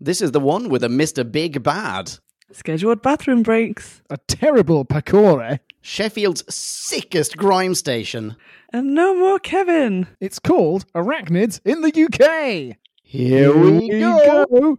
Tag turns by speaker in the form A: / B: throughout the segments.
A: This is the one with a Mr. Big Bad.
B: Scheduled bathroom breaks.
C: A terrible pakore.
A: Sheffield's sickest grime station.
B: And no more Kevin.
C: It's called Arachnids in the UK.
A: Here we go.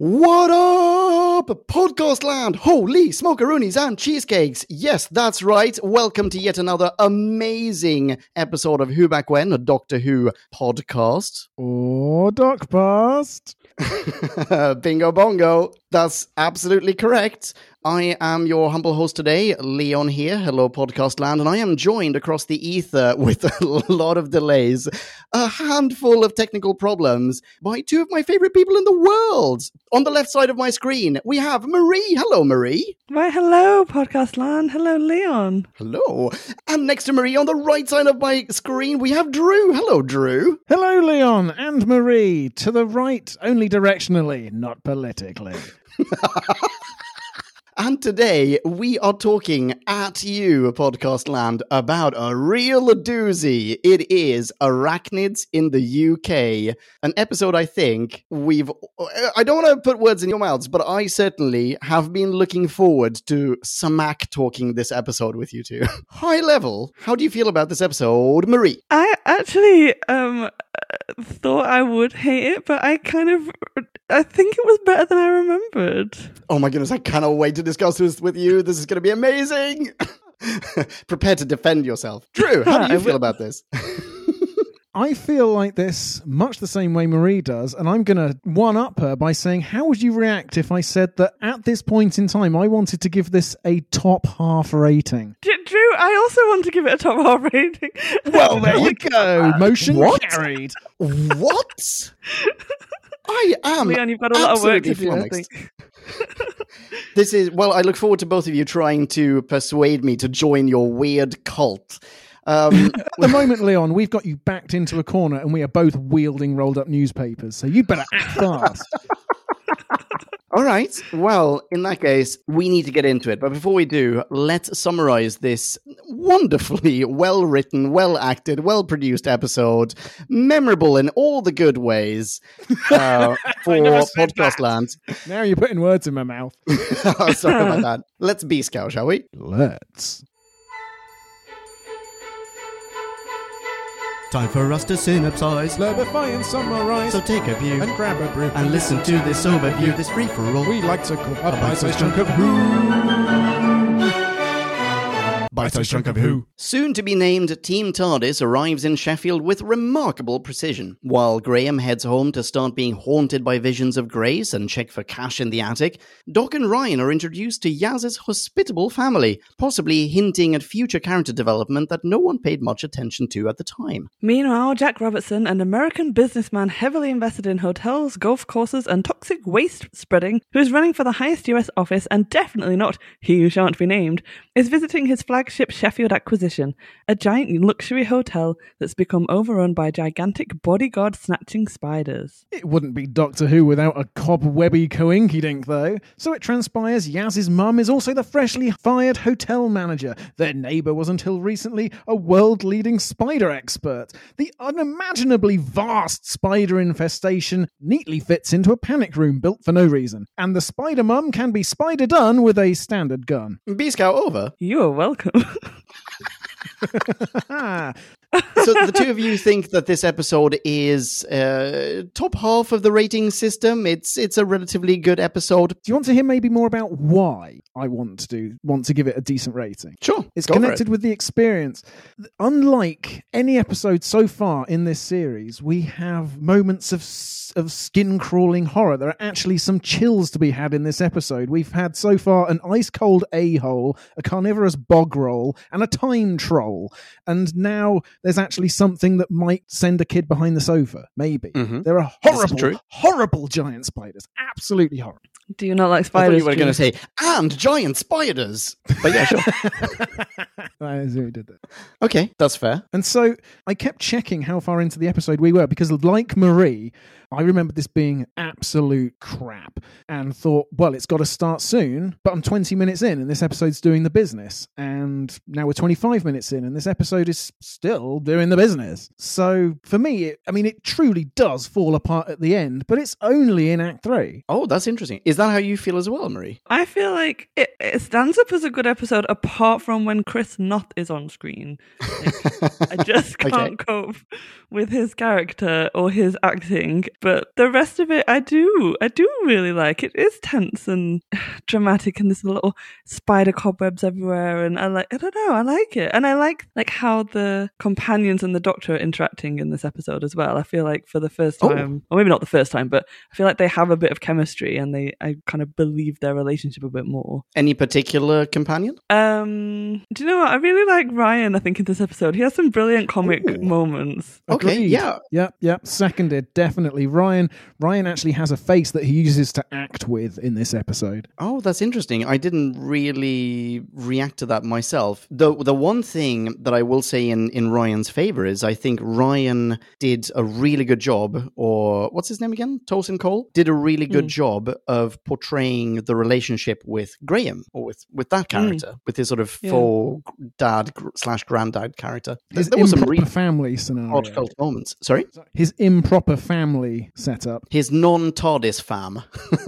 A: What up, podcast land? Holy smokeroonies and cheesecakes. Yes, that's right. Welcome to yet another amazing episode of Who Back When, a Doctor Who podcast.
C: Or Doc Past.
A: Bingo bongo. That's absolutely correct. I am your humble host today, Leon here. Hello, podcast land. And I am joined across the ether with a lot of delays, a handful of technical problems by two of my favorite people in the world. On the left side of my screen, we have Marie. Hello, Marie.
B: Right, hello, podcast land. Hello, Leon.
A: Hello. And next to Marie on the right side of my screen, we have Drew. Hello, Drew.
C: Hello, Leon and Marie. To the right, only directionally, not politically.
A: And today we are talking at you, podcast land, about a real doozy. It is Arachnids in the UK. An episode I think we've. I don't want to put words in your mouths, but I certainly have been looking forward to smack talking this episode with you two. High level, how do you feel about this episode, Marie?
B: I actually um thought I would hate it, but I kind of I think it was better than I remembered.
A: Oh my goodness, I cannot wait to discuss this with you. This is going to be amazing. Prepare to defend yourself. Drew, how do you feel about this?
C: I feel like this much the same way Marie does, and I'm going to one up her by saying, How would you react if I said that at this point in time I wanted to give this a top half rating?
B: D- Drew, I also want to give it a top half rating.
C: Well, there you go. Motion
A: What?
C: carried.
A: what? I am
B: Leon, you've got a lot of work to
A: absolutely
B: do, I think.
A: This is well. I look forward to both of you trying to persuade me to join your weird cult. Um,
C: At the moment, Leon, we've got you backed into a corner and we are both wielding rolled up newspapers, so you better act fast.
A: all right. Well, in that case, we need to get into it. But before we do, let's summarize this wonderfully well written, well acted, well produced episode, memorable in all the good ways uh, for podcast land.
C: now you're putting words in my mouth.
A: Oh, Sorry about that. Let's be scout, shall we?
C: Let's.
D: Time for us to synopsize.
C: Slurpify and summarize
D: So take a view
C: and grab a brew.
D: and listen to this overview, this free for all.
C: we like to call a
D: bite-sized
C: bite-sized chunk of who.
D: Bite-sized chunk of who?
A: Soon to be named Team TARDIS arrives in Sheffield with remarkable precision. While Graham heads home to start being haunted by visions of Grace and check for cash in the attic, Doc and Ryan are introduced to Yaz's hospitable family, possibly hinting at future character development that no one paid much attention to at the time.
B: Meanwhile, Jack Robertson, an American businessman heavily invested in hotels, golf courses, and toxic waste spreading, who is running for the highest US office and definitely not he who shan't be named, is visiting his flagship Sheffield acquisition, a giant luxury hotel that's become overrun by gigantic bodyguard snatching spiders.
C: It wouldn't be Doctor Who without a cobwebby coinkydink, though. So it transpires Yaz's mum is also the freshly fired hotel manager. Their neighbour was until recently a world leading spider expert. The unimaginably vast spider infestation neatly fits into a panic room built for no reason. And the spider mum can be spider done with a standard gun.
A: B Scout over.
B: You are welcome.
C: Ah,
A: So the two of you think that this episode is uh, top half of the rating system. It's it's a relatively good episode.
C: do you want to hear maybe more about why I want to do want to give it a decent rating?
A: Sure,
C: It's
A: for it.
C: connected with the experience. Unlike any episode so far in this series, we have moments of of skin crawling horror. There are actually some chills to be had in this episode. We've had so far an ice cold a hole, a carnivorous bog roll, and a time troll. And now there's actually something that might send a kid behind the sofa. Maybe
A: Mhm.
C: there are
A: This true.
C: horrible, horrible giant spiders. Absolutely horrible.
B: Do you not like
A: I thought
B: spiders?
A: you were going to say, and giant spiders. But yeah, sure.
C: that is who did that.
A: okay, that's fair.
C: And so I kept checking how far into the episode we were because, like Marie, I remember this being absolute crap and thought, well, it's got to start soon. But I'm 20 minutes in and this episode's doing the business. And now we're 25 minutes in and this episode is still doing the business. So for me, it, I mean, it truly does fall apart at the end, but it's only in Act Three.
A: Oh, that's interesting. Is that how you feel as well, Marie?
B: I feel like it, it stands up as a good episode apart from when Chris Noth is on screen. Like, I just can't cope with his character or his acting. But the rest of it, I do. I do really like. It. It is tense and dramatic, and there's little spider cobwebs everywhere. And I like. I don't know. I like it, and I like like how the companions and the Doctor are interacting in this episode as well. I feel like for the first
A: Oh.
B: time, or maybe not the first time, but I feel like they have a bit of chemistry, and they I kind of believe their relationship a bit more.
A: Any particular companion?
B: Um, do you know what? I really like Ryan. I think in this episode, he has some brilliant comic
A: Ooh.
B: moments.
A: Okay,
C: Agreed.
A: yeah.
C: Yep, yep. Seconded, definitely. Ryan Ryan actually has a face that he uses to act with in this episode.
A: Oh, that's interesting. I didn't really react to that myself. The the one thing that I will say in in Ryan's favor is I think Ryan did a really good job or what's his name again? Tosin Cole did a really good
B: Mm.
A: job of portraying the relationship with Graham or with with that character, with his sort of
B: Yeah.
A: faux dad slash granddad character.
C: His
A: there was some
C: improper
A: really
C: family scenario.
A: heartfelt moments. Sorry?
C: His improper family setup.
A: His non TARDIS fam.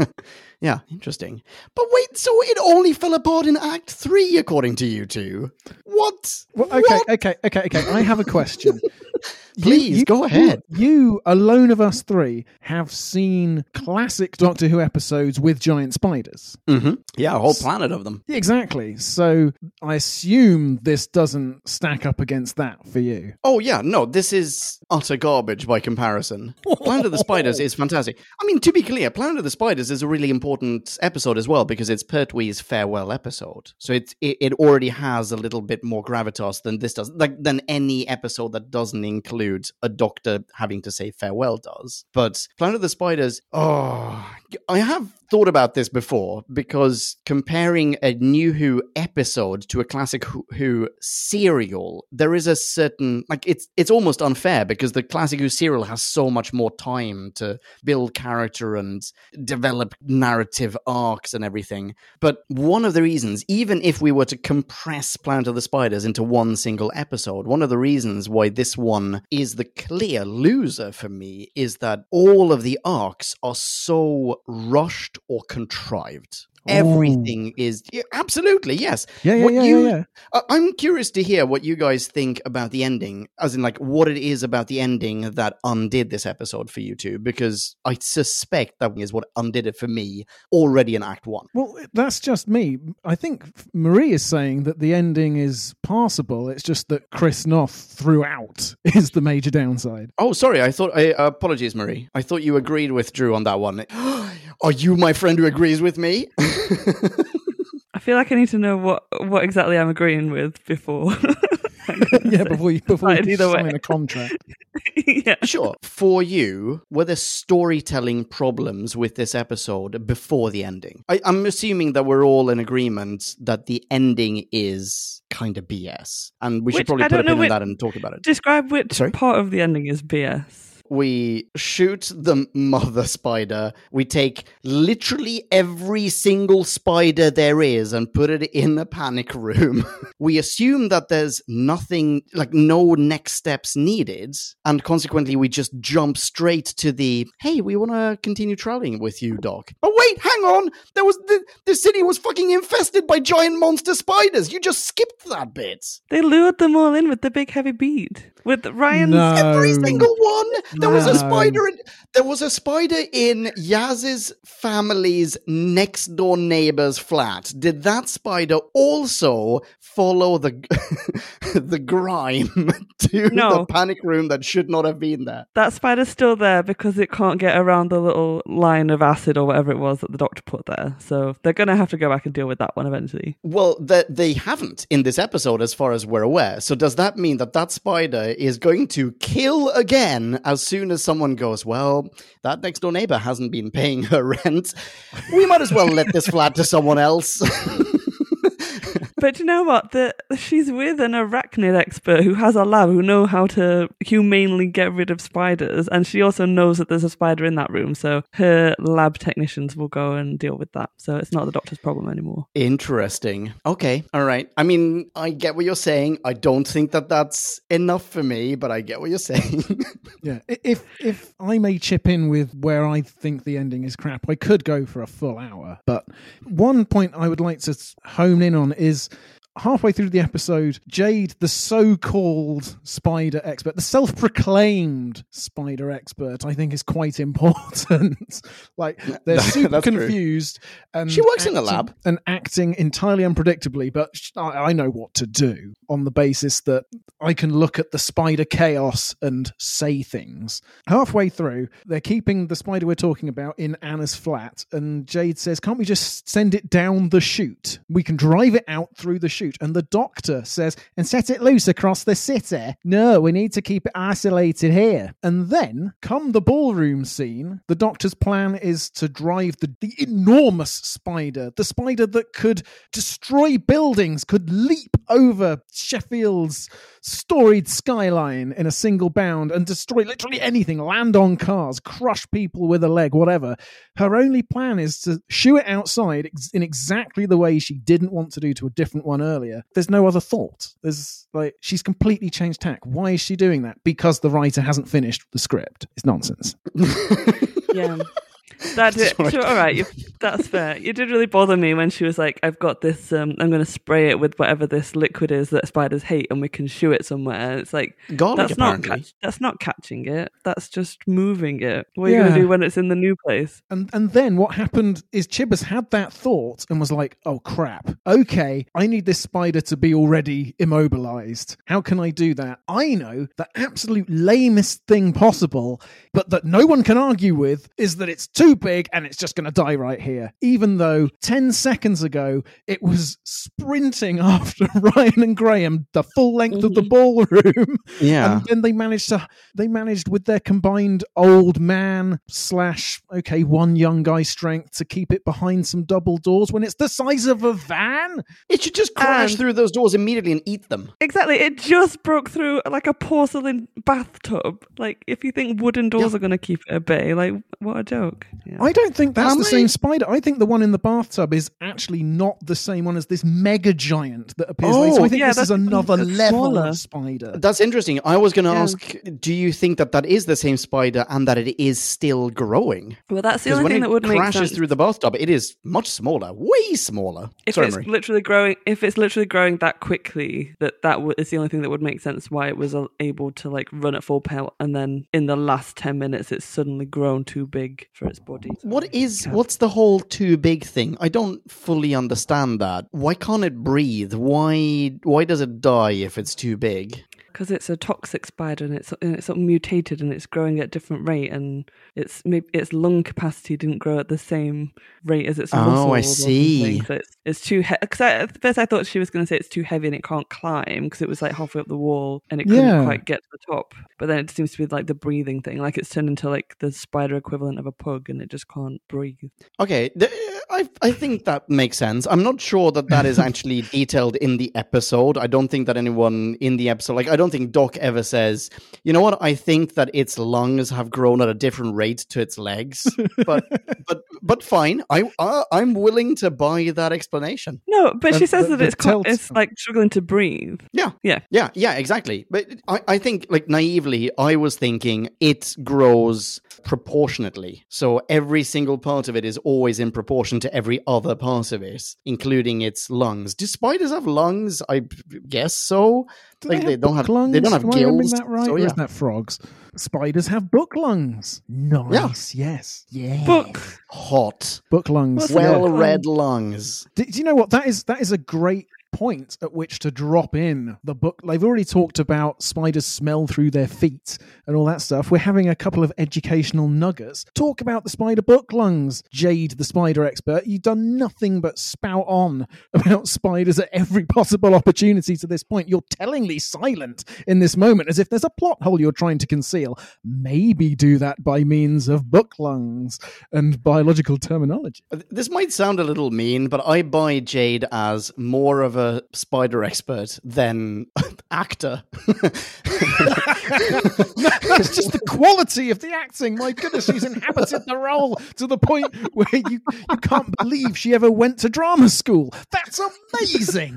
A: yeah, interesting. But wait, so it only fell apart in Act Three, according to you two? What?
C: Well, okay,
A: What?
C: okay, okay, okay. I have a question. You-
A: Please,
C: you-
A: go ahead.
C: You, you, alone of us three, have seen classic Doctor Who episodes with giant spiders.
A: Mm-hmm. Yeah, a whole planet of them.
C: Exactly. So I assume this doesn't stack up against that for you.
A: Oh yeah, no, this is utter garbage by comparison. Planet of the Spiders is fantastic. I mean, to be clear, Planet of the Spiders is a really important episode as well because it's Pertwee's farewell episode. So it, it it already has a little bit more gravitas than this does, like than any episode that doesn't include a doctor having to say farewell does. But Planet of the Spiders, oh, I have thought about this before because comparing a New Who episode to a classic Who, serial, there is a certain like it's it's almost unfair because the classic Who serial has so much more time to build character and develop narrative arcs and everything. But one of the reasons, even if we were to compress Planet of the Spiders into one single episode, one of the reasons why this one is the clear loser for me is that all of the arcs are so rushed or contrived. Everything is yeah, absolutely yes.
C: Yeah, yeah,
A: What
C: yeah,
A: you-
C: yeah, yeah.
A: I'm curious to hear what you guys think about the ending, as in like what it is about the ending that undid this episode for you two, because I suspect that is what undid it for me already in Act One.
C: Well, that's just me. I think Marie is saying that the ending is passable. It's just that Chris Noth throughout is the major downside.
A: Oh, sorry. I thought. I, apologies, Marie. I thought you agreed with Drew on that one. Are you my friend who agrees with me?
B: I feel like I need to know what what exactly I'm agreeing with before.
C: yeah, before you before you sign
B: way.
C: a contract.
B: yeah.
A: sure. For you, were there storytelling problems with this episode before the ending? I, I'm assuming that we're all in agreement that the ending is kind of BS, and we should probably put a
B: don't
A: pin in that and talk about it.
B: Describe which
A: Sorry?
B: part of the ending is BS.
A: We shoot the mother spider. We take literally every single spider there is and put it in a panic room. we assume that there's nothing, like no next steps needed. And consequently, we just jump straight to the, hey, we want to continue traveling with you, Doc. Oh, wait, hang on. There was, the, the city was fucking infested by giant monster spiders. You just skipped that bit.
B: They lured them all in with the big heavy bead. With Ryan's
C: No.
A: Every single one. There was a spider. In, there was a spider in Yaz's family's next door neighbor's flat. Did that spider also follow the the grime to
B: No.
A: the panic room that should not have been there?
B: that spider's still there because it can't get around the little line of acid or whatever it was that the doctor put there. So they're gonna have to go back and deal with that one eventually.
A: Well, that they haven't in this episode, as far as we're aware. So does that mean that that spider is going to kill again as soon as someone goes, Well, that next door neighbor hasn't been paying her rent. We might as well let this flat to someone else.
B: But you know what? The, she's with an arachnid expert who has a lab who know how to humanely get rid of spiders, and she also knows that there's a spider in that room. So her lab technicians will go and deal with that. So it's not the doctor's problem anymore.
A: Interesting. Okay. All right. I mean, I get what you're saying. I don't think that that's enough for me, but I get what you're saying.
C: Yeah, if if I may chip in with where I think the ending is crap, I could go for a full hour. But one point I would like to hone in on is halfway through the episode, Jade, the so-called spider expert, the self-proclaimed spider expert, I think is quite important. like they're super
A: true.
C: confused, and
A: She works in the
C: acting-
A: lab.
C: and acting entirely unpredictably. But I, I know what to do on the basis that I can look at the spider chaos and say things. Halfway through, they're keeping the spider we're talking about in Anna's flat, and Jade says, Can't we just send it down the chute? We can drive it out through the chute. And the doctor says, And set it loose across the city. No, we need to keep it isolated here. And then, come the ballroom scene, the doctor's plan is to drive the, the enormous spider, the spider that could destroy buildings, could leap over Sheffield's storied skyline in a single bound and destroy literally anything, land on cars, crush people with a leg, whatever. Her only plan is to shoo it outside in exactly the way she didn't want to do to a different one earlier. There's no other thought. There's like she's completely changed tack. Why is she doing that? Because the writer hasn't finished the script. It's nonsense.
B: Yeah. That
A: Just
B: did, sure, all right, you, that's fair. You did really bother me when she was like, "I've got this. Um, I'm going to spray it with whatever this liquid is that spiders hate, and we can shoo it somewhere." It's like
A: Garlic,
B: that's not catch, that's not catching it. That's just moving it. What are you going to do when it's in the new place?
C: And and then what happened is Chibbers had that thought and was like, "Oh crap! Okay, I need this spider to be already immobilized. How can I do that? I know the absolute lamest thing possible, but that no one can argue with is that it's too big and it's just going to die right here. Even though ten seconds ago it was sprinting after Ryan and Graham the full length of the ballroom."
A: Yeah.
C: And then they managed to they managed with their combined old man slash okay one young guy strength to keep it behind some double doors when it's the size of a van.
A: It should just crash
B: And-
A: through those doors immediately and eat them.
B: Exactly. It just broke through like a porcelain bathtub. Like, if you think wooden doors
A: Yeah.
B: are going to keep it at bay, like, what a joke. Yeah.
C: I don't think that's
A: Am
C: the
A: I-
C: same spider. I think the one in the bathtub is actually not the same one as this mega giant that appears later.
A: Oh,
C: I think
B: yeah,
C: this is
B: that's-
C: another
B: that's
C: level
B: smaller.
C: of spider.
A: That's interesting. I was going to
B: Yeah.
A: ask, do you think that that is the same spider and that it is still growing?
B: well, that's the
A: Because
B: only thing
A: it
B: that would make sense.
A: crashes through the bathtub, it is much smaller, way smaller.
B: if
A: Sorry,
B: it's
A: Marie.
B: literally growing if it's literally growing that quickly that that w- is the only thing that would make sense why it was uh, able to like run at full pelt and then in the last 10 minutes it's suddenly grown too big for its body
A: What is what's the whole too big thing? I don't fully understand that. Why can't it breathe? Why why does it die if it's too big?
B: Because it's a toxic spider and it's and it's sort of mutated and it's growing at a different rate and its maybe its lung capacity didn't grow at the same rate as its
A: Oh,
B: muscles.
A: I see.
B: So it's it's too heavy. Because at first I thought she was going to say it's too heavy and it can't climb because it was like halfway up the wall and it couldn't
C: Yeah.
B: quite get to the top. But then it seems to be like the breathing thing, like it's turned into like the spider equivalent of a pug and it just can't breathe.
A: Okay, I I think that makes sense. I'm not sure that that is actually detailed in the episode. I don't think that anyone in the episode, like I don't think Doc ever says, you know what? I think that its lungs have grown at a different rate to its legs. But but but fine. I uh, I'm willing to buy that explanation.
B: No, but she says
C: the-
B: that
C: the
B: it's co- it's like struggling to breathe.
A: Yeah.
B: Yeah.
A: Yeah, yeah, exactly. But I, I think, like, naively, I was thinking it grows proportionately. So every single part of it is always in proportion to every other part of it, including its lungs. Do spiders have lungs? I guess so.
C: Do
A: like, they don't
C: book
A: have- they don't have
C: Am I remembering
A: gills,
C: That right?
A: so
C: Or
A: yeah.
C: is that frogs? Spiders have book lungs. Nice. Yes. Yeah.
B: Book.
A: Hot,
C: Book lungs.
B: What's
C: yeah.
B: a book
A: well read lungs.
C: Do, do you know what that is? That is a great point at which to drop in the book. They've already talked about spiders smell through their feet and all that stuff. We're having a couple of educational nuggets. Talk about the spider book lungs, Jade, the spider expert. You've done nothing but spout on about spiders at every possible opportunity to this point. You're tellingly silent in this moment as if there's a plot hole you're trying to conceal. Maybe do that by means of book lungs and biological terminology.
A: This might sound a little mean, but I buy Jade as more of a spider expert than actor.
C: That's just the quality of the acting. My goodness, she's inhabited the role to the point where you, you can't believe she ever went to drama school. That's amazing.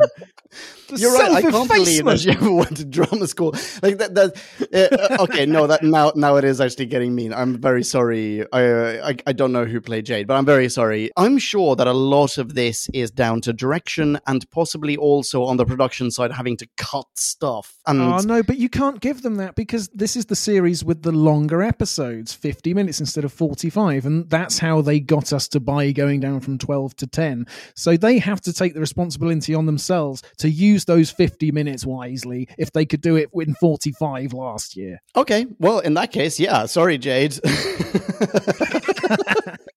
C: The
A: You're right. I can't believe that she ever went to drama school. Like that. that uh, okay, no, that now now it is actually getting mean. I'm very sorry. I, uh, I I don't know who played Jade, but I'm very sorry. I'm sure that a lot of this is down to direction and possibly also on the production side having to cut stuff. And
C: Oh no, but you can't give them that because this is the series with the longer episodes, 50 minutes instead of 45, and that's how they got us to buy going down from 12 to 10. So they have to take the responsibility on themselves to use those 50 minutes wisely if they could do it in 45 last year.
A: Okay, well, in that case, yeah. Sorry, Jade.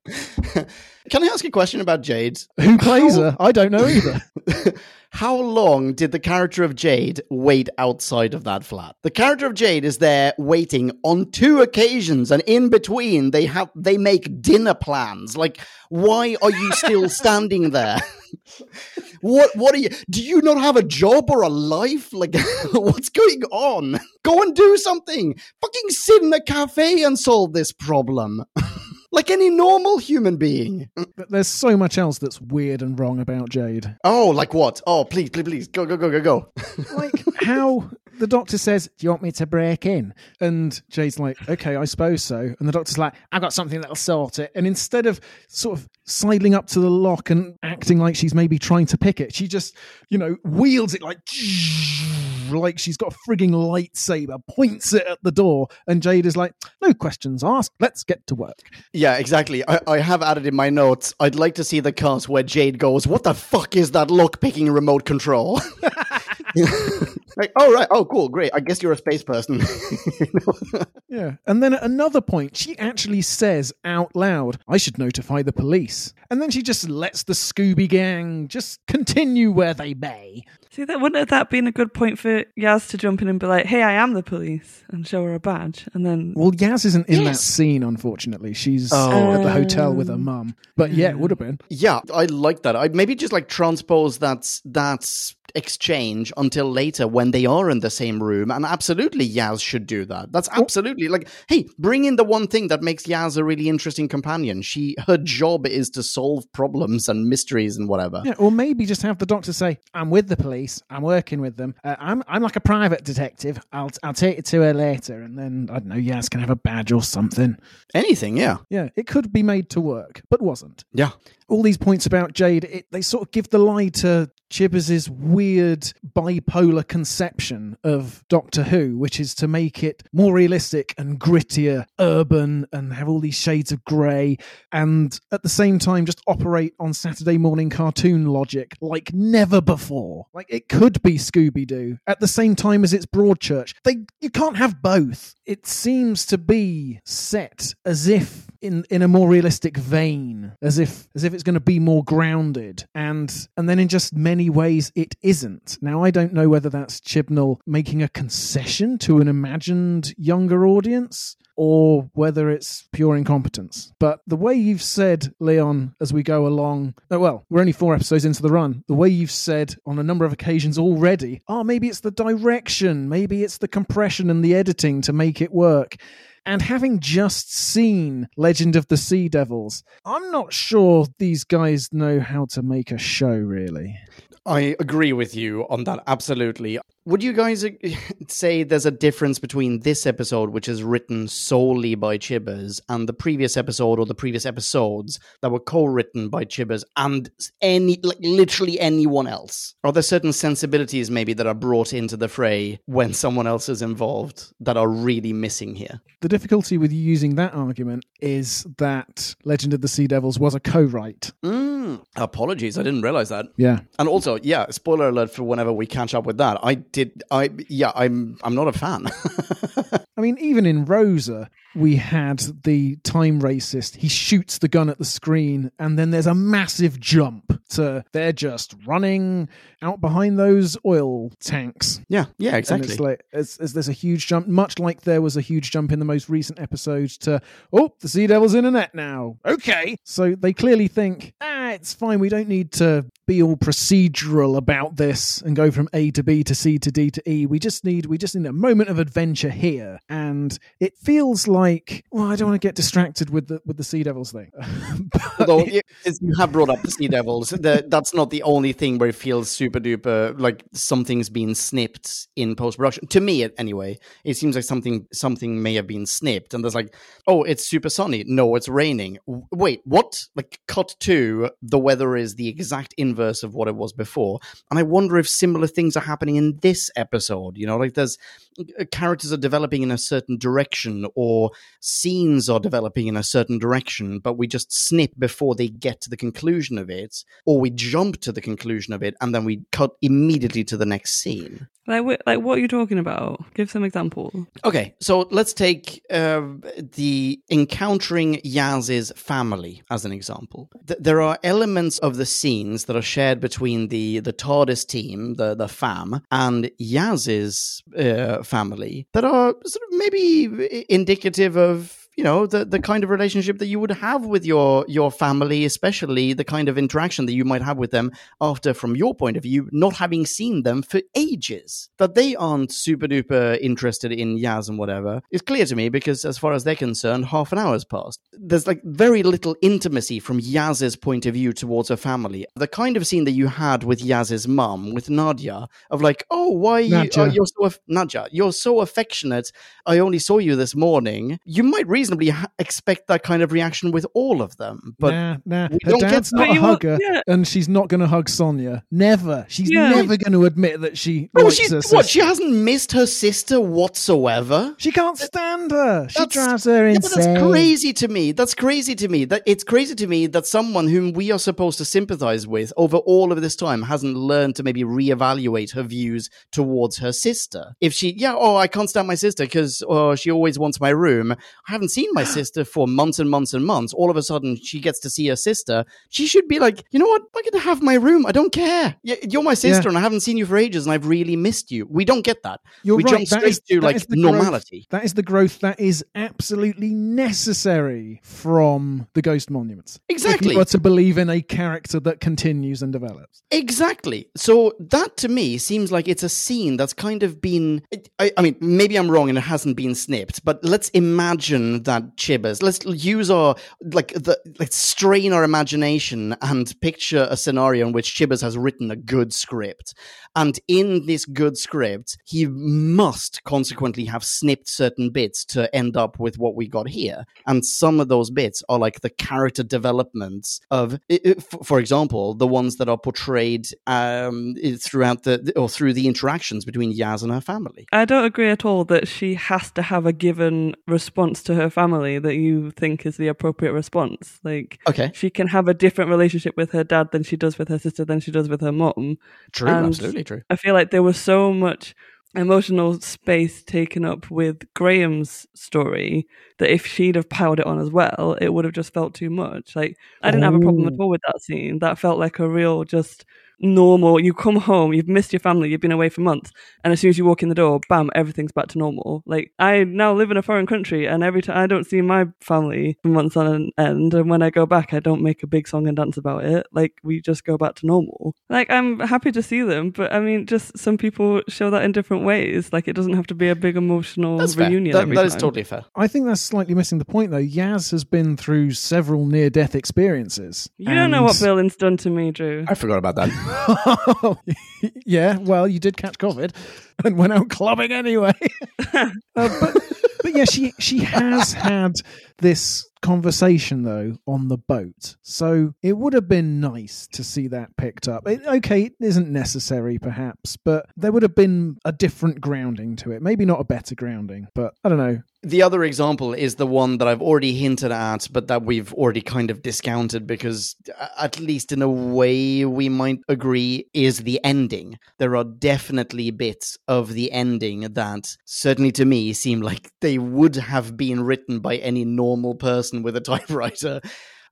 A: Can I ask a question about Jade?
C: Who plays her? I don't know either.
A: How long did the character of Jade wait outside of that flat? The character of Jade is there waiting on two occasions, and in between they have they make dinner plans. Like, why are you still standing there? what what are you do you not have a job or a life? Like what's going on? Go and do something. Fucking sit in a cafe and solve this problem. like any normal human being.
C: But there's so much else that's weird and wrong about Jade.
A: Oh, like what? Oh, please, please, please. Go, go, go, go, go.
C: like how the doctor says, "Do you want me to break in?" And Jade's like, "Okay, I suppose so." And the doctor's like, "I've got something that'll sort it." And instead of sort of sidling up to the lock and acting like she's maybe trying to pick it, she just, you know, wields it like like she's got a frigging lightsaber, points it at the door, and Jade is like, "No questions asked. Let's get to work."
A: Yeah, exactly. I, I have added in my notes. I'd like to see the cut where Jade goes, "What the fuck is that lock picking remote control?" like, oh right, oh cool, great. I guess you're a space person.
C: Yeah. And then at another point, she actually says out loud, I should notify the police. And then she just lets the Scooby Gang just continue where they may.
B: See, that wouldn't have that been a good point for Yaz to jump in and be like, "Hey, I am the police," and show her a badge, and then
C: Well, Yaz isn't in that scene, unfortunately. She's
A: Oh.
C: at the oh. hotel with her mum. But yeah, it would have been.
A: yeah, I like that. I maybe just like transpose that that exchange until later when they are in the same room. And absolutely, Yaz should do that. That's absolutely like, hey, bring in the one thing that makes Yaz a really interesting companion. She her job is to solve problems and mysteries and whatever.
C: Yeah, or maybe just have the doctor say, "I'm with the police. I'm working with them. Uh, I'm I'm like a private detective. I'll I'll take it to her later, and then I don't know. Yaz can have a badge or something.
A: Anything, yeah,
C: Yeah, it could be made to work, but wasn't.
A: yeah.
C: all these points about Jade, it, they sort of give the lie to Chibbers' weird bipolar conception of Doctor Who, which is to make it more realistic and grittier, urban, and have all these shades of grey, and at the same time just operate on Saturday morning cartoon logic like never before. Like it could be Scooby Doo at the same time as it's Broadchurch. They you can't have both. It seems to be set as if in in a more realistic vein, as if as if it's going to be more grounded, and and then in just many ways it isn't. Now I don't know whether that's Chibnall making a concession to an imagined younger audience. Or whether it's pure incompetence. But the way you've said, Leon, as we go along, oh, well, we're only four episodes into the run. The way you've said on a number of occasions already, oh, maybe it's the direction, maybe it's the compression and the editing to make it work. And having just seen Legend of the Sea Devils, I'm not sure these guys know how to make a show, really.
A: I agree with you on that, absolutely. Would you guys say there's a difference between this episode, which is written solely by Chibbers, and the previous episode or the previous episodes that were co-written by Chibbers and any, like literally anyone else? Are there certain sensibilities maybe that are brought into the fray when someone else is involved that are really missing here?
C: The difficulty with using that argument is that Legend of the Sea Devils was a co write.
A: Mm, apologies, I didn't realize that.
C: Yeah.
A: And also, yeah, spoiler alert for whenever we catch up with that. I did. I yeah. I'm I'm not a fan.
C: I mean, even in Rosa, we had the time racist. He shoots the gun at the screen, and then there's a massive jump to they're just running out behind those oil tanks.
A: yeah, yeah,
C: And
A: exactly.
C: it's like it's, it's, there's a huge jump, much like there was a huge jump in the most recent episode to oh, the Sea Devil's in a net now. Okay, so they clearly think ah, it's fine. We don't need to be all procedural about this and go from A to B to C to D to E. We just need we just need a moment of adventure here, and it feels like well, I don't want to get distracted with the with the Sea Devils thing. But
A: Although it- you have brought up the Sea Devils, the, that's not the only thing where it feels super duper like something's been snipped in post production. To me, anyway, it seems like something something may have been snipped, and there's like, oh, it's super sunny. No, it's raining. W- Wait, what? Like, cut to the weather is the exact inverse of what it was before, and I wonder if similar things are happening in this episode. You know, like there's characters are developing in a certain direction, or scenes are developing in a certain direction, but we just snip before they get to the conclusion of it, or we jump to the conclusion of it, and then we cut immediately to the next scene.
B: Like, wh- like what are you talking about? Give some example.
A: Okay, so let's take uh, the encountering Yaz's family as an example. Th- there are elements of the scenes that are shared between the the TARDIS team, the the fam, and Yaz's uh, family that are sort of maybe indicative of you know the the kind of relationship that you would have with your your family especially the kind of interaction that you might have with them after from your point of view not having seen them for ages that they aren't super duper interested in Yaz and whatever is clear to me because as far as they're concerned half an hour has passed. There's like very little intimacy from Yaz's point of view towards her family. The kind of scene that you had with Yaz's mum with Najia of like oh why you, uh, you're so aff- Najia you're so affectionate. I only saw you this morning. You might reasonably ha- expect that kind of reaction with all of them but
C: nah, nah.
A: we
C: Her
A: don't get
C: dad's not a hugger,
B: yeah.
C: and she's not going to hug Sonya. Never. She's
B: Yeah.
C: never going to admit that she likes
A: she,
C: her
A: what? She hasn't missed her sister whatsoever.
C: She can't stand her. She
A: That's-
C: drives her
A: Yeah,
C: insane.
A: that's crazy to me. That's crazy to me. That it's crazy to me that someone whom we are supposed to sympathize with over all of this time hasn't learned to maybe reevaluate her views towards her sister. If she, yeah, oh, I can't stand my sister because oh, she always wants my room. I haven't seen my sister for months and months and months. All of a sudden, she gets to see her sister. She should be like, you know what? I get to have my room. I don't care. You're my sister,
C: Yeah.
A: and I haven't seen you for ages, and I've really missed you. We don't get that.
C: You're
A: we
C: right.
A: jump
C: That
A: straight
C: is-
A: to like
C: the growth-
A: normality.
C: That is the growth that is absolutely necessary from the Ghost Monuments. If
A: Exactly.
C: you were to believe in a character that continues and develops.
A: Exactly. So that to me seems like it's a scene that's kind of been. I, I mean, maybe I'm wrong and it hasn't been snipped, but let's imagine that Chibbers. Let's use our like the let's strain our imagination and picture a scenario in which Chibbers has written a good script, and in this good script, he must consequently have snipped certain bits to end up with what we got here, and some of those bits are like the character developments of, i- i- f- for example, the ones that are portrayed um, throughout the or through the interactions between Yaz and her family.
B: I don't agree at all that she has to have a given response to her family that you think is the appropriate response. Like,
A: Okay,
B: she can have a different relationship with her dad than she does with her sister than she does with her mom.
A: true,
B: And-
A: absolutely true.
B: I feel like there was so much emotional space taken up with Graham's story that if she'd have piled it on as well, it would have just felt too much. Like I didn't have a problem at all with that scene. That felt like a real just normal. You come home, you've missed your family, you've been away for months, and as soon as you walk in the door, bam, everything's back to normal. Like I now live in a foreign country, and every time I don't see my family for months on end, and when I go back, I don't make a big song and dance about it. Like we just go back to normal. Like I'm happy to see them, but I mean, just some people show that in different ways. Like it doesn't have to be a big emotional
A: That's fair.
B: reunion.
A: That,
B: every
A: that is
B: time.
A: totally fair.
C: I think that's slightly missing the point, though. Yaz has been through several near death experiences.
B: You don't know what
C: and-
B: Berlin's done to me, Drew.
A: I forgot about that.
C: yeah, well, you did catch COVID and went out clubbing anyway. Uh, but, but yeah, she she has had this conversation though on the boat, so it would have been nice to see that picked up. It, okay, it isn't necessary perhaps, but there would have been a different grounding to it. Maybe not a better grounding, but I don't know.
A: The other example is the one that I've already hinted at, but that we've already kind of discounted because, uh, at least in a way, we might agree is the ending. There are definitely bits of the ending that, certainly to me, seem like they would have been written by any normal person with a typewriter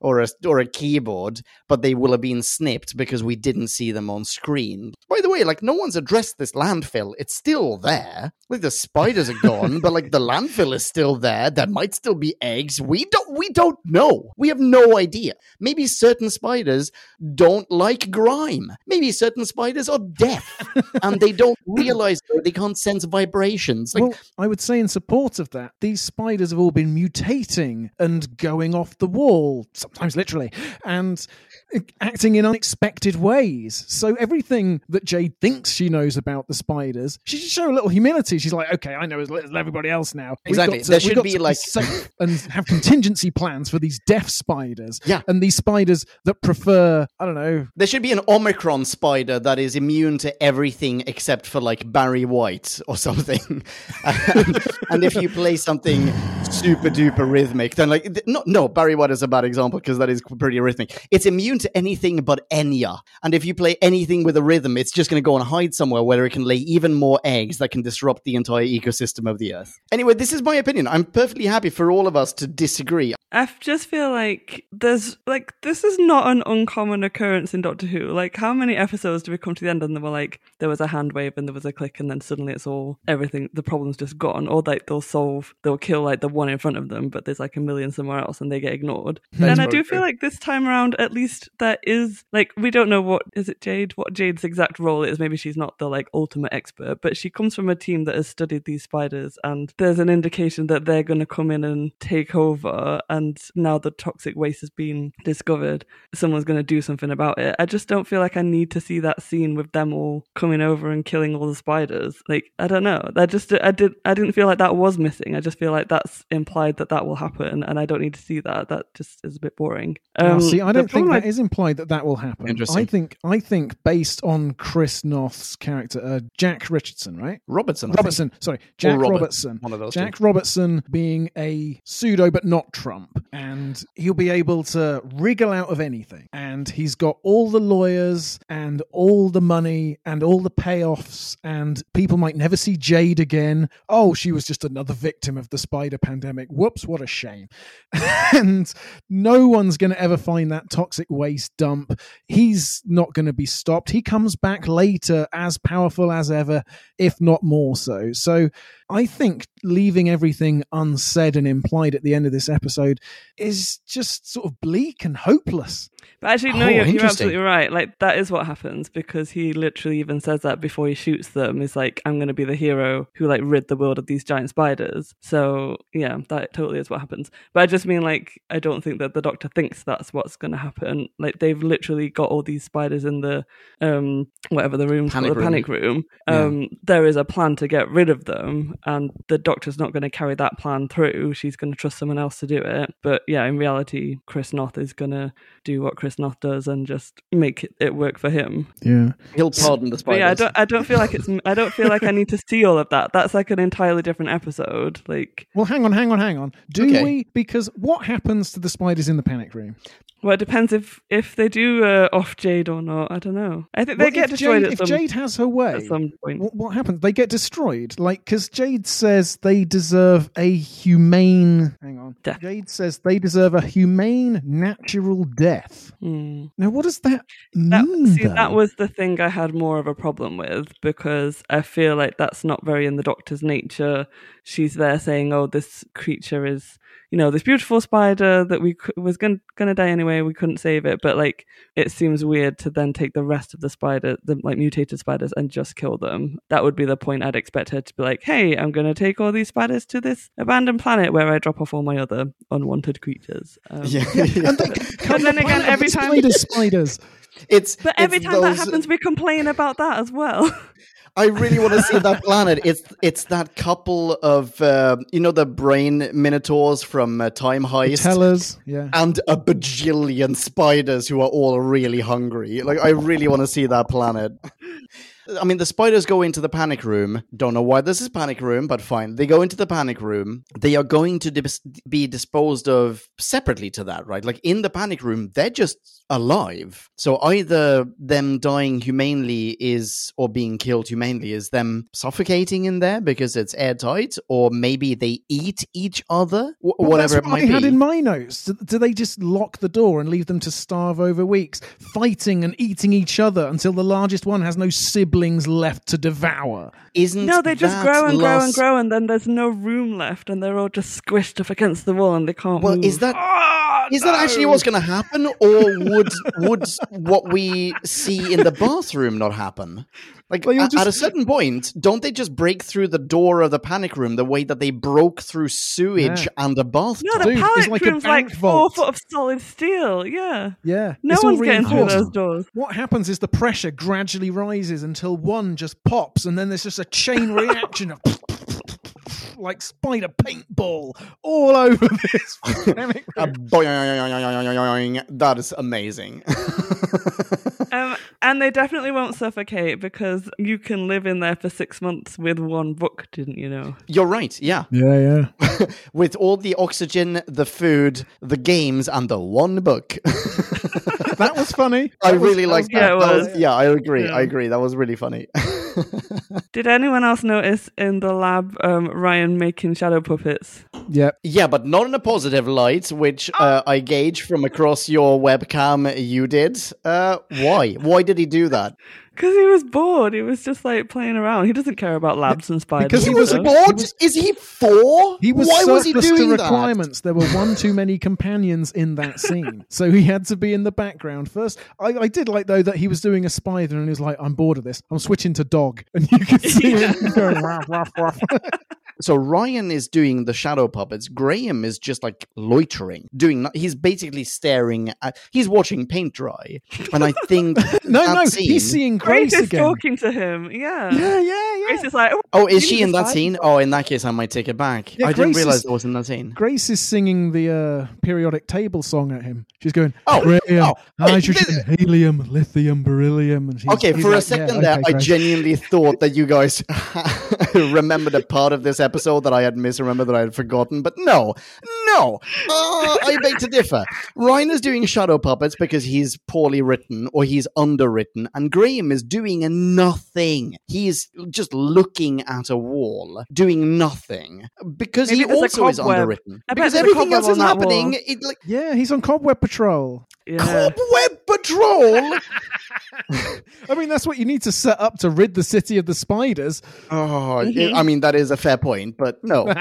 A: or a or a keyboard, but they will have been snipped because we didn't see them on screen. By the way, like no one's addressed this landfill. It's still there. Like the spiders are gone, but like the landfill is still there. There might still be eggs. We don't we don't know. We have no idea. Maybe certain spiders don't like grime. Maybe certain spiders are deaf and they don't realize they can't sense vibrations. Like
C: well, I would say in support of that, these spiders have all been mutating and going off the wall, sometimes literally, and acting in unexpected ways. So everything that Jade thinks she knows about the spiders, she should show a little humility. She's like, okay, I know as little as everybody else now. We've
A: Exactly.
C: to-
A: There should be like-
C: safe and have contingency plans for these deaf spiders.
A: Yeah.
C: And these spiders that prefer, I don't know,
A: There should be an Omicron spider that is immune to everything except for like Barry White or something. and, and if you play something super duper rhythmic, then like no, no, Barry White is a bad example because that is pretty rhythmic. It's immune to anything but Enya. And if you play anything with a rhythm, it's just going to go and hide somewhere where it can lay even more eggs that can disrupt the entire ecosystem of the Earth. Anyway, this is my opinion. I'm perfectly happy for all of us to disagree.
B: I just feel like there's like this is not an uncommon occurrence in Doctor Who. Like, how many episodes do we come to the end and they were like there was a hand wave and there was a click and then suddenly it's all everything the problem's just gone, or like they'll solve they'll kill like the one in front of them, but there's like a million somewhere else and they get ignored.
A: That is
B: and I do feel like this time around, at least that is like we don't know what is it Jade what Jade's exact role is. Maybe she's not the like ultimate expert, but she comes from a team that has studied these spiders, and there's an indication that they're going to come in and take over. And now the toxic waste has been discovered, someone's going to do something about it. I just don't feel like I need to see that scene with them all coming over and killing all the spiders. Like I don't know. I just I did I didn't feel like that was missing. I just feel like that's implied that that will happen, and I don't need to see that. That just is a bit boring.
C: Oh,
B: Um,
C: see, I don't think that is implied that that will happen.
A: Interesting.
C: I think, I think based on Chris Noth's character, uh, Jack Richardson, right?
A: Robertson. I think.
C: Robertson, sorry, Jack
A: Robert,
C: Robertson.
A: one of those
C: Jack Robertson being a pseudo but not Trump, and he'll be able to wriggle out of anything. And he's got all the lawyers and all the money and all the payoffs, and people might never see Jade again. Oh, she was just another victim of the spider pandemic. Whoops, what a shame. and no one's going to ever find that toxic waste dump. He's not going to be stopped. He comes back later as powerful as ever, if not more so. So I think leaving everything unsaid and implied at the end of this episode is just sort of bleak and hopeless.
B: But actually, no,
A: Oh,
B: you're, you're absolutely right. Like that is what happens because he literally even says that before he shoots them. He's like, "I'm going to be the hero who like rid the world of these giant spiders." So yeah, that totally is what happens. But I just mean like I don't think that the Doctor thinks that's what's going to happen. Like they've literally got all these spiders in the um whatever the room's
A: Panic
B: called, the
A: room.
B: panic room.
A: Yeah.
B: Um, there is a plan to get rid of them, and the Doctor's not going to carry that plan through. She's going to trust someone else to do it. But yeah, in reality, Chris Noth is going to do what Chris Noth does and just make it, it work for him.
C: Yeah.
A: He'll pardon the
B: But yeah, I don't I don't feel like it's I don't feel like I need to see all of that. That's like an entirely different episode. Like
C: Well, hang on, hang on, hang on. Do
A: Okay.
C: we? Because what happens to the spiders in the panic room?
B: well it depends if if they do uh, off Jade or not. I don't know. I think they
C: Well,
B: get destroyed
C: Jade,
B: at
C: if Jade has her way,
B: at some point.
C: what, what happens? They get destroyed. Like, because Jade says they deserve a humane. Hang on.
B: Death.
C: Jade says they deserve a humane, natural death.
B: Hmm.
C: Now, what does that
B: That,
C: mean?
B: see, that was the thing I had more of a problem with because I feel like that's not very in the Doctor's nature. She's there saying, "Oh, this creature is, you know, this beautiful spider that we cou- was going going to die anyway. We couldn't save it." But like, it seems weird to then take the rest of the spider, the like mutated spiders, and just kill them. That would be the point I'd expect her to be like, "Hey, I'm going to take all these spiders to this abandoned planet where I drop off all my other unwanted creatures." Um,
A: yeah,
B: But then again, every time
C: spiders, spiders.
A: It's
B: But every
A: it's
B: time that happens, we complain about that as well.
A: I really want to see that planet. It's it's that couple of uh, you know the brain minotaurs from uh, Time Heist.
C: Tellers. Yeah.
A: and a bajillion spiders who are all really hungry. Like I really want to see that planet. I mean, the spiders go into the panic room. Don't know why this is panic room, but fine. They go into the panic room. They are going to dis- be disposed of separately to that, right? Like in the panic room, they're just alive. So either them dying humanely is, or being killed humanely is them suffocating in there because it's airtight, or maybe they eat each other, wh-
C: Well,
A: whatever
C: that's
A: it might
C: I had
A: be.
C: in my notes. Do, do they just lock the door and leave them to starve over weeks, fighting and eating each other until the largest one has no siblings left to devour?
A: Isn't
B: No, they just grow and grow and grow, and then there's no room left, and they're all just squished up against the wall, and they can't
A: Well,
B: move.
A: is that
B: Ah,
A: is that actually what's going to happen, or would would what we see in the bathroom not happen? Like
C: Well, you'll
A: a- at a certain point, don't they just break through the door of the panic room the way that they broke through sewage
C: Yeah.
A: and a bathtub?
B: No, the
C: panic it's
B: pallet
C: like a
B: room's like
C: bank
B: four foot of solid steel. Yeah,
C: Yeah.
B: no
C: it's
B: one's getting through those doors.
C: What happens is the pressure gradually rises until one just pops, and then there's just a chain reaction of like spider paintball all over this panic
A: A
C: room.
A: boing, that is amazing.
B: Um, and they definitely won't suffocate because you can live in there for six months with one book, didn't you know?
A: You're right, yeah.
C: Yeah, yeah.
A: With all the oxygen, the food, the games, and the one book.
C: That was funny.
A: I
C: That was-
A: really
C: that
A: like that.
B: Yeah, it
A: That was-
B: was.
A: yeah, I agree.
B: Yeah.
A: I agree. That was really funny.
B: Did anyone else notice in the lab um, Ryan making shadow puppets?
C: Yeah.
A: Yeah, but not in a positive light, which uh, I gauge from across your webcam you did. Uh, why? Why did he do that?
B: Because he was bored. He was just like playing around. He doesn't care about labs and spiders.
C: Because
A: He
C: he
B: and
A: was
C: was-
A: bored. Is he four?
C: He was
A: Why was he doing
C: to
A: that?
C: requirements. There were one too many companions in that scene, so he had to be in the background first. I, I did like though that he was doing a spider and he was like, "I'm bored of this. I'm switching to dog," and you could see him going ruff, ruff, ruff.
A: So Ryan is doing the shadow puppets. Graham is just like loitering, doing. He's basically staring at. He's watching paint dry, and I think
C: No, no,
A: scene-
C: he's seeing
B: Grace,
C: Grace
B: is
C: again.
B: talking to him. Yeah.
C: Yeah, yeah, yeah.
B: Grace is like, oh,
A: Oh, is she in that
B: find
A: scene? Oh, in that case, I might take it back.
C: Yeah,
A: I didn't realize
C: is-
A: it was in that scene.
C: Grace is singing the uh, periodic table song at him. She's going,
A: Oh,
C: Graham,
A: oh, wait,
C: hydrogen, helium, lithium, beryllium. And he's,
A: Okay,
C: he's
A: for a second
C: yeah,
A: there,
C: okay,
A: I genuinely thought that you guys remembered a part of this episode that I had misremembered that I had forgotten. But no, no, uh, I beg to differ. Ryan is doing shadow puppets because he's poorly written or he's underwritten, and Graham is doing nothing. He's just looking at a wall, doing nothing because
B: Maybe
A: he also is underwritten.
B: I
A: Because everything else is happening. It, like,
C: Yeah, he's on Cobweb Patrol.
B: Yeah.
A: Cobweb Patrol.
C: I mean, that's what you need to set up to rid the city of the spiders.
A: Oh,
B: Mhm.
A: I mean that is a fair point, but no.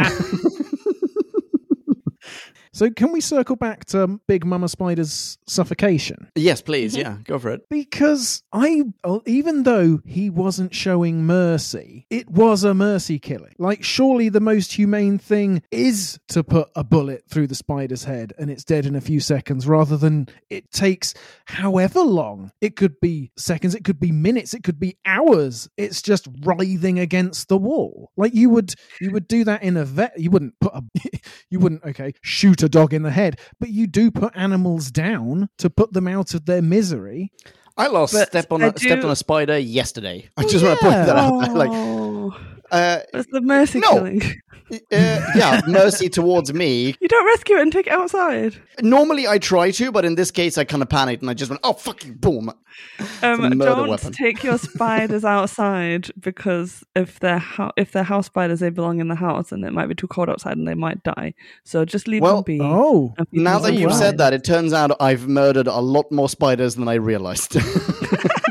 C: So, can we circle back to Big Mama Spider's suffocation?
A: yes, please, mhm. yeah, go for it.
C: Because I, oh, even though he wasn't showing mercy, it was a mercy killing. Like, surely the most humane thing is to put a bullet through the spider's head and it's dead in a few seconds rather than it takes however long. It could be seconds, it could be minutes, it could be hours. It's just writhing against the wall. Like, you would, you would do that in a vet. You wouldn't put a, you wouldn't, okay, shoot a dog in the head, but you do put animals down to put them out of their misery.
A: I lost
B: But
A: step on
B: I
A: a, stepped
B: do-
A: on a spider yesterday. Oh, I just want to point that out. like,
B: Oh,
A: uh,
B: that's the mercy
A: No.
B: killing.
A: uh, yeah, mercy towards me.
B: You don't rescue it and take it outside.
A: Normally I try to, but in this case I kind of panicked and I just went, "Oh fuck you!" Boom.
B: Um,
A: a murder
B: don't
A: weapon.
B: take your spiders outside because if they're ho- if they're house spiders, they belong in the house, and it might be too cold outside, and they might die. So just leave
A: Well,
B: them be.
C: Oh,
A: Now that you've said that, it turns out I've murdered a lot more spiders than I realized.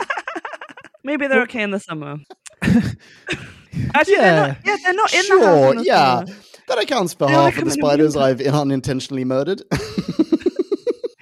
B: maybe they're oh. okay in the summer. Actually,
C: Yeah.
B: they're not, yeah, they're not in the house.
A: sure,
B: in the
A: yeah,
B: summer.
A: that accounts for
B: They only
A: half of the spiders. I've unintentionally murdered.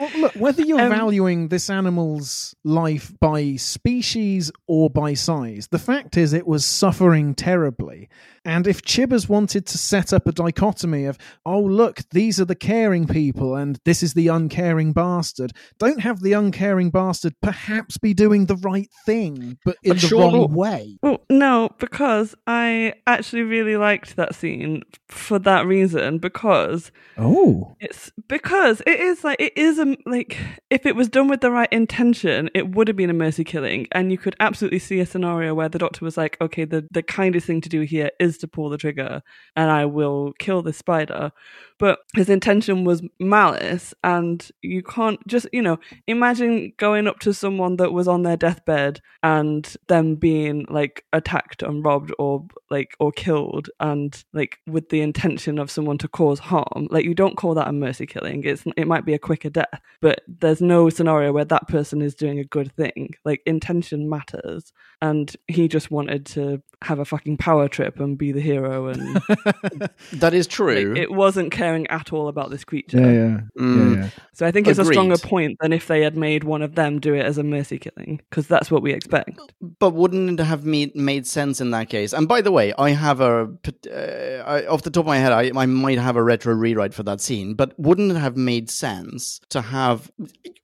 C: Well, look, whether you're
B: Um,
C: valuing this animal's life by species or by size, the fact is it was suffering terribly. And if Chibbers wanted to set up a dichotomy of, oh, look, these are the caring people and this is the uncaring bastard, don't have the uncaring bastard perhaps be doing the right thing, but in
A: But
C: the
A: surely-
C: wrong way?
B: Well, no, because I actually really liked that scene for that reason. Because
C: Oh.
B: it's because it is like it is a like if it was done with the right intention, it would have been a mercy killing, and you could absolutely see a scenario where the doctor was like, "Okay, the the kindest thing to do here is to pull the trigger, and I will kill this spider." But his intention was malice, and you can't just you know imagine going up to someone that was on their deathbed and them being like attacked and robbed or like or killed, and like with the intention of someone to cause harm. Like you don't call that a mercy killing. It's it might be a quicker death, but there's no scenario where that person is doing a good thing. Like intention matters, and he just wanted to have a fucking power trip and be the hero, and
A: That is
B: like,
A: true.
B: it wasn't caring at all about this creature.
C: Yeah, yeah,
A: Mm.
C: yeah, yeah.
B: So I think it's a stronger point than if they had made one of them do it as a mercy killing, because that's what we expect.
A: But wouldn't it have made, made sense in that case? And by the way, I have a uh, I, off the top of my head, I, I might have a retro rewrite for that scene. But wouldn't it have made sense to have,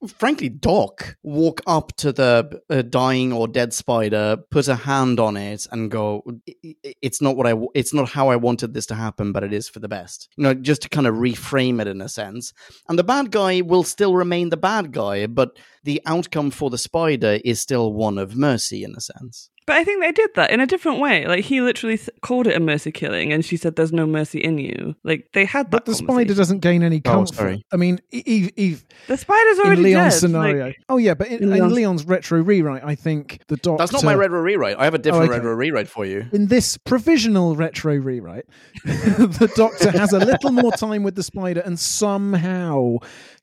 A: frankly, Doc walk up to the uh, dying or dead spider, put a hand on it, and go, "I- I- "It's not what I, it's not how I wanted this to happen, but it is for the best." You know, just to kind of reframe it in a sense. And the bad guy will still remain the bad guy, but the outcome for the spider is still one of mercy in a sense.
B: But I think they did that in a different way. Like he literally s- called it a mercy killing, and she said, "There's no mercy in you." Like they had that.
C: But the spider doesn't gain any
A: Oh,
C: comfort.
A: sorry.
C: I mean, Eve, Eve
B: The spider's
C: in
B: already
C: Leon's
B: dead.
C: scenario.
B: Like,
C: oh yeah, but in,
B: in
C: in
B: Leon's-
C: Leon's retro rewrite, I think the doctor.
A: That's not my retro rewrite. I have a different oh,
C: okay.
A: retro rewrite for you.
C: in this provisional retro rewrite, the Doctor has a little more time with the spider and somehow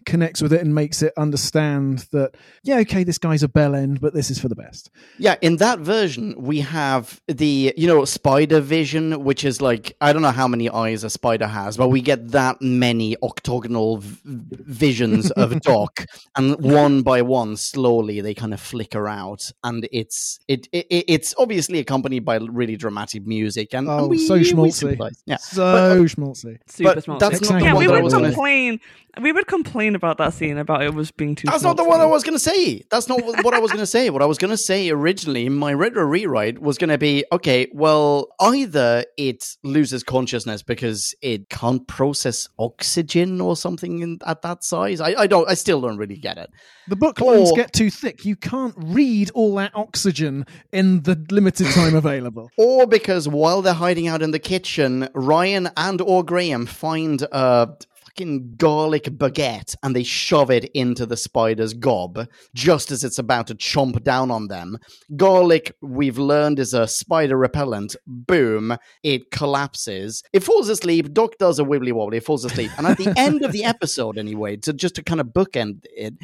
C: connects with it and makes it understand that, yeah, okay, this guy's a bell end, but this is for the best.
A: Yeah, in that version, we have the, you know, spider vision, which is like, I don't know how many eyes a spider has, but we get that many octagonal v- visions of Doc. and one by one, slowly, they kind of flicker out. And it's it, it it's obviously accompanied by really dramatic music. And, and
C: Oh,
A: we,
C: so schmaltzy.
A: sympathize. Yeah.
C: So
A: But, uh,
C: schmaltzy.
B: super
A: but
B: small.
A: that's not
C: the
B: yeah, we would
C: was gonna-
B: complain. We would complain about that scene about it was being too.
A: That's not the one. I was going to say. That's not what I was going to say. What I was going to say originally, my retro rewrite was going to be okay, well, either it loses consciousness because it can't process oxygen or something in, at that size. I, I don't, I still don't really get it.
C: The book lines get too thick. You can't read all that oxygen in the limited time available.
A: Or because while they're hiding out in the kitchen, Ryan and or Graham find a fucking garlic baguette and they shove it into the spider's gob just as it's about to chomp down on them. Garlic, we've learned, is a spider repellent. Boom, it collapses. It falls asleep. Doc does a wibbly wobbly. It falls asleep. And at the end of the episode, anyway, to just to kind of bookend it,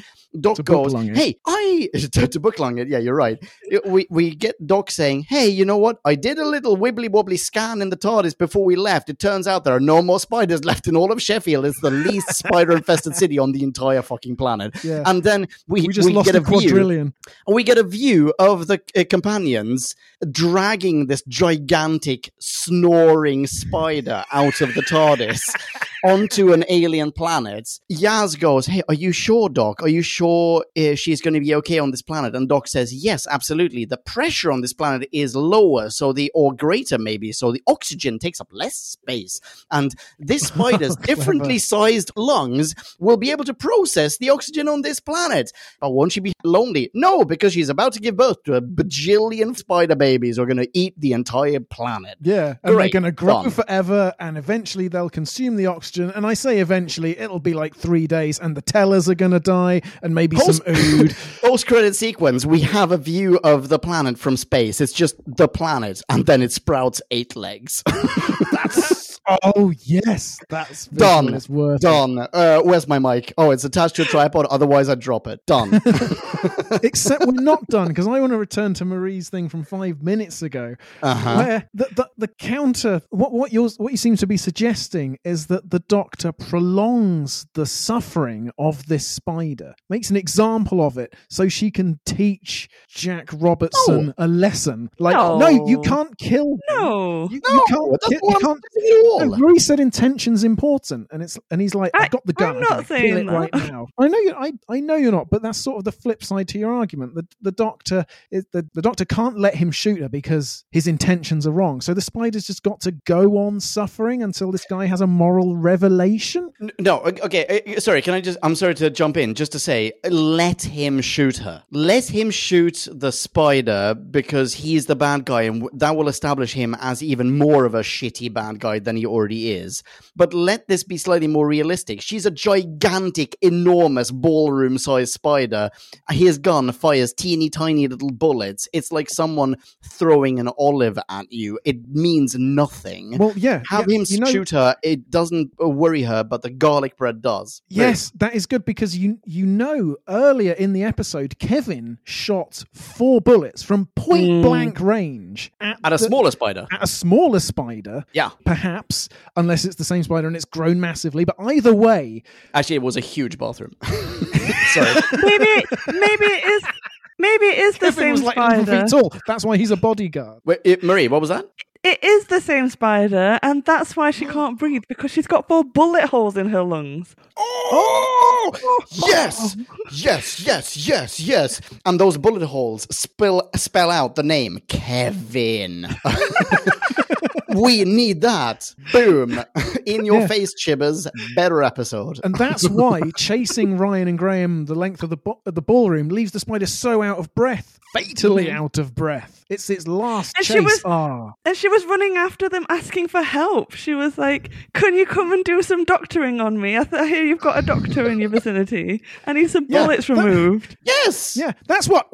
A: Doc
C: To
A: goes, "Hey, I to, to booklong it. Yeah, you're right. It- We we get Doc saying, "Hey, you know what? I did a little wibbly wobbly scan in the TARDIS before we left. It turns out there are no more spiders left in all of Sheffield. It's the least spider infested city on the entire fucking planet."
C: Yeah.
A: And then we
C: We just lost
A: get
C: a
A: a view.
C: quadrillion.
A: We get a view of the uh, companions dragging this gigantic snoring spider out of the TARDIS onto an alien planet. Yaz goes, "Hey, are you sure, Doc? Are you sure uh, she's going to be okay on this planet?" And Doc says, "Yes, absolutely. The pressure on this planet is lower, so the or greater maybe, so the oxygen takes up less space, and this spider's differently sized lungs will be able to process the oxygen on this planet. But won't she be lonely? No, because she's about to give birth to a bajillion spider babies who are going to eat the entire planet."
C: Yeah, and
A: Great,
C: they're going to grow
A: done.
C: forever, and eventually they'll consume the oxygen. And I say eventually, it'll be like three days, and the tellers are going to die, and maybe
A: Post-
C: some ood.
A: Post credit sequence, we have a view of the planet from space. It's just the planet, and then it sprouts eight legs.
C: oh yes, that's
A: Done.
C: It's worth it.
A: Done. Uh, where's my mic? Oh, it's attached to a tripod. Otherwise, I'd drop it. Done.
C: Except we're not done because I want to return to Marie's thing from five minutes ago,
A: Uh-huh.
C: where the, the the counter what what you what you seem to be suggesting is that the Doctor prolongs the suffering of this spider, makes an example of it, so she can teach Jack Robertson a lesson. Like, no,
B: No.
C: you can't kill.
B: No.
C: You,
A: No,
C: you can't.
A: that's
C: ki-
A: what
C: you can't.
A: Saying at all. all.
C: Said intention's important, and it's and he's like,
B: I-
C: I've got the gun.
B: I'm
C: I'm
B: not saying
C: it right now. I know you. I, I know you're not, but that's sort of the flip side to your argument. The the doctor is the, the doctor can't let him shoot her because his intentions are wrong. So the spider's just got to go on suffering until this guy has a moral revelation.
A: No, okay. uh, Sorry, can I just? I'm sorry to jump in, just to say, let him shoot her. Let him shoot the spider because he's the bad guy, and that will establish him as even more of a shitty bad guy than he already is. But let this be slightly more realistic. She's a gigantic, enormous ballroom-sized spider. His gun fires teeny tiny little bullets. It's like someone throwing an olive at you. It means nothing.
C: Well, yeah,
A: Have
C: yeah,
A: him
C: you know,
A: shoot her. It doesn't uh, worry her, but the garlic bread does.
C: Yes, that is good because you you know earlier in the episode, Kevin shot four bullets from point
B: Mm.
C: blank range at,
A: At a smaller spider.
C: at a smaller spider.
A: Yeah.
C: perhaps unless it's the same spider and it's grown massively. But either way,
A: Actually, it was a huge bathroom. Sorry.
B: maybe maybe it is maybe it is the
C: Kevin
B: same
C: was like 11
B: spider.
C: feet tall. That's why he's a bodyguard.
A: Wait, it, Marie, what was that?
B: It is the same spider, and that's why she can't breathe because she's got four bullet holes in her lungs.
A: Oh, yes, yes, yes, yes, yes. And those bullet holes spill spell out the name Kevin. we need that. Boom. In your
C: Yeah.
A: face, Chibbers. Better episode.
C: And that's why chasing Ryan and Graham the length of the bo- the ballroom leaves the spider so out of breath, fatally out of breath. It's its last
B: And she was-
C: Ah,
B: And she was running after them asking for help. She was like, Can you come and do some doctoring on me? I, th- I hear you've got a doctor in your vicinity. I need some
A: Yeah,
B: bullets
A: that-
B: removed.
A: Yes.
C: yeah, that's what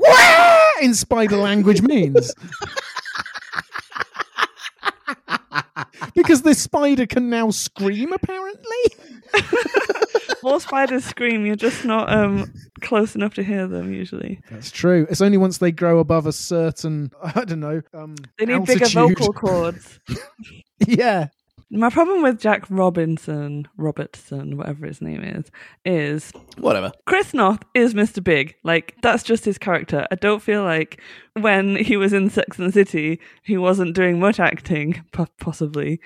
C: in spider language means. Because this spider can now scream, apparently.
B: More spiders scream, you're just not um, close enough to hear them usually.
C: That's true. It's only once they grow above a certain, I don't know, um,
B: They need bigger vocal cords.
C: yeah.
B: My problem with Jack Robinson, Robertson, whatever his name is, is
A: Whatever.
B: Chris Noth is Mr. Big. Like, that's just his character. I don't feel like when he was in Sex and the City, he wasn't doing much acting, possibly.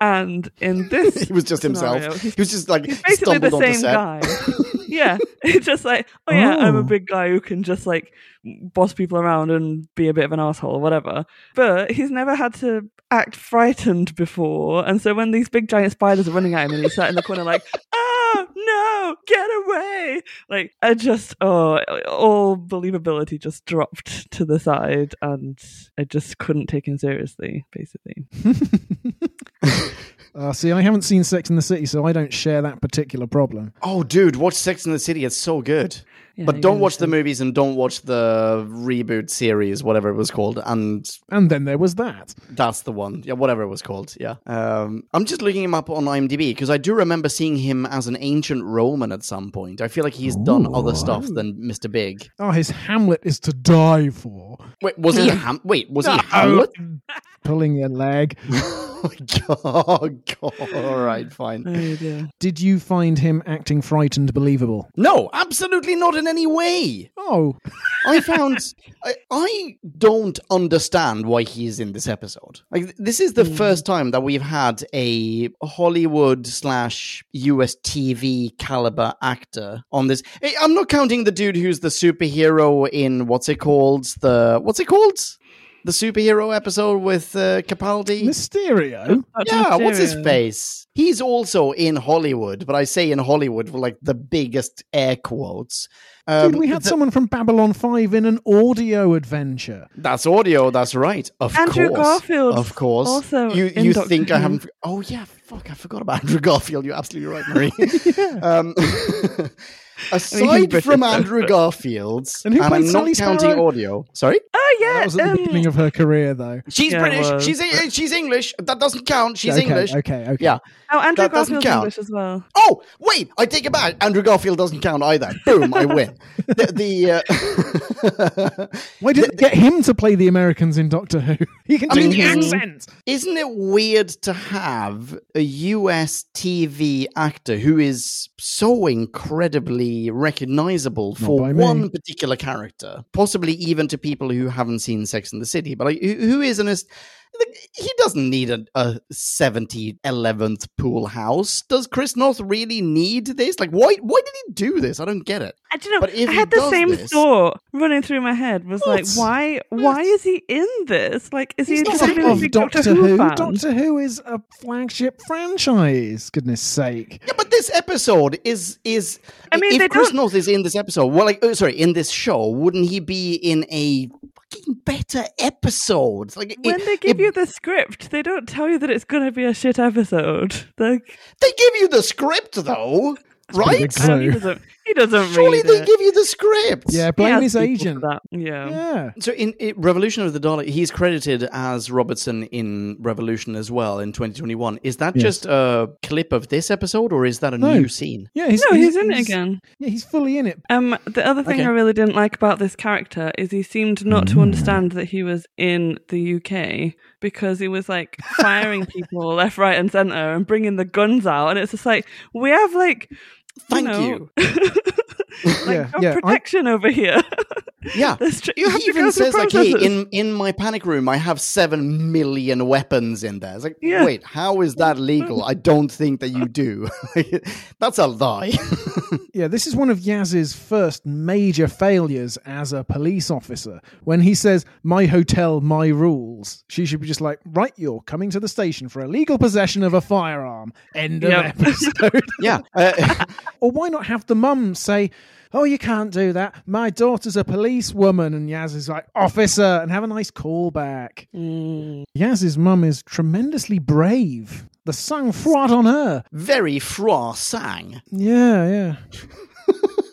B: And in this,
A: He was just himself. He was just like
B: he's basically the same guy. yeah. It's just like, oh yeah, I'm
C: Oh.
B: a big guy who can just like boss people around and be a bit of an asshole or whatever. But he's never had to act frightened before. And so when these big giant spiders are running at him and he's sat in the corner like, oh no, get away. Like, I just, oh, all believability just dropped to the side and I just couldn't take him seriously, basically.
C: Uh, see, I haven't seen Sex in the City, so I don't share that particular problem.
A: Oh, dude, watch Sex in the City. It's so good.
B: Yeah,
A: but don't watch the movies and don't watch the reboot series, whatever it was called. And
C: And then there was that.
A: that's the one. Yeah, whatever it was called. Yeah. Um, I'm just looking him up on IMDb because I do remember seeing him as an ancient Roman at some point. I feel like he's done other stuff than Mr. Big.
C: Oh, his Hamlet is to die for.
A: Wait, was he Ham? Wait, was he Hamlet?
C: Pulling your leg.
A: oh god! God. All right, fine.
B: Oh.
C: Did you find him acting frightened believable?
A: No, absolutely not in any way.
C: Oh,
A: I found I, I don't understand why he's in this episode. Like this is the first time that we've had a Hollywood slash US TV caliber actor on this. Eh, I'm not counting the dude who's the superhero in what's it called? The what's it called? The superhero episode with uh, Capaldi.
C: Mysterio.
B: Dr.
A: Yeah, what's his face? He's also in Hollywood, but I say in Hollywood with like the biggest air quotes. Um,
C: Dude, we had
A: the-
C: someone from Babylon 5 in an audio adventure.
A: That's audio. That's right. Of
B: Andrew
A: course.
B: Garfield
A: Of course.
B: also
A: you you
B: Doctor
A: think I haven't? Oh yeah. Fuck. I forgot about Andrew Garfield. You're absolutely right, Marie. um, aside
B: British,
A: from Andrew Garfield's,
C: And who
A: I'm
C: played
A: not
C: Sally
A: counting audio. Sorry.
B: Oh yeah,
C: That was at the
B: um,
C: beginning of her career, though.
A: She's
B: Yeah,
A: British.
B: was.
A: She's eh, she's English. That doesn't count. She's
C: okay,
A: English.
C: Okay, okay.
A: Yeah.
B: oh Andrew
A: that doesn't
B: Garfield's
A: count.
B: English as well.
A: Oh wait, I take it back. Andrew Garfield doesn't count either. Boom, I win. The, the uh,
C: Why didn't they get him to play the Americans in Doctor Who? He can
A: I
C: do
A: mean,
C: the
A: isn't-
C: accent.
A: Isn't it weird to have a US TV actor who is so incredibly recognizable for one particular character? Possibly even to people who haven't seen Sex and the City, but like, who, who is an he doesn't need a, a 70 11th pool house. Does Chris Noth really need this? Like, why why did he do this? I don't get it.
B: I don't know.
A: But if
B: I had the same
A: this-
B: thought running through my head. Was like, why? Why is he in this? Like, is he
C: He's
B: just
C: not
B: a really
C: of
B: big
C: Doctor,
B: Doctor,
C: Who.
B: fan?
C: Doctor Who is a flagship franchise. Goodness sake.
A: Yeah, but this episode is is.
B: I mean,
A: if Chris
B: don't-
A: Noth is in this episode, well, like, oh, sorry, in this show, wouldn't he be in a fucking better episodes. Like,
B: when
A: it-
B: they give
A: it-
B: you the script, they don't tell you that it's going to be a shit episode. Like,
A: they give you the script though, right?
B: I don't- he doesn't. He
A: Surely
B: read
A: they
B: it.
A: give you the script.
C: Yeah, blame his agent.
B: That. Yeah.
C: Yeah.
A: So in, in Revolution of the Daleks, he's credited as Robertson in Revolution as well in 2021. Is that
C: Yes.
A: just a clip of this episode, or is that a
C: No.
A: new scene?
C: Yeah, he's,
B: No, he's in it again.
C: Yeah, he's fully in it.
B: Um, the other thing
A: Okay.
B: I really didn't like about this character is he seemed not to understand that he was in the UK because he was like firing people left, right, and center and bringing the guns out, and it's just like we have like,
A: Thank
B: you,
A: you.
B: know, like
C: Yeah,
B: got
C: yeah, I-
B: protection over here.
A: Yeah.
B: There's tr- you have
A: he
B: to
A: even
B: go
A: says like, "Hey, in in my panic room, I have seven million weapons in there." It's like,
B: Yeah.
A: wait, how is that legal? I don't think that you do. That's a lie.
C: Yeah, this is one of Yaz's first major failures as a police officer. When he says, My hotel, my rules, she should be just like, Right, you're coming to the station for illegal possession of a firearm. End of
B: Yep.
C: episode.
A: yeah. Uh,
C: or why not have the mum say, Oh, you can't do that. My daughter's a policewoman. And Yaz is like, Officer, and have a nice callback.
B: Mm.
C: Yaz's mum is tremendously brave. The sang froid on her.
A: very froid sang.
C: Yeah, yeah.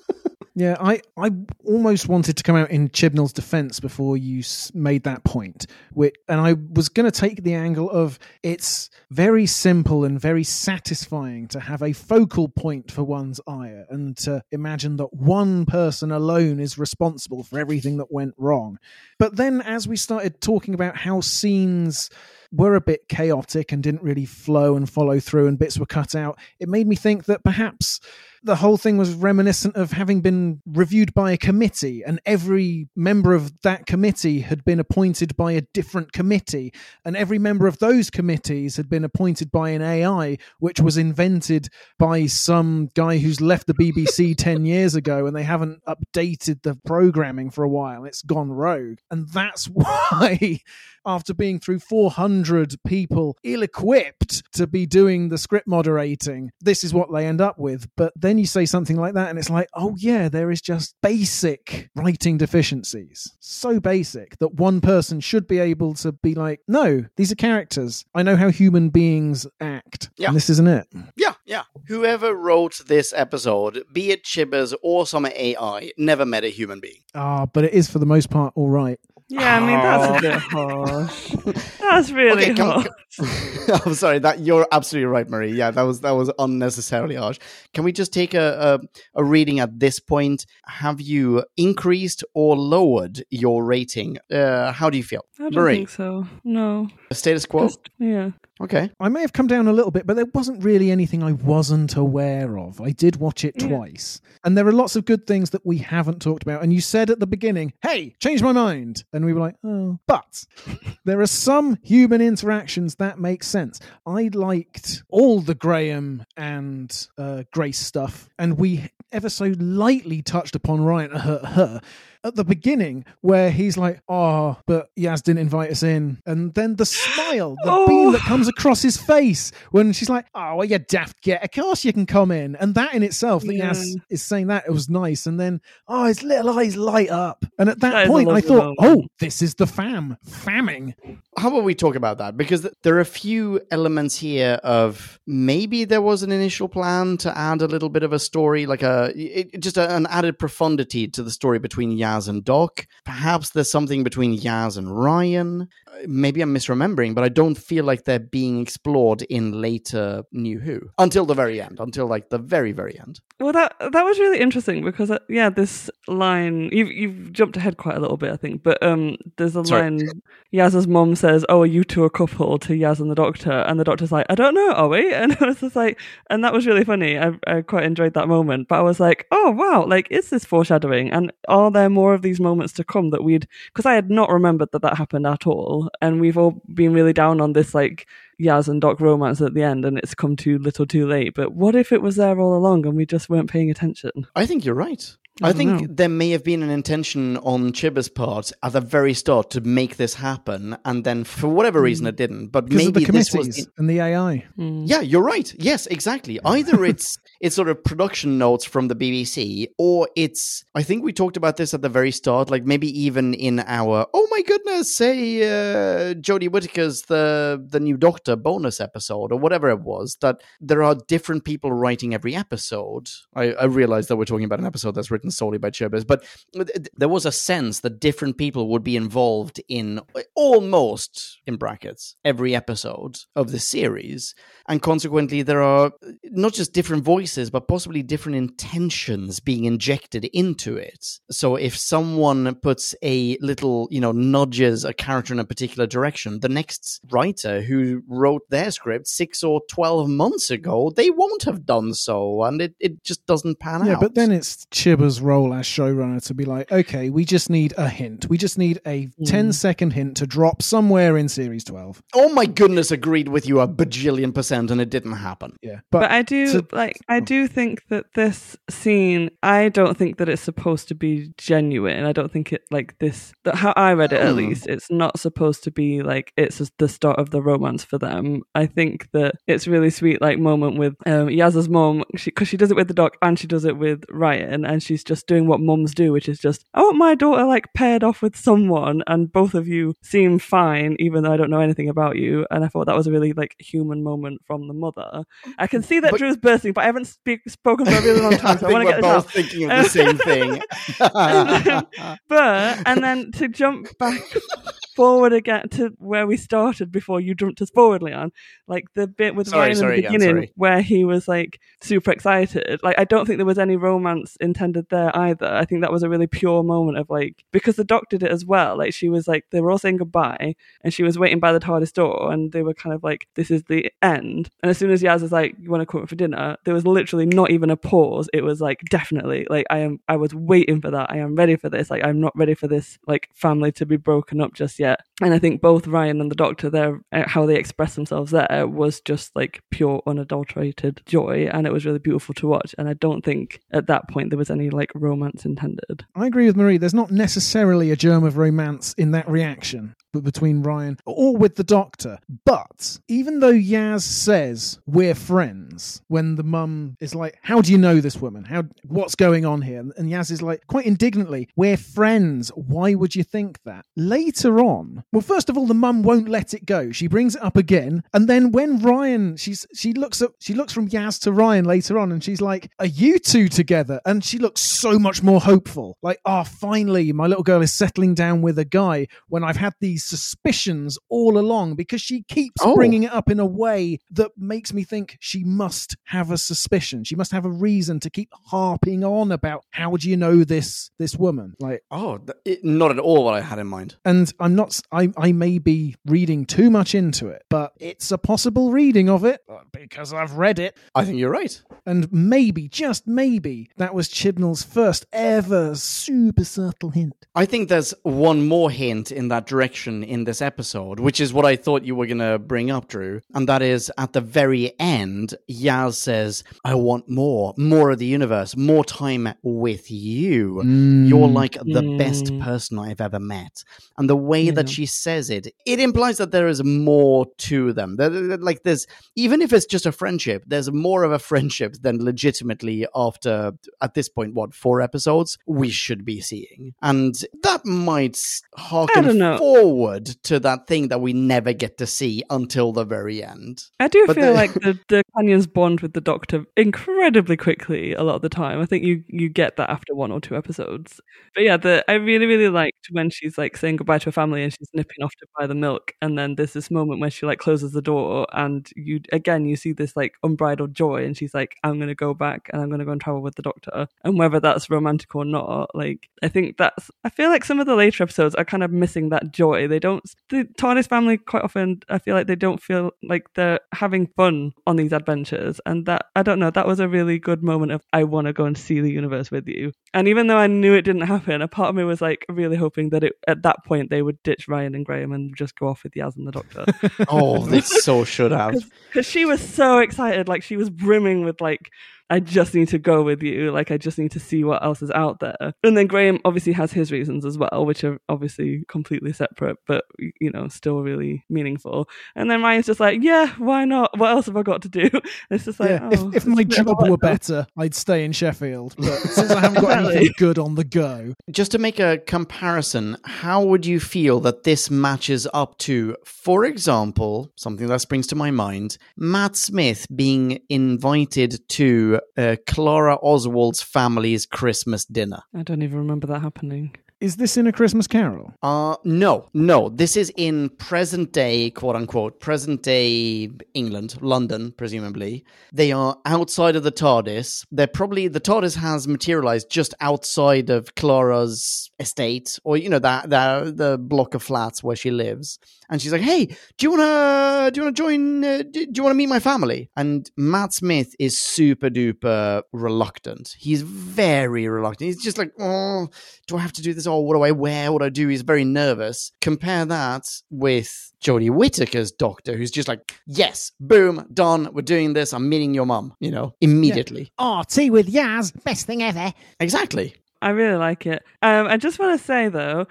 C: yeah, I, I almost wanted to come out in Chibnall's defense before you made that point. Which, and I was going to take the angle of it's very simple and very satisfying to have a focal point for one's ire and to imagine that one person alone is responsible for everything that went wrong. But then as we started talking about how scenes were a bit chaotic and didn't really flow and follow through and bits were cut out, it made me think that perhaps the whole thing was reminiscent of having been reviewed by a committee and every member of that committee had been appointed by a different committee and every member of those committees had been appointed by an AI which was invented by some guy who's left the BBC 10 years ago and they haven't updated the programming for a while. It's gone rogue. And that's why after being through 400 people ill equipped to be doing the script moderating, this is what they end up with. But then you say something like that, and it's like, oh, yeah, there is just basic writing deficiencies. So basic that one person should be able to be like, no, these are characters. I know how human beings act.
A: Yeah.
C: And this isn't it.
A: Yeah, yeah. Whoever wrote this episode, be it Chibbers or some AI, never met a human being.
C: Ah, but it is for the most part all right.
B: Yeah, I mean that's a bit harsh. That's really
A: Okay, come-
B: harsh.
A: I'm sorry. That you're absolutely right, Marie. Yeah, that was that was unnecessarily harsh. Can we just take a a, a reading at this point? Have you increased or lowered your rating? Uh, how do you feel,
B: I don't
A: Marie?
B: think so. No.
A: Status quo.
B: Just- yeah.
A: Okay.
C: I may have come down a little bit, but there wasn't really anything I wasn't aware of. I did watch it
B: Yeah.
C: twice. And there are lots of good things that we haven't talked about. And you said at the beginning, hey, change my mind. And we were like, oh. But there are some human interactions that make sense. I liked all the Graham and uh, Grace stuff. And we ever so lightly touched upon Ryan hurt her at the beginning where he's like, oh, but Yaz didn't invite us in. And then the smile, the
B: Oh.
C: beam that comes across his face when she's like, oh, well, you daft get. Of course you can come in. And that in itself, that
B: Yeah.
C: Yaz is saying that, it was nice. And then, oh, his little eyes light up. And at that,
B: That is a
C: point, I thought,
B: moment.
C: oh, this is the fam, famming.
A: How about we talk about that? Because th- there are a few elements here of maybe there was an initial plan to add a little bit of a story, like a it, just a, an added profundity to the story between Yaz and Doc. Perhaps there's something between Yaz and Ryan. Maybe I'm misremembering, but I don't feel like they're being explored in later New Who until the very end, until like the very very end.
B: Well, that that was really interesting because uh, yeah, this line you've you've jumped ahead quite a little bit, I think. But um, there's a
A: Sorry.
B: line Yaz's mom says, "Oh, are you two a couple?" to Yaz and the doctor, and the doctor's like, "I don't know, are we?" And I was just like, and that was really funny. I I quite enjoyed that moment. But I was like, "Oh wow, like is this foreshadowing? And are there more of these moments to come that we'd because I had not remembered that that happened at all, and we've all been really down on this like Yaz and Doc romance at the end, and it's come too little, too late. But what if it was there all along and we just weren't paying attention?
A: I think you're right.
B: I
A: I, think
B: know.
A: there may have been an intention on Chibbers' part at the very start to make this happen, and then for whatever hmm. reason it didn't. But
C: Because of the
A: maybe this
C: committees
A: was.
C: and the AI. Hmm.
A: Yeah, you're right. Yes, exactly. Either it's it's sort of production notes from the BBC, or it's. I think we talked about this at the very start, like maybe even in our oh my goodness, say uh, Jodie Whittaker's the the new Doctor bonus episode or whatever it was. That there are different people writing every episode. I, I realize that we're talking about an episode that's written solely by Chibbers, but th- th- there was a sense that different people would be involved in almost in brackets every episode of the series and consequently there are not just different voices but possibly different intentions being injected into it so if someone puts a little you know nudges a character in a particular direction the next writer who wrote their script 6 or 12 months ago they won't have done so and it, it just doesn't pan
C: Yeah,
A: out Yeah,
C: but then it's Chibbers' role as showrunner to be like, okay, we just need a hint. We just need a hmm. 10 second hint to drop somewhere in series 12.
A: oh my goodness agreed with you a bajillion percent and it didn't happen
C: Yeah.
B: But,
C: But,
B: I do
C: to-
B: like I do think that this scene I don't think that it's supposed to be genuine. I don't think it like this that how I read it at
A: Hmm.
B: least. It's not supposed to be like it's just the start of the romance for them. I think that it's really sweet like moment with um Yaz's mom because she, does it with the doc and she does it with Ryan and she's just doing what mums do which is just I want my daughter like paired off with someone and both of you seem fine even though I don't know anything about you and I thought that was a really like human moment from the mother. I can see that
A: But-
B: Drew's bursting, but I haven't speak, spoken for a really long time, so I, want to
A: we're
B: get
A: both
B: out.
A: thinking of the same thing.
B: But and then to jump back forward again to where we started before you jumped us forward, Leon, like the bit with
A: Sorry,
B: Ryan
A: sorry
B: in the beginning where he was like super excited. Like I don't think there was any romance intended there either. I think that was a really pure moment of like because the doc did it as well. Like she was like they were all saying goodbye and she was waiting by the TARDIS door and they were kind of like this is the end. And as soon as Yaz was like you want to come for dinner, there was literally not even a pause. It was like definitely like I am I was waiting for that. I am ready for this. Like I'm not ready for this like family to be broken up just yet. And I think both Ryan and the Doctor, there uh, how they expressed themselves there uh, was just like pure unadulterated joy, and it was really beautiful to watch. And I don't think at that point there was any like romance intended.
C: I agree with Marie. There's not necessarily a germ of romance in that reaction b- between Ryan or with the doctor. But even though Yaz says we're friends, when the mum is like, "How do you know this woman? How what's going on here?" and Yaz is like, quite indignantly, "We're friends. Why would you think that?" Later on, well, first of all, the mum won't let it go. She brings it up again, and then when Ryan, she's she looks at she looks from Yaz to Ryan later on, and she's like, "Are you two together?" And she looks so much more hopeful. Like, "Oh, finally, my little girl is settling down with a guy." When I've had these suspicions all along, because she keeps
A: Oh.
C: bringing it up in a way that makes me think she must have a suspicion. She must have a reason to keep harping on about how do you know this this woman? Like,
A: oh, it, not at all what I had in mind.
C: and I'm not. I I may be reading too much into it, but it's a possible reading of it uh, because I've read it,
A: I think you're right.
C: and maybe, just maybe, that was Chibnall's first ever super subtle hint.
A: I think there's one more hint in that direction in this episode, which is what I thought you were going to bring up, Drew. And that is at the very end, Yaz says, I want more, more of the universe, more time with you. You're like the best
B: Mm.
A: person I've ever met. And the way that she says it, it implies that there is more to them. That- that- Like there's, even if it's just a friendship, there's more of a friendship than legitimately after, at this point, what, four episodes, we should be seeing. And that might harken
B: don't know.
A: Forward to that thing that we never get to see until the very end.
B: I do
A: But
B: feel
A: the-
B: like the, the Canyons bond with the Doctor incredibly quickly a lot of the time. I think you you get that after one or two episodes. But yeah, the I really really liked when she's like saying goodbye to her family and she's nipping off to buy the milk, and then there's this moment where she like closes the door and you again you see this like unbridled joy, and she's like, I'm gonna go back and I'm gonna go and travel with the Doctor, and whether that's romantic or not, like I think that's I feel like some of the later episodes are kind of missing that joy. They don't. The TARDIS family quite often, I feel like they don't feel like they're having fun on these adventures, and that I don't know. That was a really good moment of I want to go and see the universe with you. And even though I knew it didn't happen, a part of me was like really hoping that it at that point they would ditch Ryan and Graham and just go off with Yaz and the Doctor.
A: Oh, they so should have.
B: because she was so excited like she was brimming with like i just need to go with you. Like i just need to see what else is out there. And then graham obviously has his reasons as well which are obviously completely separate but you know still really meaningful. And then ryan's just like yeah why not? What else have i got to do? And it's just like
C: yeah,
B: oh,
C: if, if my
B: it's a bit
C: job
B: odd.
C: were better, I'd stay in Sheffield. But since I haven't got anything good on the go,
A: Just to make a comparison, how would you feel that this matches up to, for example, something that springs to my mind, Matt Smith being invited to uh, Clara Oswald's family's Christmas dinner?
B: i don't even remember that happening
C: is this in a Christmas Carol?
A: Uh, no, no. This is in present day, quote unquote, present day England, London, presumably. They are outside of the TARDIS. They're probably, the TARDIS has materialized just outside of Clara's estate, or, you know, that, that the block of flats where she lives. And she's like, hey, do you want to, do you want to join, uh, do, do you want to meet my family? And Matt Smith is super duper reluctant. He's very reluctant. He's just like, oh, do I have to do this? Oh, what do I wear? What do I do? He's very nervous. Compare that with Jodie Whittaker's doctor, who's just like, yes, boom, done. We're doing this. I'm meeting your mum, you know, immediately.
C: Oh, tea with Yaz, best thing ever.
A: Exactly.
B: I really like it. Um, I just want to say though,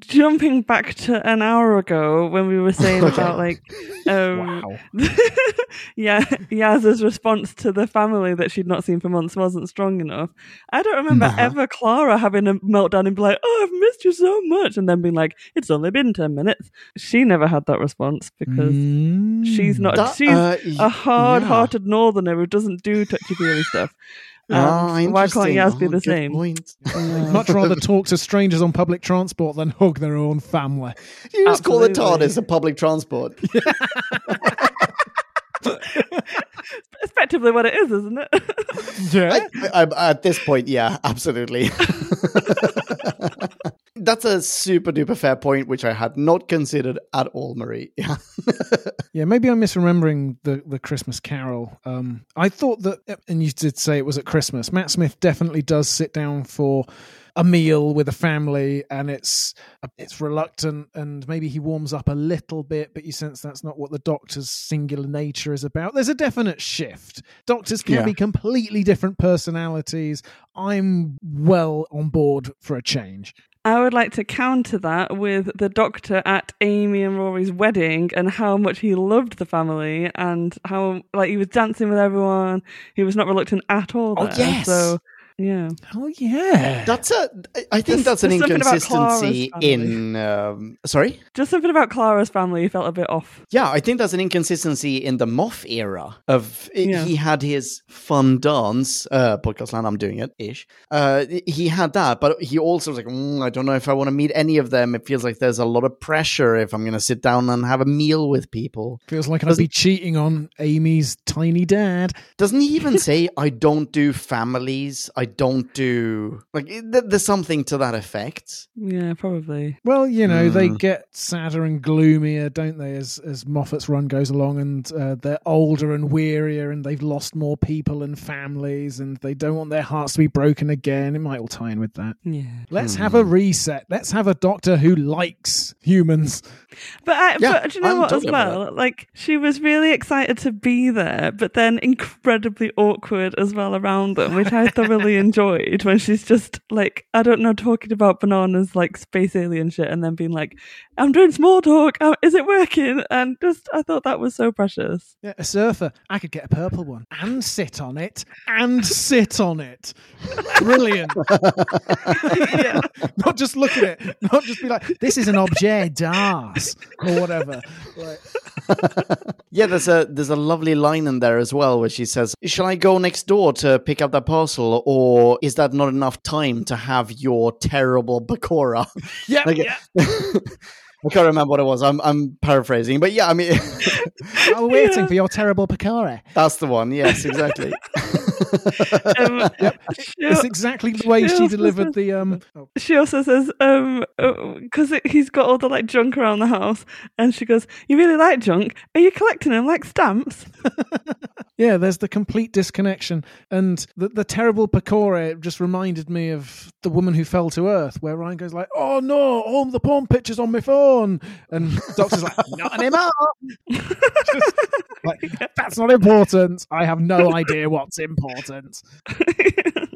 B: jumping back to an hour ago when we were saying about like, um, yeah, Yaz's response to the family that she'd not seen for months wasn't strong enough. I don't remember
A: Nah.
B: ever Clara having a meltdown and be like, "Oh, I've missed you so much," and then being like, "It's only been ten minutes." She never had that response because
C: Mm.
B: she's not.
A: That-
B: she's
A: uh, y-
B: a hard-hearted northerner who doesn't do touchy-feely stuff. Um,
A: Ah,
B: why can't
A: interesting.
B: Yaz be
A: Oh,
B: the
A: good
B: same?
A: point.
C: Much rather talk to strangers on public transport than hug their own family.
A: You just call the
B: Absolutely.
A: TARDIS a public transport.
B: Effectively, what it is, isn't it?
C: Yeah.
A: I, I, at this point, yeah, absolutely. That's a super duper fair point, which I had not considered at all, Marie. Yeah.
C: Yeah, maybe I'm misremembering the, the Christmas Carol. Um, I thought that, and you did say it was at Christmas. Matt Smith definitely does sit down for a meal with a family, and it's it's reluctant, and maybe he warms up a little bit, but you sense that's not what the Doctor's singular nature is about. There's a definite shift. Doctors can
A: Yeah.
C: be completely different personalities. I'm well on board for a change.
B: I would like to counter that with the doctor at Amy and Rory's wedding and how much he loved the family and how like he was dancing with everyone. He was not reluctant at all.
A: Oh, yes.
B: So yeah.
C: Oh yeah,
A: That's a. I think
B: There's-
A: that's an
B: there's something about
A: inconsistency in. Um, sorry.
B: Just something about Clara's family felt a bit off.
A: Yeah, I think that's an inconsistency in the Moff era. Of
B: Yeah.
A: he had his fun dance, uh, podcast land. I'm doing it ish. Uh, he had that, but he also was like, "Mm, I don't know if I want to meet any of them. It feels like there's a lot of pressure if I'm going to sit down and have a meal with people.
C: feels like I'd be cheating on Amy's tiny dad.
A: Doesn't he even say, I don't do families? I don't do. Like, it- th- there's something to that effect.
B: Yeah, probably.
C: Well, you know, they
A: Hmm.
C: get sadder and gloomier, don't they, as as Moffat's run goes along, and uh, they're older and wearier, and they've lost more people and families, and they don't want their hearts to be broken again. It might all tie in with that.
B: Yeah.
C: Let's have a reset. Let's have a doctor who likes humans.
B: But I,
A: Yeah,
B: but do you know
A: I'm
B: what as
A: totally up for
B: well? Like she was really excited to be there, but then incredibly awkward as well around them, which I thoroughly enjoyed. When she's just like, I don't know, talking about bananas like space alien shit, and then being like, "I'm doing small talk. Is it working?" And just, I thought that was so precious.
C: Yeah, a surfer. I could get a purple one and sit on it and sit on it. Brilliant.
B: yeah.
C: Not just look at it. Not just be like, this is an objet d'art or whatever. Like,
A: Yeah, there's a there's a lovely line in there as well where she says, "Shall I go next door to pick up that parcel, or is that not enough time to have your terrible pakora?"
C: yeah,
A: Like,
C: yeah.
A: I can't remember what it was. I'm I'm paraphrasing, but yeah, I mean,
C: While we're waiting for your terrible pakora.
A: that's the one. Yes, exactly.
B: Um, she,
C: It's exactly the way
B: She
C: she delivered
B: says-
C: the um. oh,
B: she also says, um, because he's got all the like junk around the house, and she goes, "You really like junk? Are you collecting them like stamps?"
C: Yeah, there's the complete disconnection, and the the terrible pakora just reminded me of the woman who fell to earth, where Ryan goes like, "Oh no, all the porn pictures on my phone," and Doctor's like, "Not anymore." Just like, that's not important. I have no idea what's important.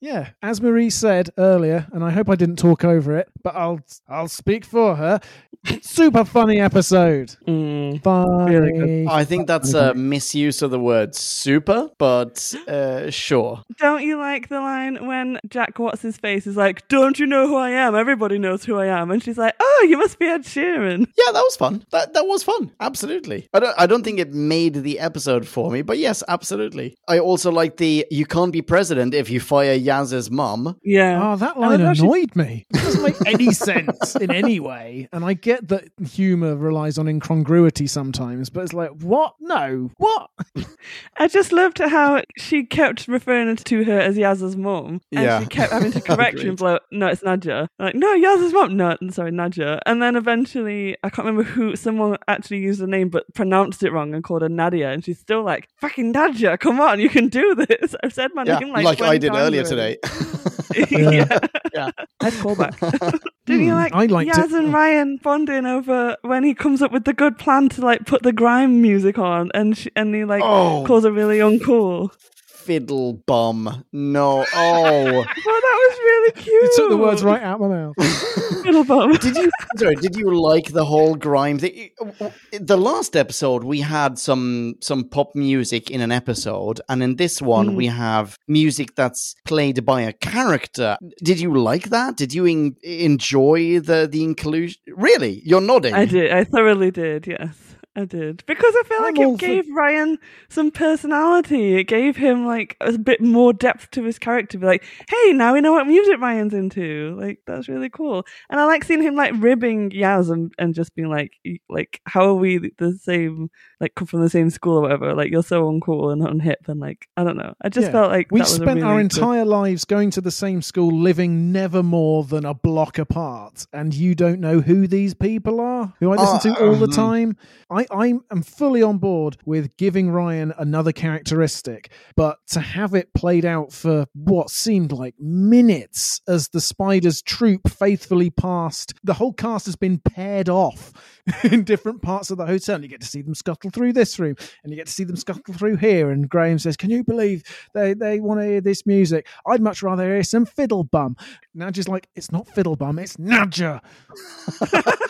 C: Yeah, as Marie said earlier, and I hope I didn't talk over it, but I'll I'll speak for her. Super funny episode.
B: Mm.
C: Funny.
B: Really good.
A: I think that's a misuse of the word super, but uh, sure.
B: Don't you like the line when Jack What's his face is like, "Don't you know who I am? Everybody knows who I am," and she's like, "Oh, you must be Ed Sheeran."
A: Yeah, that was fun. That that was fun. Absolutely. I don't I don't think it made the episode for me, but yes, absolutely. I also like the you can't be president if you fire Yaz's mum.
B: Yeah.
C: Oh, that line
B: love
C: annoyed me. It doesn't make any sense in any way. And I get that humor relies on incongruity sometimes, but it's like, what? No. What?
B: I just loved how she kept referring to her as Yaz's mum, and
A: Yeah.
B: she kept having to correct you and blow. No, it's Najia. Like, no, Yaz's mum. No, sorry, Najia. And then eventually, I can't remember who. Someone actually used the name but pronounced it wrong and called her Nadia, and she's still like, "Fucking Najia, come on, you can do this." I've said my
A: Yeah,
B: name
A: like,
B: like,
A: I did
B: times
A: earlier today.
B: yeah.
A: Yeah.
B: Let's call back. Did you
C: Hmm,
B: like
C: I liked
B: Yaz
C: it.
B: and Ryan bonding over when he comes up with the good plan to like put the grime music on and sh- and he like
A: Oh.
B: calls her really uncool?
A: Fiddle bum. No. Oh.
B: Well, that was really cute.
C: You took the words right out of my mouth.
B: Little bum.
A: did you sorry, did you like the whole grime thing? The last episode we had some some pop music in an episode, and in this one
B: Mm.
A: we have music that's played by a character. Did you like that? Did you en- enjoy the the inclusion? Really, you're nodding.
B: I did. I thoroughly did. Yes. I did because I feel
C: I'm
B: like
C: all
B: it
C: for-
B: gave Ryan some personality. It gave him like a bit more depth to his character. Be like, hey, now we know what music Ryan's into. Like that's really cool. And I like seeing him like ribbing Yaz and, and just being like, like how are we the same? Like come from the same school or whatever. Like you're so uncool and unhip and like I don't know. I just
C: Yeah.
B: felt like
C: We
B: that was
C: spent our
B: really good-
C: entire lives going to the same school, living never more than a block apart, and you don't know who these people are, who I listen to all the
A: Uh,
C: time. I, I am fully on board with giving Ryan another characteristic, but to have it played out for what seemed like minutes as the Spiders troop faithfully passed, the whole cast has been paired off in different parts of the hotel. You get to see them scuttle through this room, and you get to see them scuttle through here. And Graham says, "Can you believe they they want to hear this music? I'd much rather hear some fiddle bum." Najia's like, "It's not fiddle bum, it's Nadja."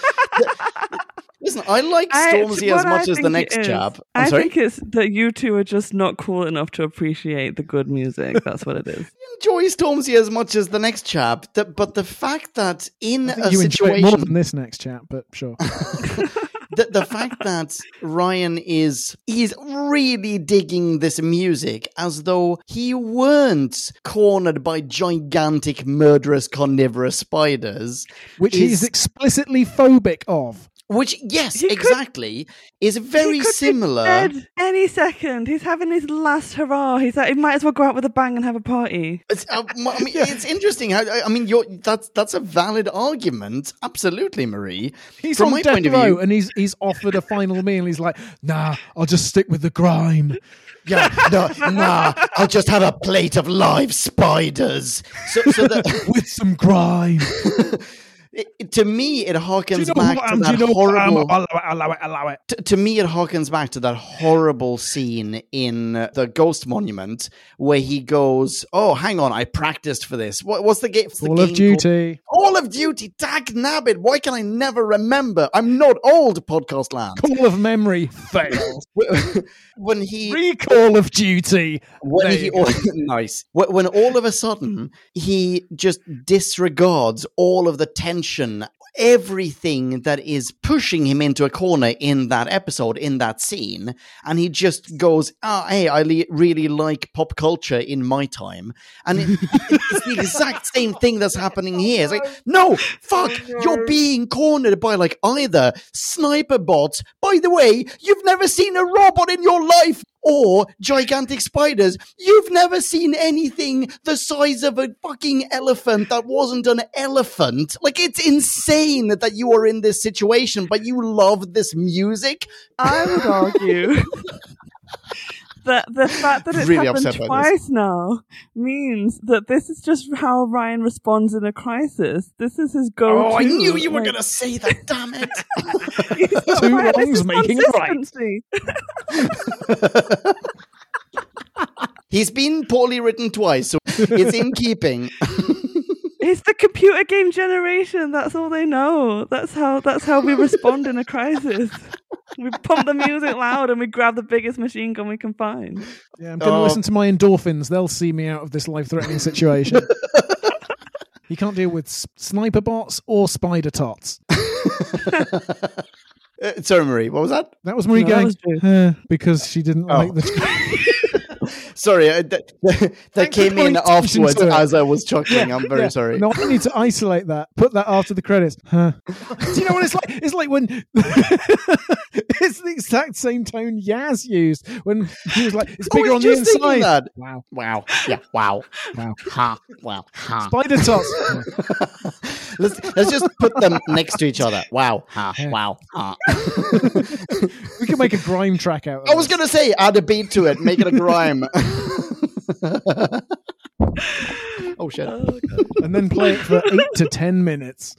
A: Listen, I like
B: I-
A: Stormzy
B: what
A: as much as the next chap. I'm sorry.
B: think it's that you two are just not cool enough to appreciate the good music. That's what it is.
A: enjoy Stormzy as much as the next chap, th- but the fact that in
C: I think
A: a
C: you enjoy it more
A: situation,
C: than this next chap, but sure.
A: the, the fact that Ryan is he's really digging this music as though he weren't cornered by gigantic murderous carnivorous spiders,
C: Which he is
A: is-
C: explicitly phobic of.
A: Which yes,
B: He could-
A: exactly, is very
B: could
A: similar.
B: any second. He's having his last hurrah. He's like, he might as well go out with a bang and have a party.
A: It's, uh, I mean, it's interesting. How, I mean, that's that's a valid argument. Absolutely, Marie.
C: He's
A: From
C: on
A: my
C: death
A: point of
C: row
A: view-
C: and he's he's offered a final meal. He's like, nah, I'll just stick with the grime.
A: Yeah, no, nah. I'll just have a plate of live spiders. So, so that
C: with some grime.
A: It, it- to me, it harkens
C: Do you know
A: back to that
C: you know who I am?
A: horrible.
C: Allow it, allow it,
A: to, to me, it harkens back to that horrible scene in the Ghost Monument where he goes, "Oh, hang on, I practiced for this. What, what's the game? what's the
C: Call of
A: game called?
C: Duty.
A: Call of Duty. Dag nabbit. Why can I never remember? I'm not old. Podcast land.
C: Call of Memory failed.
A: when he
C: Recall of Duty.
A: when he
C: you go.
A: nice when, when all of a sudden he just disregards all of the tension everything that is pushing him into a corner in that episode, in that scene. And he just goes, oh, hey, I le- really like pop culture in my time. And it, it's the exact same thing that's happening here. It's like, no, fuck, you're being cornered by like either sniper bots. By the way, you've never seen a robot in your life or gigantic spiders. You've never seen anything the size of a fucking elephant that wasn't an elephant. Like, it's insane that you are in this situation, but you love this music.
B: I would argue that the fact that it's
A: Really
B: happened
A: upset by
B: twice now means that this is just how Ryan responds in a crisis. This is his go-to.
A: Oh, I knew you were
B: like-
A: going to say that, damn it.
C: Two
B: right.
C: Wrongs making right.
A: He's been poorly written twice, so it's in keeping.
B: It's the computer game generation. That's all they know. That's how. That's how we respond in a crisis. We pump the music loud and we grab the biggest machine gun we can find.
C: Yeah, I'm going to
A: Oh.
C: listen to my endorphins. They'll see me out of this life-threatening situation. he can't deal with s- sniper bots or spider tots.
A: Uh, sorry, Marie, what was that?
C: That was Marie
B: No,
C: going
B: was Drew.
C: "Uh," because she didn't
A: Oh.
C: like the.
A: Sorry, uh, that, that came in afterwards as I was chuckling. I'm very
C: Yeah.
A: sorry.
C: No, I need to isolate that. Put that after the credits. Huh. Do you know what it's like? It's like when it's the exact same tone Yaz used when he was like, "It's bigger
A: was
C: on the inside."
A: that.
C: Wow,
A: Wow. Yeah. Wow.
C: wow.
A: Ha. Wow. Ha.
C: Spider tots.
A: let's let's just put them next to each other. Wow. Ha. Wow. Ha.
C: we can make a grime track out. Of
A: I was gonna say add a beat to it, make it a grime. oh shit.
C: Oh, and then play it for eight to ten minutes.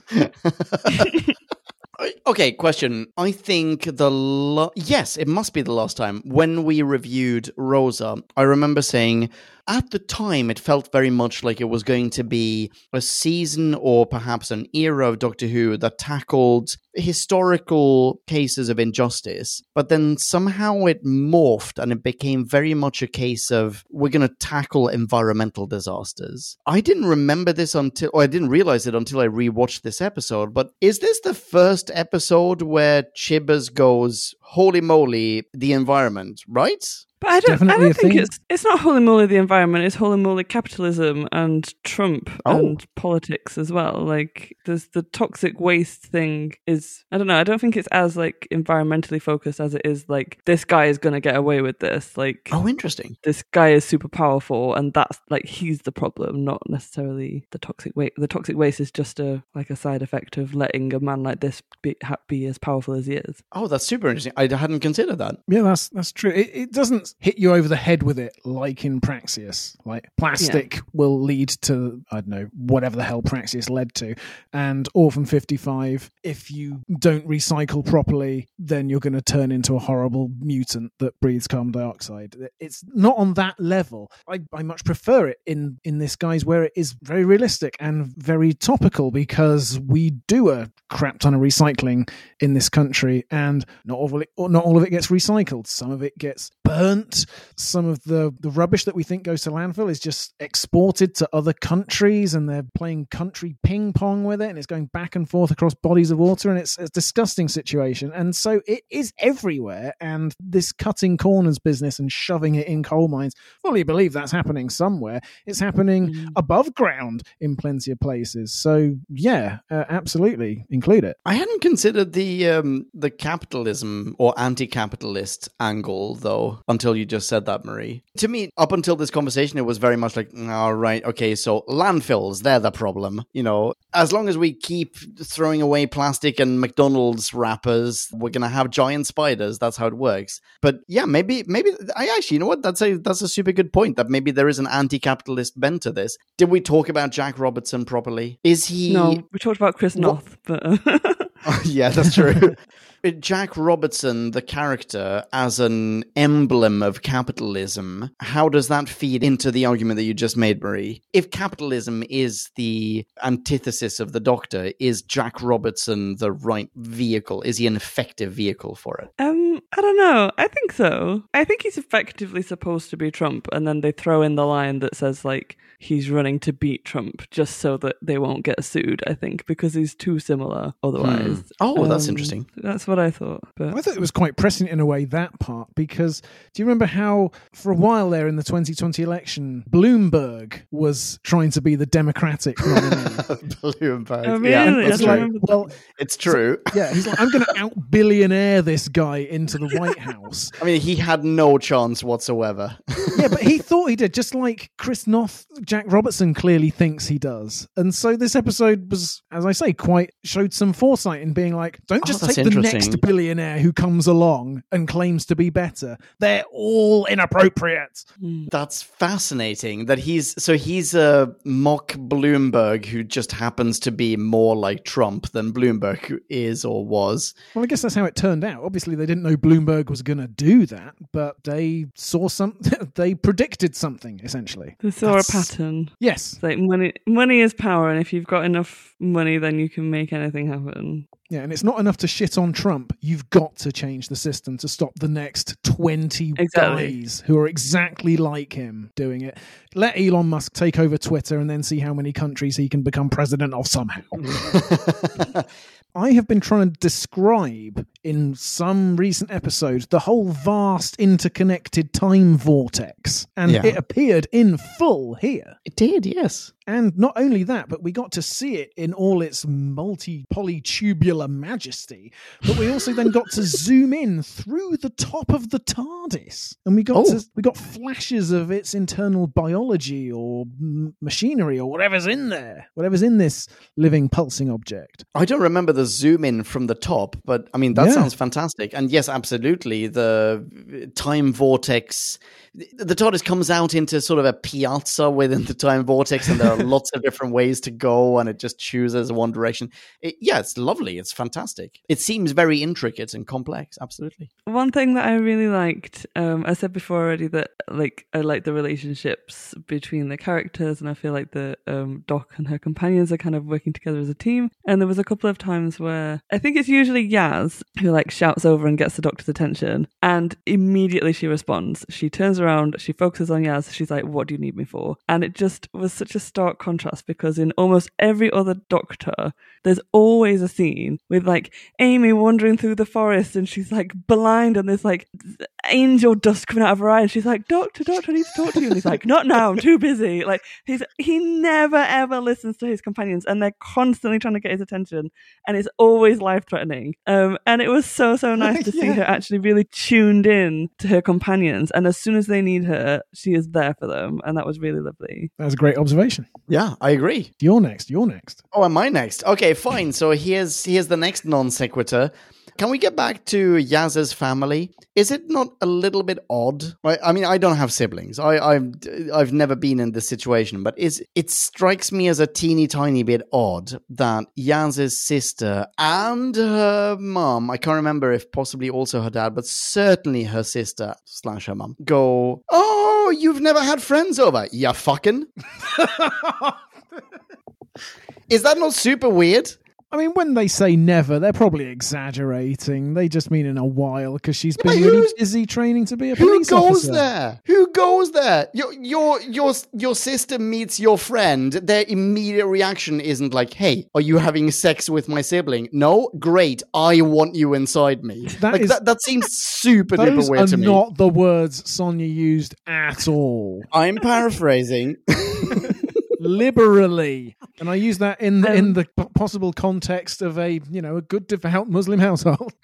A: Okay, question. I think the lo- yes, it must be the last time when we reviewed Rosa. I remember saying at the time it felt very much like it was going to be a season or perhaps an era of Doctor Who that tackled historical cases of injustice, but then somehow it morphed and it became very much a case of we're going to tackle environmental disasters. I didn't remember this until, or I didn't realize it until I rewatched this episode, but is this the first episode where Chibbers goes, holy moly, the environment, right?
B: But I don't. I don't think
C: thing.
B: it's. It's not holy moly the environment. It's holy moly capitalism and Trump
A: Oh.
B: and politics as well. Like there's the toxic waste thing. Is I don't know. I don't think it's as like environmentally focused as it is like this guy is going to get away with this. Like
A: Oh, interesting.
B: this guy is super powerful and that's like he's the problem not necessarily the toxic waste the toxic waste is just a like a side effect of letting a man like this be, be as powerful as he is
A: Oh, that's super interesting. I hadn't considered that.
C: Yeah, that's that's true. It, it doesn't hit you over the head with it like in Praxeus. Like plastic will lead to I don't know whatever the hell Praxeus led to, and Orphan Fifty Five. If you don't recycle properly, then you're going to turn into a horrible mutant that breathes carbon dioxide. It's not on that level. I, I much prefer it in in this guise where it is very realistic and very topical because we do a crap ton of recycling in this country, and not all of it, not all of it gets recycled. Some of it gets burnt. Some of the the rubbish that we think goes to landfill is just exported to other countries, and they're playing country ping pong with it, and it's going back and forth across bodies of water, and it's a disgusting situation. And so it is everywhere. And this cutting corners business and shoving it in coal mines, fully believe that's happening somewhere. It's happening
B: Mm.
C: above ground in plenty of places. So yeah, uh, absolutely include it.
A: I hadn't considered the um, the capitalism or anti-capitalist angle though until you just said that, Marie. To me, up until this conversation, it was very much like, mm, all right, okay, so landfills, they're the problem. You know, as long as we keep throwing away plastic and McDonald's wrappers, we're gonna have giant spiders. That's how it works. But yeah, maybe, maybe I actually, you know what? That's a that's a super good point. That maybe there is an anti-capitalist bent to this. Did we talk about Jack Robertson properly? Is he?
B: no we talked about chris
A: What-
B: noth but
A: yeah, that's true. Jack Robertson, the character, as an emblem of capitalism, how does that feed into the argument that you just made, Marie? If capitalism is the antithesis of the Doctor, is Jack Robertson the right vehicle? Is he an effective vehicle for it?
B: Um, I don't know. I think so. I think he's effectively supposed to be Trump, and then they throw in the line that says like he's running to beat Trump just so that they won't get sued. I think because he's too similar otherwise.
A: Oh, that's
B: Um,
A: interesting.
B: That's what I thought. But
C: I thought it was quite prescient in a way, that part, because do you remember how, for a while there in the 2020 election, Bloomberg was trying to be the Democratic nominee?
A: Bloomberg.
B: Oh,
A: Yeah,
B: really? I
C: It's
A: that's
C: like,
A: right.
C: well,
A: It's true.
C: yeah, he's like, I'm going to out billionaire this guy into the White House.
A: I mean, he had no chance whatsoever.
C: yeah, but he thought he did, just like Chris Noth, Jack Robertson clearly thinks he does. And so this episode was, as I say, quite showed some foresight in being like, don't
A: Oh,
C: just
A: that's
C: take the
A: interesting.
C: Next billionaire who comes along and claims to be better. They're all inappropriate. Hmm.
A: That's fascinating. That he's so he's a mock Bloomberg who just happens to be more like Trump than Bloomberg who is or was.
C: Well, I guess that's how it turned out. Obviously, they didn't know Bloomberg was going to do that, but they saw some. they predicted something essentially.
B: they saw
A: That's-
B: a pattern.
C: Yes,
B: It's like money. Money is power, and if you've got enough money, then you can make anything happen.
C: Yeah, and it's not enough to shit on Trump. You've got to change the system to stop the next twenty
B: Exactly.
C: guys who are exactly like him doing it. Let Elon Musk take over Twitter and then see how many countries he can become president of somehow. I have been trying to describe in some recent episode the whole vast interconnected time vortex, and
A: Yeah.
C: it appeared in full here.
A: It did, yes.
C: And not only that, but we got to see it in all its multi polytubular majesty. But we also then got to zoom in through the top of the TARDIS, and we got
A: Oh.
C: to, we got flashes of its internal biology or m- machinery or whatever's in there, whatever's in this living pulsing object.
A: I don't remember the zoom in from the top, but I mean that's
C: Yeah.
A: Sounds fantastic. And yes, absolutely, the time vortex. The TARDIS comes out into sort of a piazza within the time vortex, and there are lots of different ways to go, and it just chooses one direction. It, yeah, it's lovely. It's fantastic. It seems very intricate and complex. Absolutely.
B: One thing that I really liked, um, I said before already that like I like the relationships between the characters, and I feel like the um, Doc and her companions are kind of working together as a team. And there was a couple of times where I think it's usually Yaz who like shouts over and gets the Doctor's attention, and immediately she responds. She turns around, she focuses on Yaz. She's like, "What do you need me for?" And it just was such a stark contrast because in almost every other Doctor, there's always a scene with like Amy wandering through the forest and she's like blind and there's like angel dust coming out of her eye and she's like, Doctor, Doctor, I need to talk to you. And he's like, Not now, I'm too busy. Like he's he never ever listens to his companions and they're constantly trying to get his attention and it's always life threatening. Um and it was so so nice to see her actually really tuned in to her companions and as soon as they need her, she is there for them and that was really lovely.
C: That's a great observation.
A: Yeah, I agree.
C: You're next. You're next.
A: Oh, am I next? Okay, fine. So here's here's the next non sequitur. Can we get back to Yaz's family? Is it not a little bit odd? I, I mean, I don't have siblings. I, I've I've never been in this situation, but is it strikes me as a teeny tiny bit odd that Yaz's sister and her mom, I can't remember if possibly also her dad, but certainly her sister slash her mom, go, "Oh, you've never had friends over? Yeah, fucking." Is that not super weird?
C: I mean, when they say never, they're probably exaggerating. They just mean in a while because she's
A: but
C: been really
A: who's-
C: busy training to be a police officer.
A: Who goes there? Who goes there? Your your your your sister meets your friend. Their immediate reaction isn't like, "Hey, are you having sex with my sibling?" No, great. I want you inside me.
C: That
A: like
C: is-
A: that. That seems super duper
C: Those
A: weird
C: are
A: to me.
C: not the words Sonya used at all.
A: I'm paraphrasing.
C: Liberally, and I use that in the,
B: Um,
C: in the p- possible context of a you know a good devout Muslim household.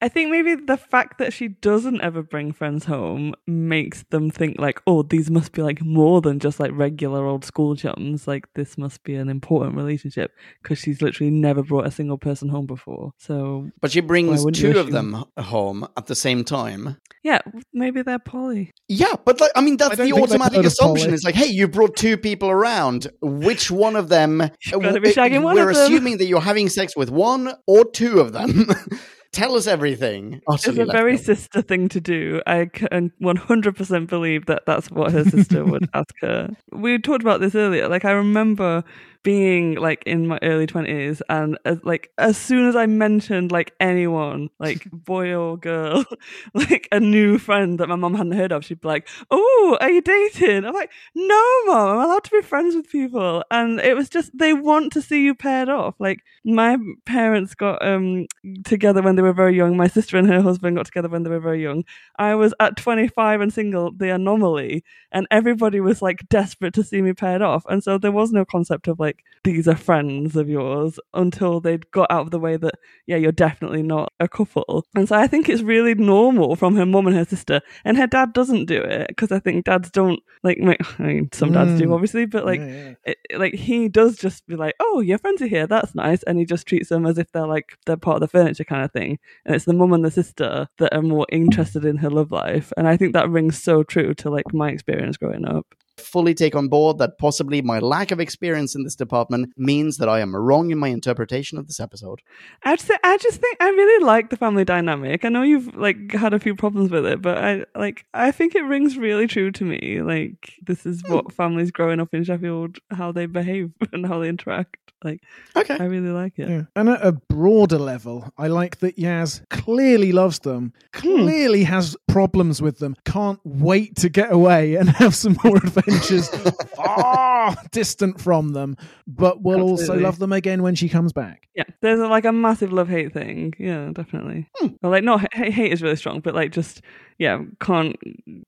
B: I think maybe the fact that she doesn't ever bring friends home makes them think like, oh, these must be like more than just like regular old school chums. Like this must be an important relationship because she's literally never brought a single person home before. So
A: but she brings
B: Why wouldn't you
A: two of them home at the same time.
B: Yeah, maybe they're poly.
A: Yeah, but like, I mean, that's
C: I
A: the automatic assumption.
C: poly.
A: It's like, hey, you brought two people around. Which one of them?
B: gotta be uh, shagging one
A: We're
B: of them.
A: assuming that you're having sex with one or two of them. Tell us everything.
B: It's a very
A: field.
B: sister thing to do. I can 100% believe that that's what her sister would ask her. We talked about this earlier. Like, I remember being like in my early 20s and as, like as soon as I mentioned like anyone, like boy or girl, like a new friend that my mom hadn't heard of, she'd be like, "Oh, are you dating?" I'm like, "No, mom, I'm allowed to be friends with people." And it was just they want to see you paired off. Like my parents got um together when they were very young. My sister and her husband got together when they were very young. I was at 25 and single, the anomaly, and everybody was like desperate to see me paired off. And so there was no concept of like these are friends of yours until they'd got out of the way that yeah, you're definitely not a couple. And so I think it's really normal from her mum and her sister, and her dad doesn't do it because I think dads don't like. I mean, some dads do
C: Mm.
B: obviously, but like
C: Yeah,
B: it, like he does just be like, "Oh, your friends are here. That's nice," and he just treats them as if they're like they're part of the furniture kind of thing. And it's the mum and the sister that are more interested in her love life, and I think that rings so true to like my experience growing up.
A: Fully take on board that possibly my lack of experience in this department means that I am wrong in my interpretation of this episode.
B: I just, I just think I really like the family dynamic. I know you've like had a few problems with it, but I like I think it rings really true to me. Like this is hmm. what families growing up in Sheffield how they behave and how they interact. Like
A: Okay.
B: I really like it.
C: Yeah. And at a broader level, I like that Yaz clearly loves them, clearly has problems with them, can't wait to get away and have some more adventures far distant from them, but will also love them again when she comes back.
B: Yeah, there's a, like a massive love hate thing. Yeah, definitely.
A: Hmm.
B: Well, like not hate, hate is really strong, but like just yeah, can't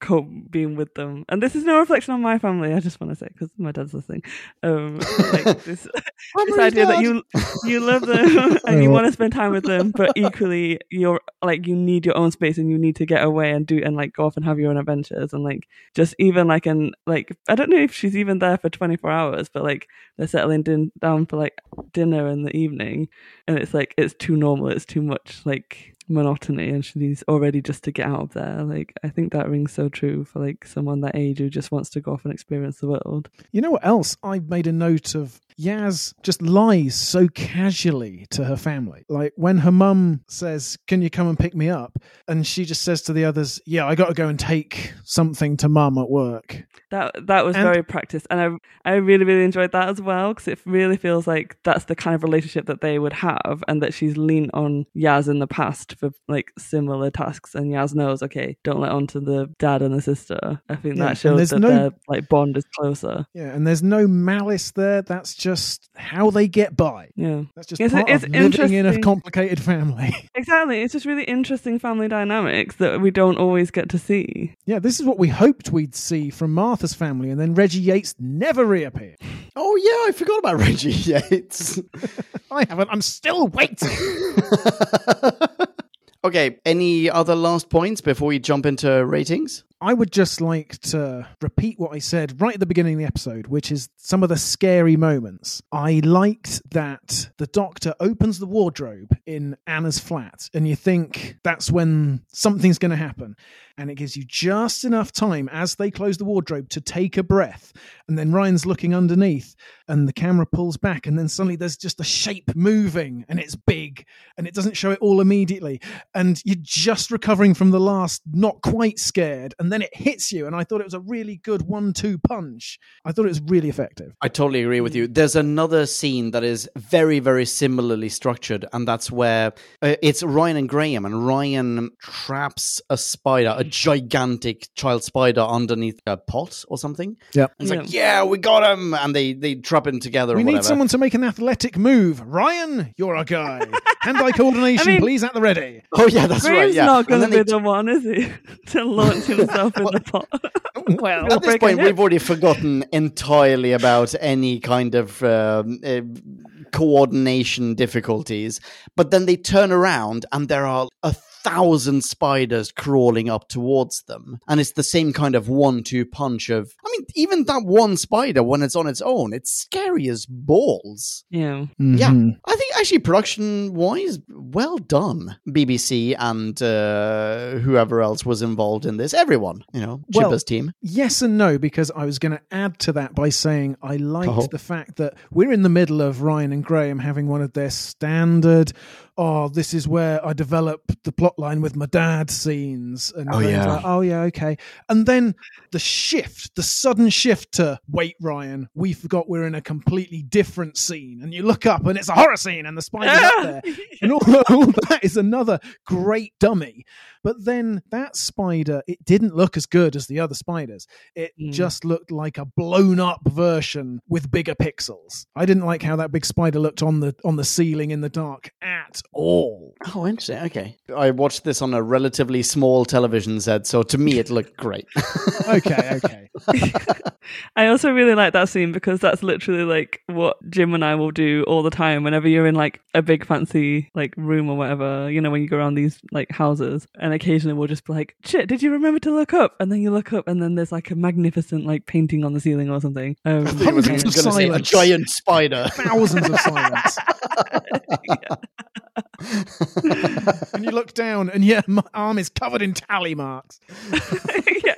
B: cope being with them. And this is no reflection on my family. I just want to say because my dad's listening. Um, like this, this idea that you you love them and you
C: Oh.
B: want to spend time with them, but equally you're like you need your own space and you need to get away and do and like go off and have your own adventures and like just even like an like I don't know if she's even there for 24 hours, but like they're settling din- down for like dinner in the evening and it's like it's too normal it's too much like monotony and she needs already just to get out of there like i think that rings so true for like someone that age who just wants to go off and experience the world
C: You know what else? I made a note of Yaz just lies so casually to her family. Like when her mum says, Can you come and pick me up? And she just says to the others, Yeah, I got to go and take something to mum at work.
B: that that was
C: And-
B: very practiced and i i really really enjoyed that as well because it really feels like that's the kind of relationship that they would have and that she's leaned on yaz in the past for like similar tasks and yaz knows okay don't let on to the dad and the sister i think
C: Yeah,
B: that shows that
C: no-
B: their like bond is closer
C: Yeah, and there's no malice there. That's just how they get by.
B: yeah
C: That's just
B: It's-
C: part
B: it's
C: of living in a complicated family.
B: Exactly. It's just really interesting family dynamics that we don't always get to see.
C: yeah, this is what we hoped we'd see from Martha's family, and then Reggie Yates never reappeared.
A: Oh yeah, I forgot about Reggie Yates.
C: I haven't. I'm still waiting.
A: okay, any other last points before we jump into ratings?
C: I would just like to repeat what I said right at the beginning of the episode, which is some of the scary moments. I liked that the doctor opens the wardrobe in Anna's flat, and you think that's when something's going to happen. And it gives you just enough time as they close the wardrobe to take a breath. And then Ryan's looking underneath, and the camera pulls back, and then suddenly there's just a shape moving, and it's big, and it doesn't show it all immediately. And you're just recovering from the last, not quite scared, and then it hits you. And I thought it was a really good one two punch. I thought it was really effective.
A: I totally agree with you. There's another scene that is very, very similarly structured, and that's where uh, it's Ryan and Graham, and Ryan traps a spider, a gigantic child spider, underneath a pot or something.
C: Yep.
A: And it's like, yeah, we got him, and they they trap him together.
C: We
A: or
C: need
A: whatever.
C: someone to make an athletic move. Ryan, you're a guy. Hand eye coordination,
B: I mean-
C: please, at the ready.
A: Oh yeah, that's right.
B: Graham's
A: Yeah,
B: not going to be
A: they
B: the one, is he, to launch himself in the pot?
C: Well,
A: At this point, we've already forgotten entirely about any kind of um, uh, coordination difficulties. But then they turn around and there are a thousand spiders crawling up towards them. And it's the same kind of one two punch of, I mean, even that one spider, when it's on its own, it's scary as balls.
B: Yeah.
A: Yeah.
C: Mhm.
A: I think actually production wise, well done, BBC and uh, whoever else was involved in this. Everyone, you know,
C: Well,
A: Chibbers' team.
C: Yes and no, because I was going to add to that by saying I liked
A: Oh.
C: the fact that we're in the middle of Ryan and Graham having one of their standard, oh, this is where I develop the plot line with my dad scenes. And
A: Oh, yeah.
C: like, oh, yeah, okay. And then the shift, the sudden shift to, wait, Ryan, we forgot we're in a completely different scene. And you look up and it's a horror scene and the spider's up there. And all, all that is another great dummy. But then that spider, it didn't look as good as the other spiders. It
B: Mm.
C: just looked like a blown up version with bigger pixels. I didn't like how that big spider looked on the on the ceiling in the dark at all.
A: Oh, interesting. Okay. I watched this on a relatively small television set, so to me it looked great.
C: Okay, okay.
B: I also really like that scene because that's literally like what Jim and I will do all the time whenever you're in like a big fancy like room or whatever, you know, when you go around these like houses and occasionally we'll just be like, shit, did you remember to look up? And then you look up and then there's like a magnificent like painting on the ceiling or something. Um,
A: It was
C: Hundreds
A: gonna
C: of
A: say a giant spider.
C: Thousands of silence. and you look down and your m- arm is covered in tally marks.
B: yeah.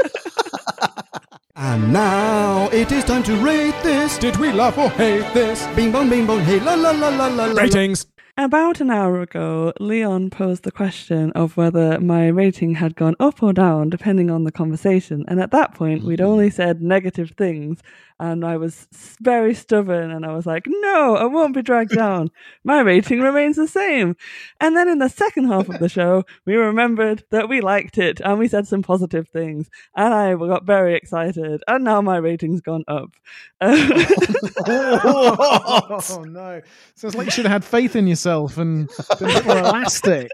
D: And now it is time to rate this. Did we love or hate this? Bing bong, bing bong, hey la la la la la. la.
C: Ratings.
B: About an hour ago, Leon posed the question of whether my rating had gone up or down depending on the conversation. And at that point, we'd only said negative things. And I was very stubborn and I was like, no, I won't be dragged down. My rating remains the same. And then in the second half of the show, we remembered that we liked it and we said some positive things. And I got very excited. And now my rating's gone up.
C: oh no! Sounds like you should have had faith in yourself and been a bit more elastic.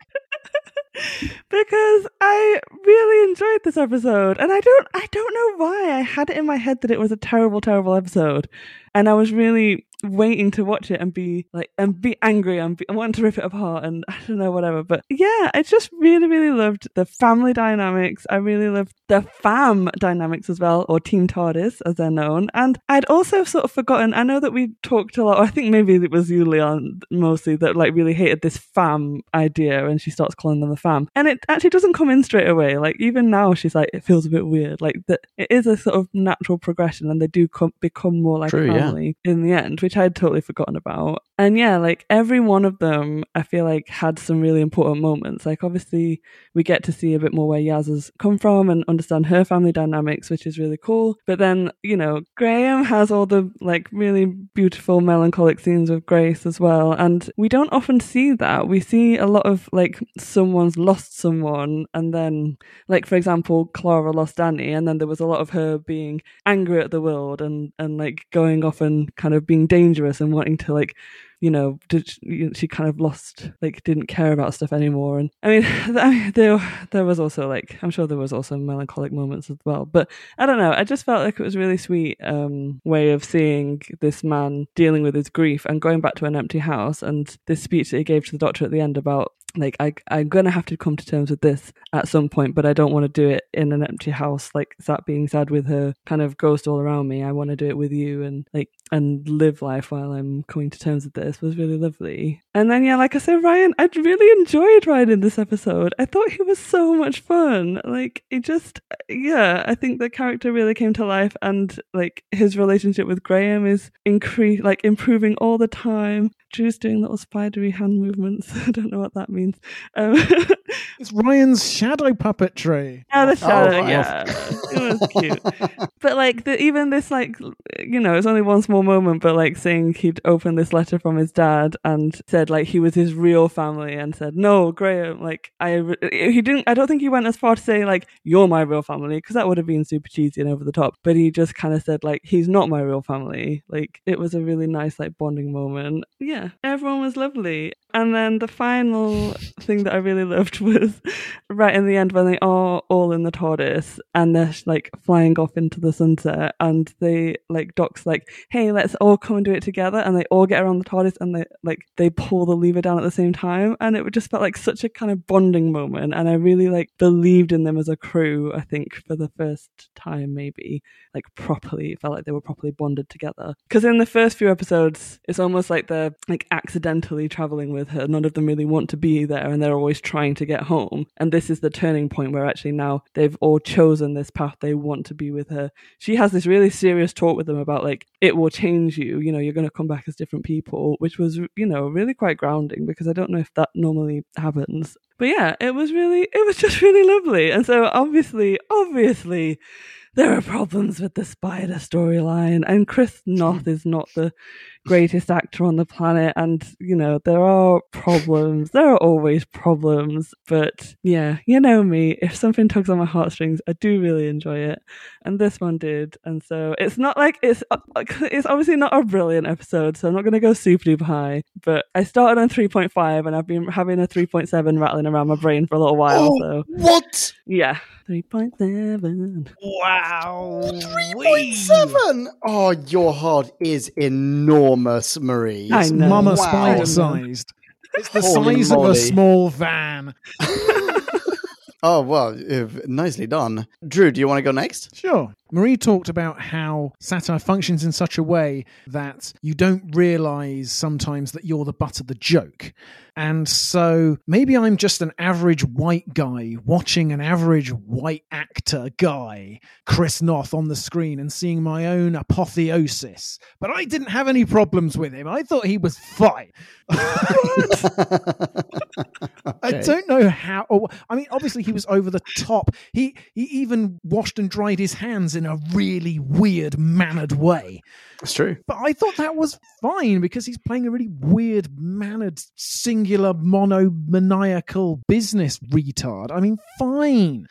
B: Because I really enjoyed this episode and I don't I don't know why I had it in my head that it was a terrible terrible episode. And I was really waiting to watch it and be like and be angry and be, I wanted to rip it apart and I don't know whatever. But yeah I just really really loved the family dynamics. I really loved the fam dynamics as well or Team TARDIS as they're known. And I'd also sort of forgotten I know that we talked a lot I think maybe it was you Leon mostly that like really hated this fam idea and she starts calling them the fam. And it actually doesn't come in straight away. Like even now she's like it feels a bit weird. Like that it is a sort of natural progression and they do come, become more like
A: True,
B: a
A: yeah.
B: family in the end which I'd totally forgotten about and yeah like every one of them I feel like had some really important moments like obviously we get to see a bit more where Yaz has come from and understand her family dynamics, which is really cool. But then, you know, Graham has all the like really beautiful melancholic scenes with Grace as well. And we don't often see that. We see a lot of like someone's lost someone and then like for example, Clara lost Danny and then there was a lot of her being angry at the world and and like going off and kind of being dangerous and wanting to like you know, did she, she kind of lost, like, didn't care about stuff anymore. And I mean, I mean, there there was also like, I'm sure there was also melancholic moments as well. But I don't know. I just felt like it was really sweet um, way of seeing this man dealing with his grief and going back to an empty house. And this speech that he gave to the doctor at the end about like I, I'm gonna have to come to terms with this at some point, but I don't want to do it in an empty house, like that being sad with her kind of ghost all around me. I want to do it with you and like and live life while I'm coming to terms with this was really lovely. And then yeah, like I said, Ryan, I really enjoyed Ryan in this episode. I thought he was so much fun. Like it just yeah, I think the character really came to life and like his relationship with Graham is increase like improving all the time. Drew's doing little spidery hand movements. I don't know what that means. Um,
C: It's Ryan's shadow puppetry.
B: yeah, the shadow,
A: wow.
B: yeah, it was cute. But like, the, even this, like, you know, it's only one small moment, but like saying he'd opened this letter from his dad and said like he was his real family, and said, "No, Graham, like I," he didn't. I don't think he went as far to say like you're my real family because that would have been super cheesy and over the top. But he just kind of said like he's not my real family. Like it was a really nice like bonding moment. Yeah, everyone was lovely. And then the final thing that I really loved was right in the end when they are all in the TARDIS and they're like flying off into the sunset and they like Doc's like, hey, let's all come and do it together and they all get around the TARDIS and they like they pull the lever down at the same time and it just felt like such a kind of bonding moment and I really like believed in them as a crew, I think, for the first time maybe. Like properly it felt like they were properly bonded together. Because in the first few episodes, it's almost like they're like accidentally traveling with her. None of them really want to be there and they're always trying to get home. And this is the turning point where actually now they've all chosen this path. They want to be with her. She has this really serious talk with them about like, it will change you. You know, you're going to come back as different people, which was, you know, really quite grounding because I don't know if that normally happens. But yeah, it was really, it was just really lovely. And so obviously, obviously, there are problems with the spider storyline, and Chris Noth is not the greatest actor on the planet, and you know there are problems. There are always problems, but yeah, you know me. If something tugs on my heartstrings, I do really enjoy it, and this one did. And so it's not like it's uh, it's obviously not a brilliant episode, so I'm not going to go super duper high. But I started on 3.5, and I've been having a 3.7 rattling around my brain for a little while.
A: Oh,
B: so
A: what?
B: yeah, 3.7.
C: Wow.
A: 3.7? Oh, your heart is enormous, Marie.
B: I
C: It's
B: know.
C: mama
A: Wow.
C: spider sized. It's the
A: Holy
C: size of a small van.
A: Oh, well, nicely done. Drew, do you want to go next?
C: Sure. Marie talked about how satire functions in such a way that you don't realize sometimes that you're the butt of the joke. And so maybe I'm just an average white guy watching an average white actor guy, Chris Noth, on the screen and seeing my own apotheosis. But I didn't have any problems with him. I thought he was fine. I don't know how. Or, I mean, obviously he was over the top. He he even washed and dried his hands in a really weird mannered way.
A: It's true.
C: But I thought that was fine because he's playing a really weird mannered, singular, monomaniacal business retard. I mean, fine.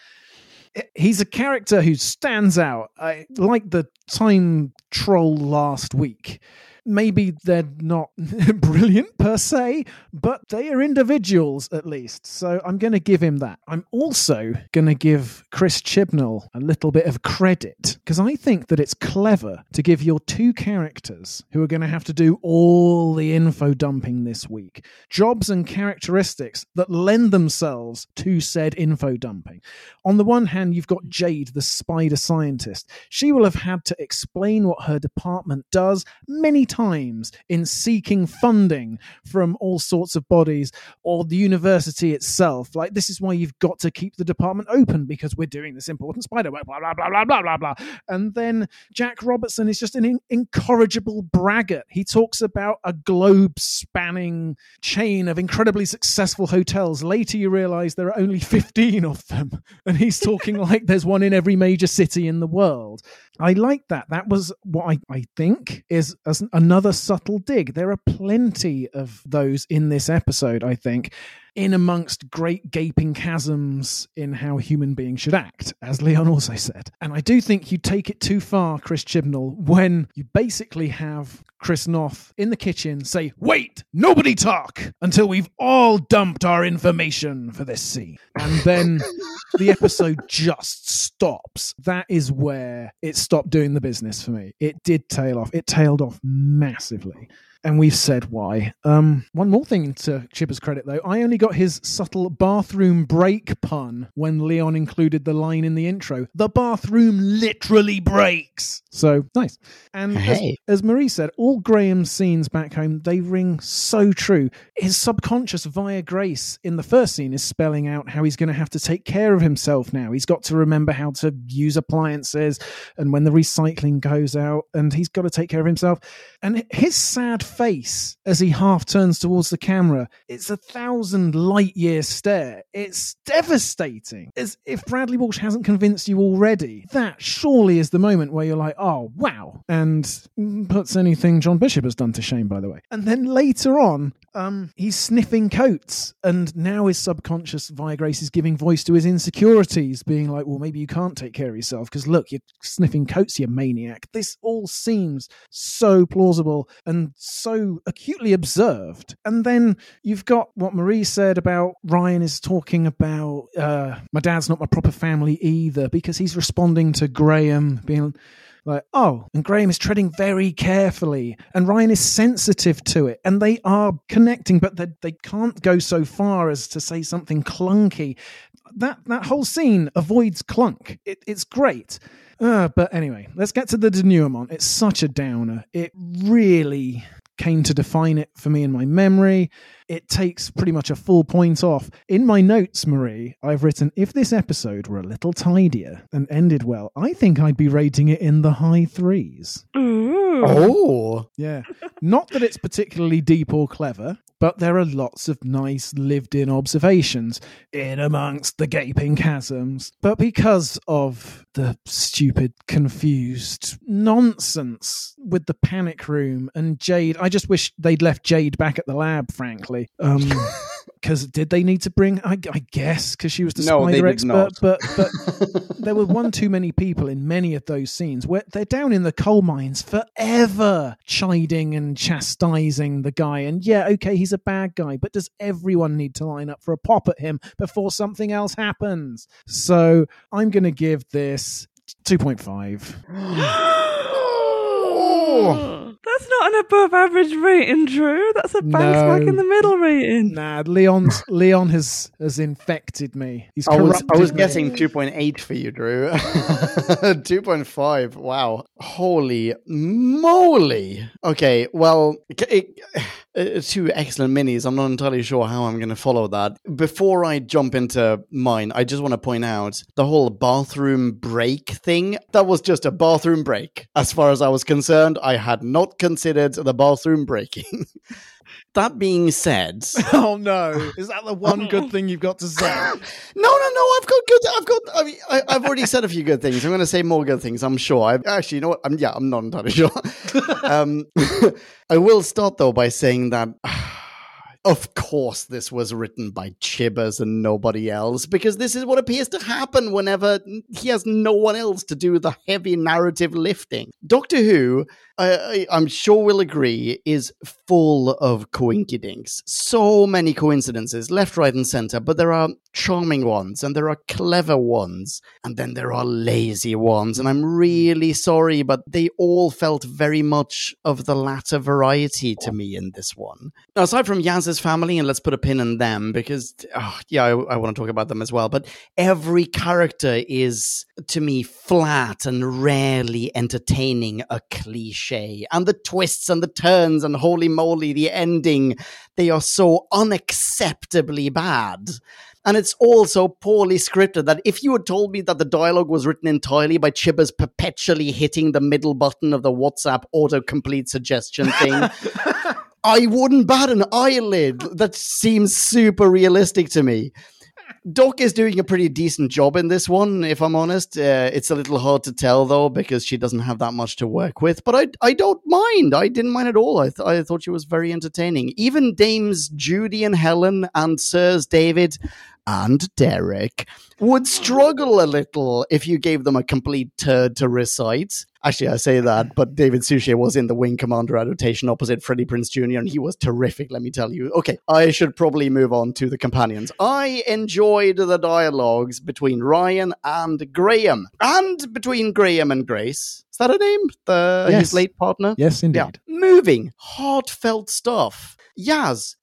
C: He's a character who stands out. I like the time troll last week. Maybe they're not brilliant per se, but they are individuals at least. So I'm going to give him that. I'm also going to give Chris Chibnall a little bit of credit because I think that it's clever to give your two characters who are going to have to do all the info dumping this week jobs and characteristics that lend themselves to said info dumping. On the one hand, you've got Jade, the spider scientist. She will have had to explain what her department does many times in seeking funding from all sorts of bodies or the university itself. Like, this is why you've got to keep the department open because we're doing this important spider work, blah, blah, blah, blah, blah, blah, blah. And then Jack Robertson is just an in- incorrigible braggart. He talks about a globe spanning chain of incredibly successful hotels. Later, you realize there are only 15 of them. And he's talking like there's one in every major city in the world. I like that. That was what I, I think is another subtle dig. There are plenty of those in this episode, I think, in amongst great gaping chasms in how human beings should act, as Leon also said. And I do think you take it too far, Chris Chibnall, when you basically have Chris Noth in the kitchen say, Wait, nobody talk until we've all dumped our information for this scene. And then the episode just stops. That is where it stopped doing the business for me. It did tail off. It tailed off massively. And we've said why. Um, one more thing to Chibbers' credit, though. I only got his subtle bathroom break pun when Leon included the line in the intro. The bathroom literally breaks. So nice. And as- as Marie said, all Graham's scenes back home, they ring so true. His subconscious via Grace in the first scene is spelling out how he's going to have to take care of himself now. He's got to remember how to use appliances and when the recycling goes out, and he's got to take care of himself. And his sad face as he half turns towards the camera, it's a thousand light year stare. It's devastating. As if Bradley Walsh hasn't convinced you already, that surely is the moment where you're like, oh, wow. And puts anything John Bishop has done to shame, by the way. And then later on, um, he's sniffing coats, and now his subconscious via Grace is giving voice to his insecurities, being like, well, maybe you can't take care of yourself because look, you're sniffing coats, you maniac. This all seems so plausible and acutely observed. And then you've got what Marie said about Ryan is talking about uh, my dad's not my proper family either because he's responding to Graham being like, oh, and Graham is treading very carefully, and Ryan is sensitive to it, and they are connecting, but they, they can't go so far as to say something clunky. That that whole scene avoids clunk. It, it's great. Uh, but anyway, let's get to the denouement. It's such a downer. It really came to define it for me in my memory. It takes pretty much a full point off. In my notes, Marie, I've written if this episode were a little tidier and ended well, I think I'd be rating it in the high threes.
B: Ooh.
A: Oh,
C: Yeah. Not that it's particularly deep or clever, but there are lots of nice lived in observations in amongst the gaping chasms. But because of the stupid, confused nonsense with the panic room and Jade, I just wish they'd left Jade back at the lab, frankly. Um, because did they need to bring? I, I guess because she was the
A: No,
C: spider expert,
A: not.
C: but but there were one too many people in many of those scenes where they're down in the coal mines forever, chiding and chastising the guy. And yeah, okay, he's a bad guy, but does everyone need to line up for a pop at him before something else happens? So I'm going to give this 2.5.
A: Oh.
B: That's not an above average rating, Drew. That's a bang
C: No.
B: smack in the middle rating.
C: Nah, Leon's Leon has has infected me. He's
A: I was I was
C: me.
A: guessing two point eight for you, Drew. two point five. Wow. Holy moly. Okay. Well, it, uh, two excellent minis. I'm not entirely sure how I'm going to follow that. Before I jump into mine, I just want to point out the whole bathroom break thing. That was just a bathroom break. As far as I was concerned, I had not considered the bathroom breaking. that being said.
C: Oh no! Is that the one good thing you've got to say?
A: No, no, no. I've got good. I've got. I mean, I, I've already said a few good things. I'm going to say more good things. I'm sure. I actually, you know what? I'm yeah. I'm not entirely sure. um, I will start though by saying that. Of course, this was written by Chibbers and nobody else, because this is what appears to happen whenever he has no one else to do the heavy narrative lifting. Doctor Who, I, I'm sure we'll agree, is full of coinkydinks. So many coincidences, left, right, and center, but there are charming ones, and there are clever ones, and then there are lazy ones, and I'm really sorry, but they all felt very much of the latter variety to me in this one. Now, aside from Yaz's family, and let's put a pin in them because, oh, yeah, I, I want to talk about them as well. But every character is, to me, flat and rarely entertaining a cliche. And the twists and the turns and holy moly, the ending, they are so unacceptably bad. And it's all so poorly scripted that if you had told me that the dialogue was written entirely by Chibbers perpetually hitting the middle button of the WhatsApp autocomplete suggestion thing, I wouldn't bat an eyelid. That seems super realistic to me. Doc is doing a pretty decent job in this one, if I'm honest. Uh, it's a little hard to tell though because she doesn't have that much to work with. But I, I don't mind. I didn't mind at all. I, th- I thought she was very entertaining. Even Dames Judy and Helen and Sirs David and Derek would struggle a little if you gave them a complete turd to recite. Actually, I say that, but David Suchet was in the Wing Commander adaptation opposite Freddie Prinze Jr., and he was terrific, let me tell you. Okay, I should probably move on to the companions. I enjoyed the dialogues between Ryan and Graham, and between Graham and Grace. Is that a name? The
C: Yes.
A: his late partner?
C: Yes, indeed.
A: Yeah. Moving, heartfelt stuff. Yaz.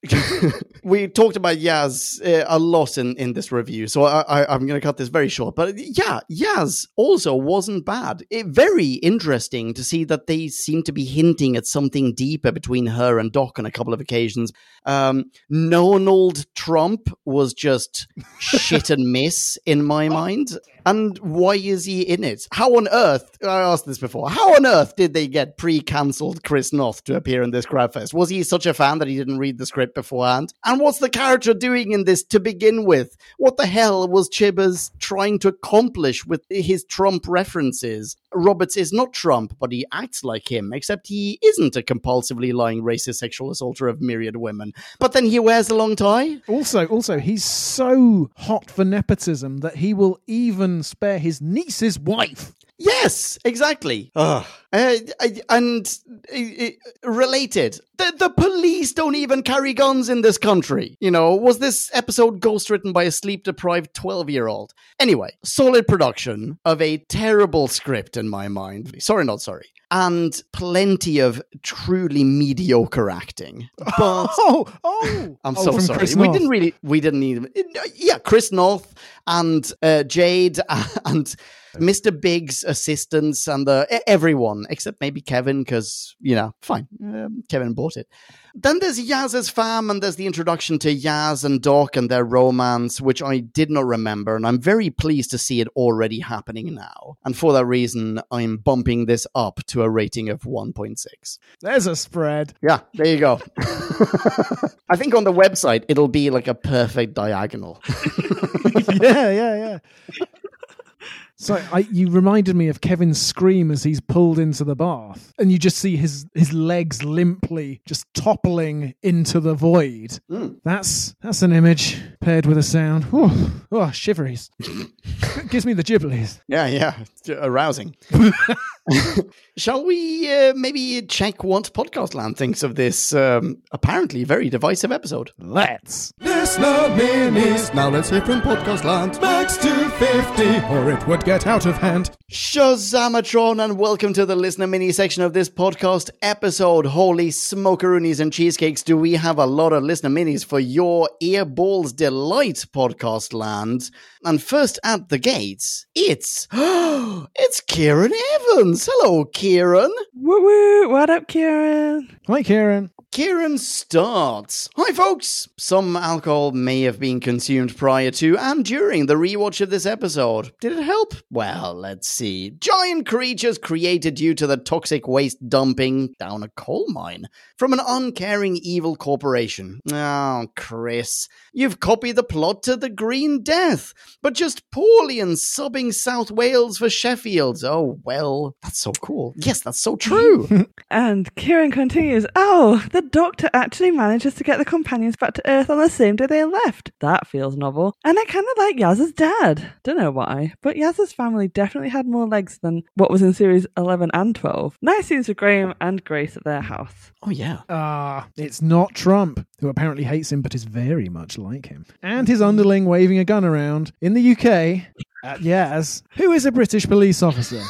A: we talked about Yaz uh, a lot in, in this review, so I, I, I'm going to cut this very short. But yeah, Yaz also wasn't bad. It, very interesting to see that they seem to be hinting at something deeper between her and Doc on a couple of occasions. Um, Donald Trump was just shit and miss in my mind. And why is he in it? How on earth, I asked this before, how on earth did they get pre cancelled Chris Noth to appear in this Crowdfest? Was he such a fan that he didn't read the script beforehand? And what's the character doing in this to begin with? What the hell was Chibbers trying to accomplish with his Trump references? Roberts is not Trump, but he acts like him, except he isn't a compulsively lying racist sexual assaulter of myriad women. But then he wears a long tie?
C: Also, also, he's so hot for nepotism that he will even spare his niece's wife.
A: Yes, exactly. Uh, I- and uh, uh, related, The, the police don't even carry guns in this country. You know, was this episode ghostwritten by a sleep deprived 12 year old? Anyway, solid production of a terrible script in my mind. Sorry, not sorry. And plenty of truly mediocre acting. But
C: oh, oh,
A: I'm
C: Oh,
A: so sorry.
C: Chris
A: we
C: Noth.
A: didn't really. We didn't need. Yeah, Chris Noth and uh, Jade and Mr. Big's assistants and the e- everyone except maybe Kevin because you know fine. Um, Kevin bought it. Then there's Yaz's fam and there's the introduction to Yaz and Doc and their romance, which I did not remember, and I'm very pleased to see it already happening now. And for that reason, I'm bumping this up to a rating of 1.6.
C: There's a spread.
A: Yeah, there you go. I think on the website it'll be like a perfect diagonal.
C: yeah, yeah, yeah. So I, you reminded me of Kevin's scream as he's pulled into the bath, and you just see his his legs limply just toppling into the void.
A: Mm.
C: That's that's an image paired with a sound. Whew. Oh, shiveries! Gives me the gibblies.
A: Yeah, yeah, arousing. Shall we uh, maybe check what Podcast Land thinks of this um, apparently very divisive episode?
C: Let's.
D: Listener minis. Now let's hear from Podcast Land. Max 250, or it would get out of hand.
A: Shazamatron, and welcome to the listener mini section of this podcast episode. Holy smokeroonies and cheesecakes, do we have a lot of listener minis for your earballs delight, Podcast Land? And first at the gates, it's it's Kieran Evans. Hello, Kieran.
B: Woo woo! What up, Kieran?
C: Hi, Kieran.
A: Kieran starts. Hi, folks. Some alcohol may have been consumed prior to and during the rewatch of this episode. Did it help? Well, let's see. Giant creatures created due to the toxic waste dumping down a coal mine from an uncaring evil corporation. Oh, Chris, you've copied the plot to The Green Death, but just poorly and subbing South Wales for Sheffield. Oh, well, that's so cool. Yes, that's so true.
B: And Kieran continues, Oh, the doctor actually manages to get the companions back to Earth on the same day they left. That feels novel. And I kind of like Yaz's dad. Don't know why, but Yaz's family definitely had more legs than what was in series 11 and 12. Nice scenes with Graham and Grace at their house.
A: oh, yeah.
C: Ah, it's not Trump, who apparently hates him but is very much like him. And his underling waving a gun around in the UK at Yaz, who is a British police officer.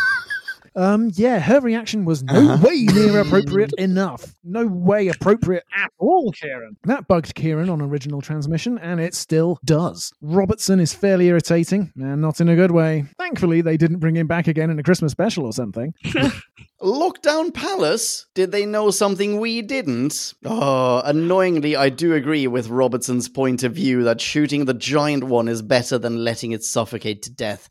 C: Um, yeah, her reaction was no way near appropriate enough. No way appropriate at all, Kieran. That bugged Kieran on original transmission, and it still does. Robertson is fairly irritating, and not in a good way. Thankfully, they didn't bring him back again in a Christmas special or something.
A: Lockdown Palace? Did they know something we didn't? Oh, annoyingly, I do agree with Robertson's point of view that shooting the giant one is better than letting it suffocate to death.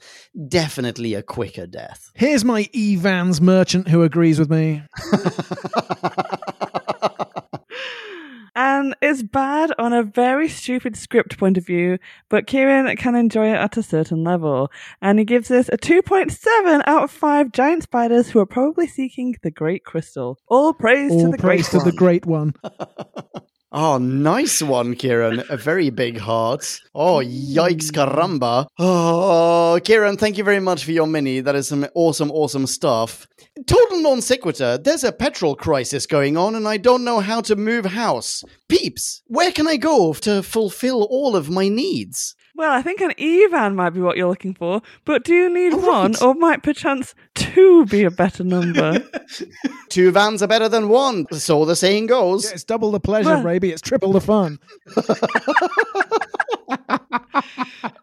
A: Definitely a quicker death.
C: Here's my Evans merchant who agrees with me.
B: And it's bad on a very stupid script point of view, but Kieran can enjoy it at a certain level. And he gives this a 2.7 out of 5 giant spiders who are probably seeking the Great Crystal. All praise to the
C: praise
B: Great
C: to the great one.
A: Oh, nice one, Kieran. A very big heart. Oh, yikes, caramba. Oh, Kieran, thank you very much for your mini. That is some awesome, awesome stuff. Total non sequitur. There's a petrol crisis going on, and I don't know how to move house. Peeps, where can I go to fulfill all of my needs?
B: Well, I think an Evan might be what you're looking for, but do you need
A: Oh,
B: one,
A: right.
B: or might perchance two be a better number?
A: Two vans are better than one, so the saying goes.
C: Yeah, it's double the pleasure,
B: Well-
C: baby. It's triple the fun.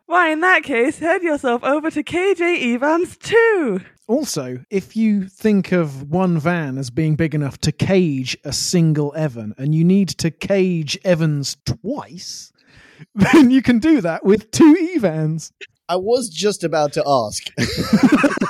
B: Why, in that case, head yourself over to KJ Evans 2.
C: Also, if you think of one van as being big enough to cage a single Evan, and you need to cage Evans twice, then you can do that with two Evans.
A: I was just about to ask.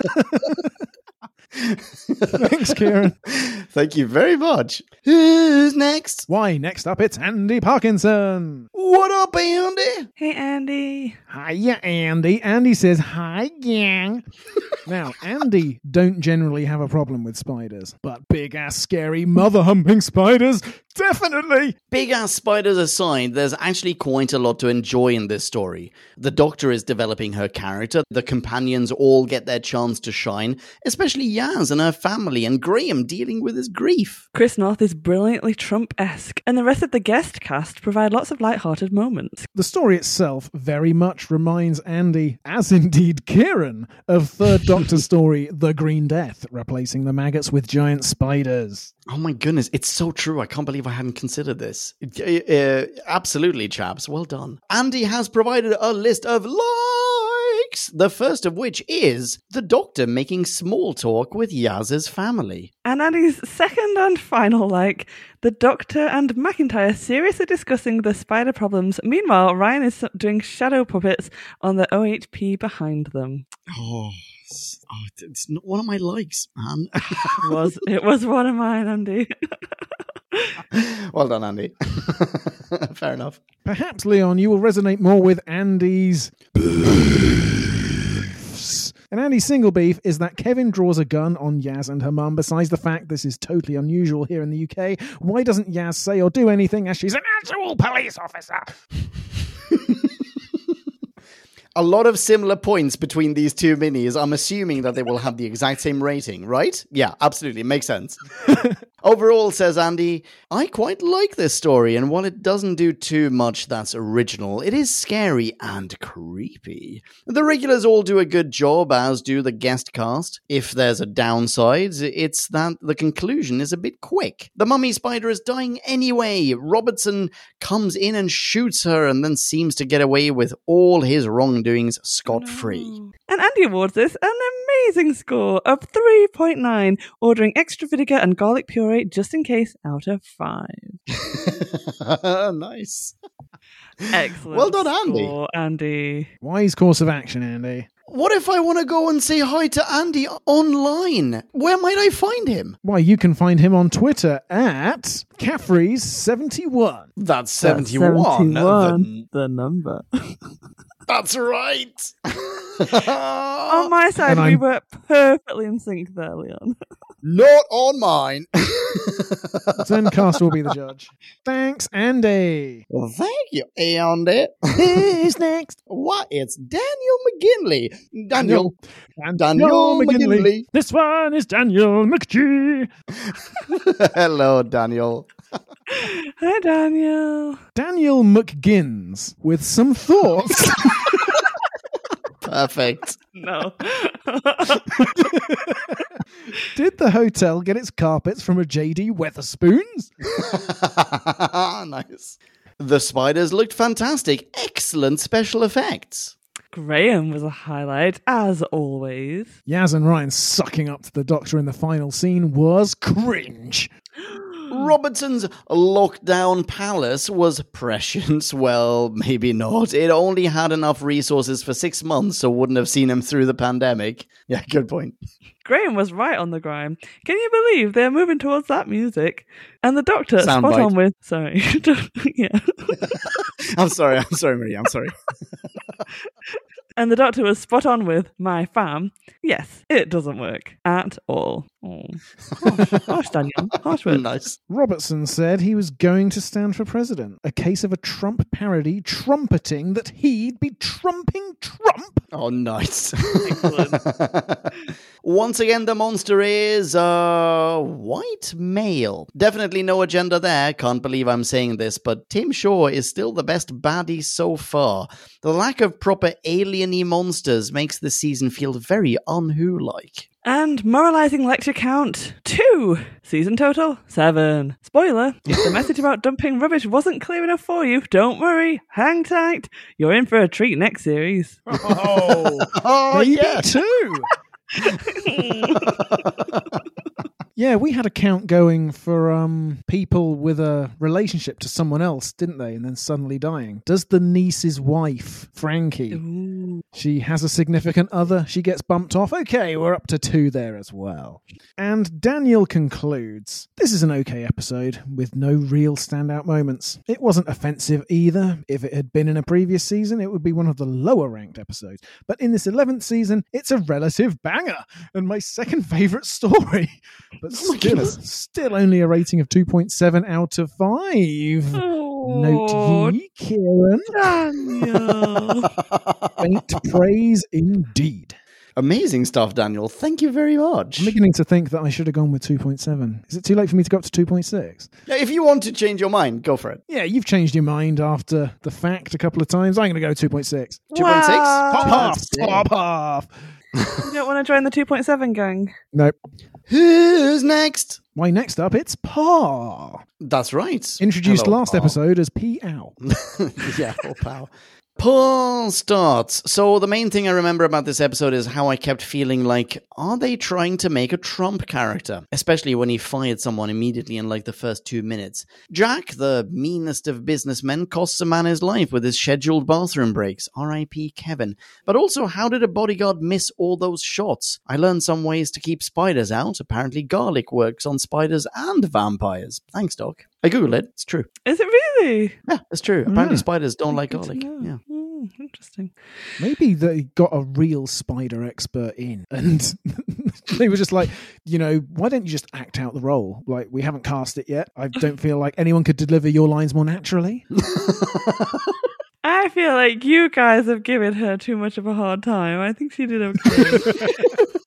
C: Thanks, Kieran.
A: Thank you very much. Who's next?
C: Why, next up, it's Andy Parkinson.
A: What up, Andy?
B: Hey, Andy.
C: Hiya, Andy. Andy says, Hi, gang. now, Andy don't generally have a problem with spiders, but big ass, scary, mother humping spiders, definitely.
A: Big ass spiders aside, there's actually quite a lot to enjoy in this story. The Doctor is developing her character, the companions all get their chance to shine, especially Yaz and her family, and Graham dealing with his his grief.
B: Chris Noth is brilliantly Trump esque, and the rest of the guest cast provide lots of light-hearted moments.
C: The story itself very much reminds Andy, as indeed Kieran, of Third Doctor story The Green Death, replacing the maggots with giant spiders.
A: Oh my goodness, it's so true. I can't believe I hadn't considered this. Uh, absolutely, chaps. Well done. Andy has provided a list of likes, the first of which is the doctor making small talk with Yaz's family.
B: And Andy's second and final like, the Doctor and McIntyre seriously discussing the spider problems. Meanwhile, Ryan is doing shadow puppets on the OHP behind them.
A: Oh, it's, oh, it's not one of my likes, man.
B: It was it was one of mine, Andy.
A: well done, Andy. Fair enough.
C: Perhaps, Leon, you will resonate more with Andy's. And Andy's single beef is that Kevin draws a gun on Yaz and her mum. Besides the fact this is totally unusual here in the UK, why doesn't Yaz say or do anything as she's an actual police officer?
A: a lot of similar points between these two minis. I'm assuming that they will have the exact same rating, right? Yeah, absolutely. Makes sense. Overall, says Andy, I quite like this story, and while it doesn't do too much that's original, it is scary and creepy. The regulars all do a good job, as do the guest cast. If there's a downside, it's that the conclusion is a bit quick. The mummy spider is dying anyway. Robertson comes in and shoots her, and then seems to get away with all his wrongdoings scot free.
B: And Andy awards this an amazing score of 3.9, ordering extra vinegar and garlic puree just in case out of 5.
A: nice.
B: Excellent.
A: Well done, Andy.
B: score, Andy.
C: Wise course of action, Andy.
A: What if I want to go and say hi to Andy online? Where might I find him?
C: Why, you can find him on Twitter at Caffrey's71.
A: That's
B: That's
A: 71.
B: 71, the number.
A: That's right.
B: On my side, we were perfectly in sync there, Leon.
A: Not on mine.
C: Zencast will be the judge. Thanks, Andy.
A: well, thank you, Andy.
C: Who's next?
A: what? It's Daniel McGinley. Daniel.
C: And
A: Daniel McGinley.
C: This one is Daniel McGee.
A: Hello, Daniel.
B: Hi, Daniel.
C: Daniel McGinns with some thoughts.
A: Perfect.
B: No.
C: Did the hotel get its carpets from a JD Wetherspoons?
A: nice. The spiders looked fantastic. Excellent special effects.
B: Graham was a highlight, as always.
C: Yaz and Ryan sucking up to the doctor in the final scene was cringe.
A: Robertson's lockdown palace was prescient. Well, maybe not. It only had enough resources for six months, so wouldn't have seen him through the pandemic. Yeah, good point.
B: Graham was right on the grime. Can you believe they're moving towards that music? And the doctor spot
A: Soundbite.
B: on with sorry. yeah.
A: I'm sorry. I'm sorry, Maria. I'm sorry.
B: And the doctor was spot on with my fam. Yes, it doesn't work at all. Oh. Harsh, harsh Daniel. Harsh words.
A: nice.
C: Robertson said he was going to stand for president. A case of a Trump parody trumpeting that he'd be trumping Trump.
A: Oh, nice. Once again, the monster is uh, white male. Definitely no agenda there. Can't believe I'm saying this, but Tim Shaw is still the best baddie so far. The lack of proper alien-y monsters makes this season feel very unwho like.
B: And moralizing lecture count two. Season total seven. Spoiler: if the message about dumping rubbish wasn't clear enough for you, don't worry. Hang tight. You're in for a treat next series.
C: Oh,
A: Oh, yeah.
C: two. Yeah, we had a count going for um people with a relationship to someone else, didn't they? And then suddenly dying. Does the niece's wife, Frankie,
B: Ooh.
C: she has a significant other, she gets bumped off. Okay, we're up to two there as well. And Daniel concludes This is an okay episode with no real standout moments. It wasn't offensive either. If it had been in a previous season, it would be one of the lower ranked episodes. But in this 11th season, it's a relative banger and my second favourite story. But
A: Oh
C: still, still only a rating of 2.7 out of 5.
B: Oh,
C: Note ye, Kieran.
B: Daniel.
C: Faint praise indeed.
A: Amazing stuff, Daniel. Thank you very much.
C: I'm beginning to think that I should have gone with 2.7. Is it too late for me to go up to 2.6?
A: Yeah, If you want to change your mind, go for it.
C: Yeah, you've changed your mind after the fact a couple of times. I'm going to go 2.6.
A: 2.6?
B: Wow.
C: Pop half,
A: Fantastic.
C: pop half.
B: You don't want to join the 2.7 gang?
C: Nope.
A: Who's next?
C: Why, next up, it's Pa.
A: That's right.
C: Introduced
A: Hello,
C: last
A: Paul.
C: episode as P. Ow.
A: yeah, full power. Paul starts. So the main thing I remember about this episode is how I kept feeling like, are they trying to make a Trump character? Especially when he fired someone immediately in like the first two minutes. Jack, the meanest of businessmen, costs a man his life with his scheduled bathroom breaks. R.I.P. Kevin. But also, how did a bodyguard miss all those shots? I learned some ways to keep spiders out. Apparently, garlic works on spiders and vampires. Thanks, Doc. I googled it. It's true.
B: Is it really?
A: Yeah, it's true. Apparently,
C: Yeah.
A: spiders don't like
B: Good to
A: garlic.
B: know.
A: Yeah.
B: Mm, interesting.
C: Maybe they got a real spider expert in and they were just like, you know, why don't you just act out the role? Like, we haven't cast it yet. I don't feel like anyone could deliver your lines more naturally.
B: I feel like you guys have given her too much of a hard time. I think she did okay.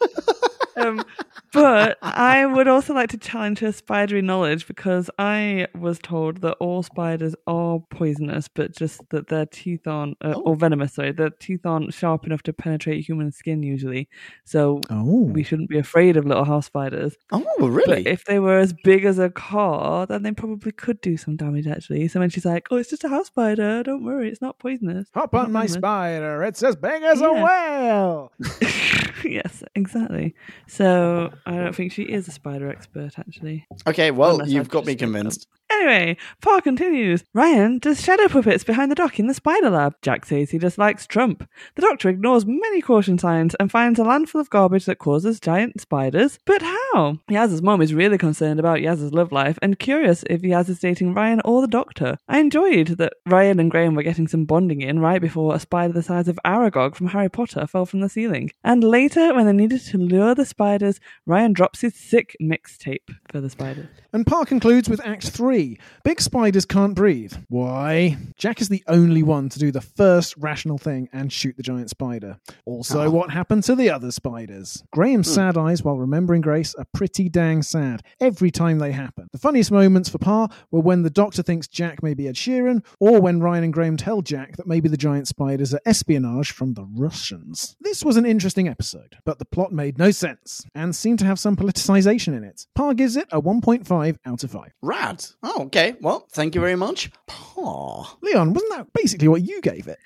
B: um, but I would also like to challenge her spidery knowledge because I was told that all spiders are poisonous, but just that their teeth aren't, uh,
A: Oh.
B: or venomous, sorry, their teeth aren't sharp enough to penetrate human skin usually. So
C: Oh.
B: we shouldn't be afraid of little house spiders.
A: Oh, really?
B: But if they were as big as a car, then they probably could do some damage actually. So when she's like, "Oh, it's just a house spider. Don't worry, it's not poisonous."
C: Hop on my
B: venomous."
C: spider. It's as big as a whale.
B: yes, exactly. So I don't think she is a spider expert actually.
A: okay, well,
B: Unless
A: you've
B: I've
A: got me
B: just made that
A: convinced.
B: Anyway, Paul continues. Ryan does shadow puppets behind the dock in the spider lab. Jack says he dislikes Trump. The doctor ignores many caution signs and finds a landful of garbage that causes giant spiders. But how? Yaz's mom is really concerned about Yaz's love life and curious if Yaz is dating Ryan or the doctor. I enjoyed that Ryan and Graham were getting some bonding in right before a spider the size of Aragog from Harry Potter fell from the ceiling. And later, when they needed to lure the spiders, Ryan drops his sick mixtape for the spiders.
C: And Parr concludes with Act 3. Big spiders can't breathe. Why? Jack is the only one to do the first rational thing and shoot the giant spider. Also,
A: Ah.
C: what happened to the other spiders? Graham's sad eyes while remembering Grace are pretty dang sad every time they happen. The funniest moments for Parr were when the doctor thinks Jack may be Ed Sheeran, or when Ryan and Graham tell Jack that maybe the giant spiders are espionage from the Russians. This was an interesting episode, but the plot made no sense and seemed to have some politicization in it. Parr gives it a 1.5 out of 5.
A: Rad. Oh, okay. Well, thank you very much. Paw.
C: Leon, wasn't that basically what you gave it?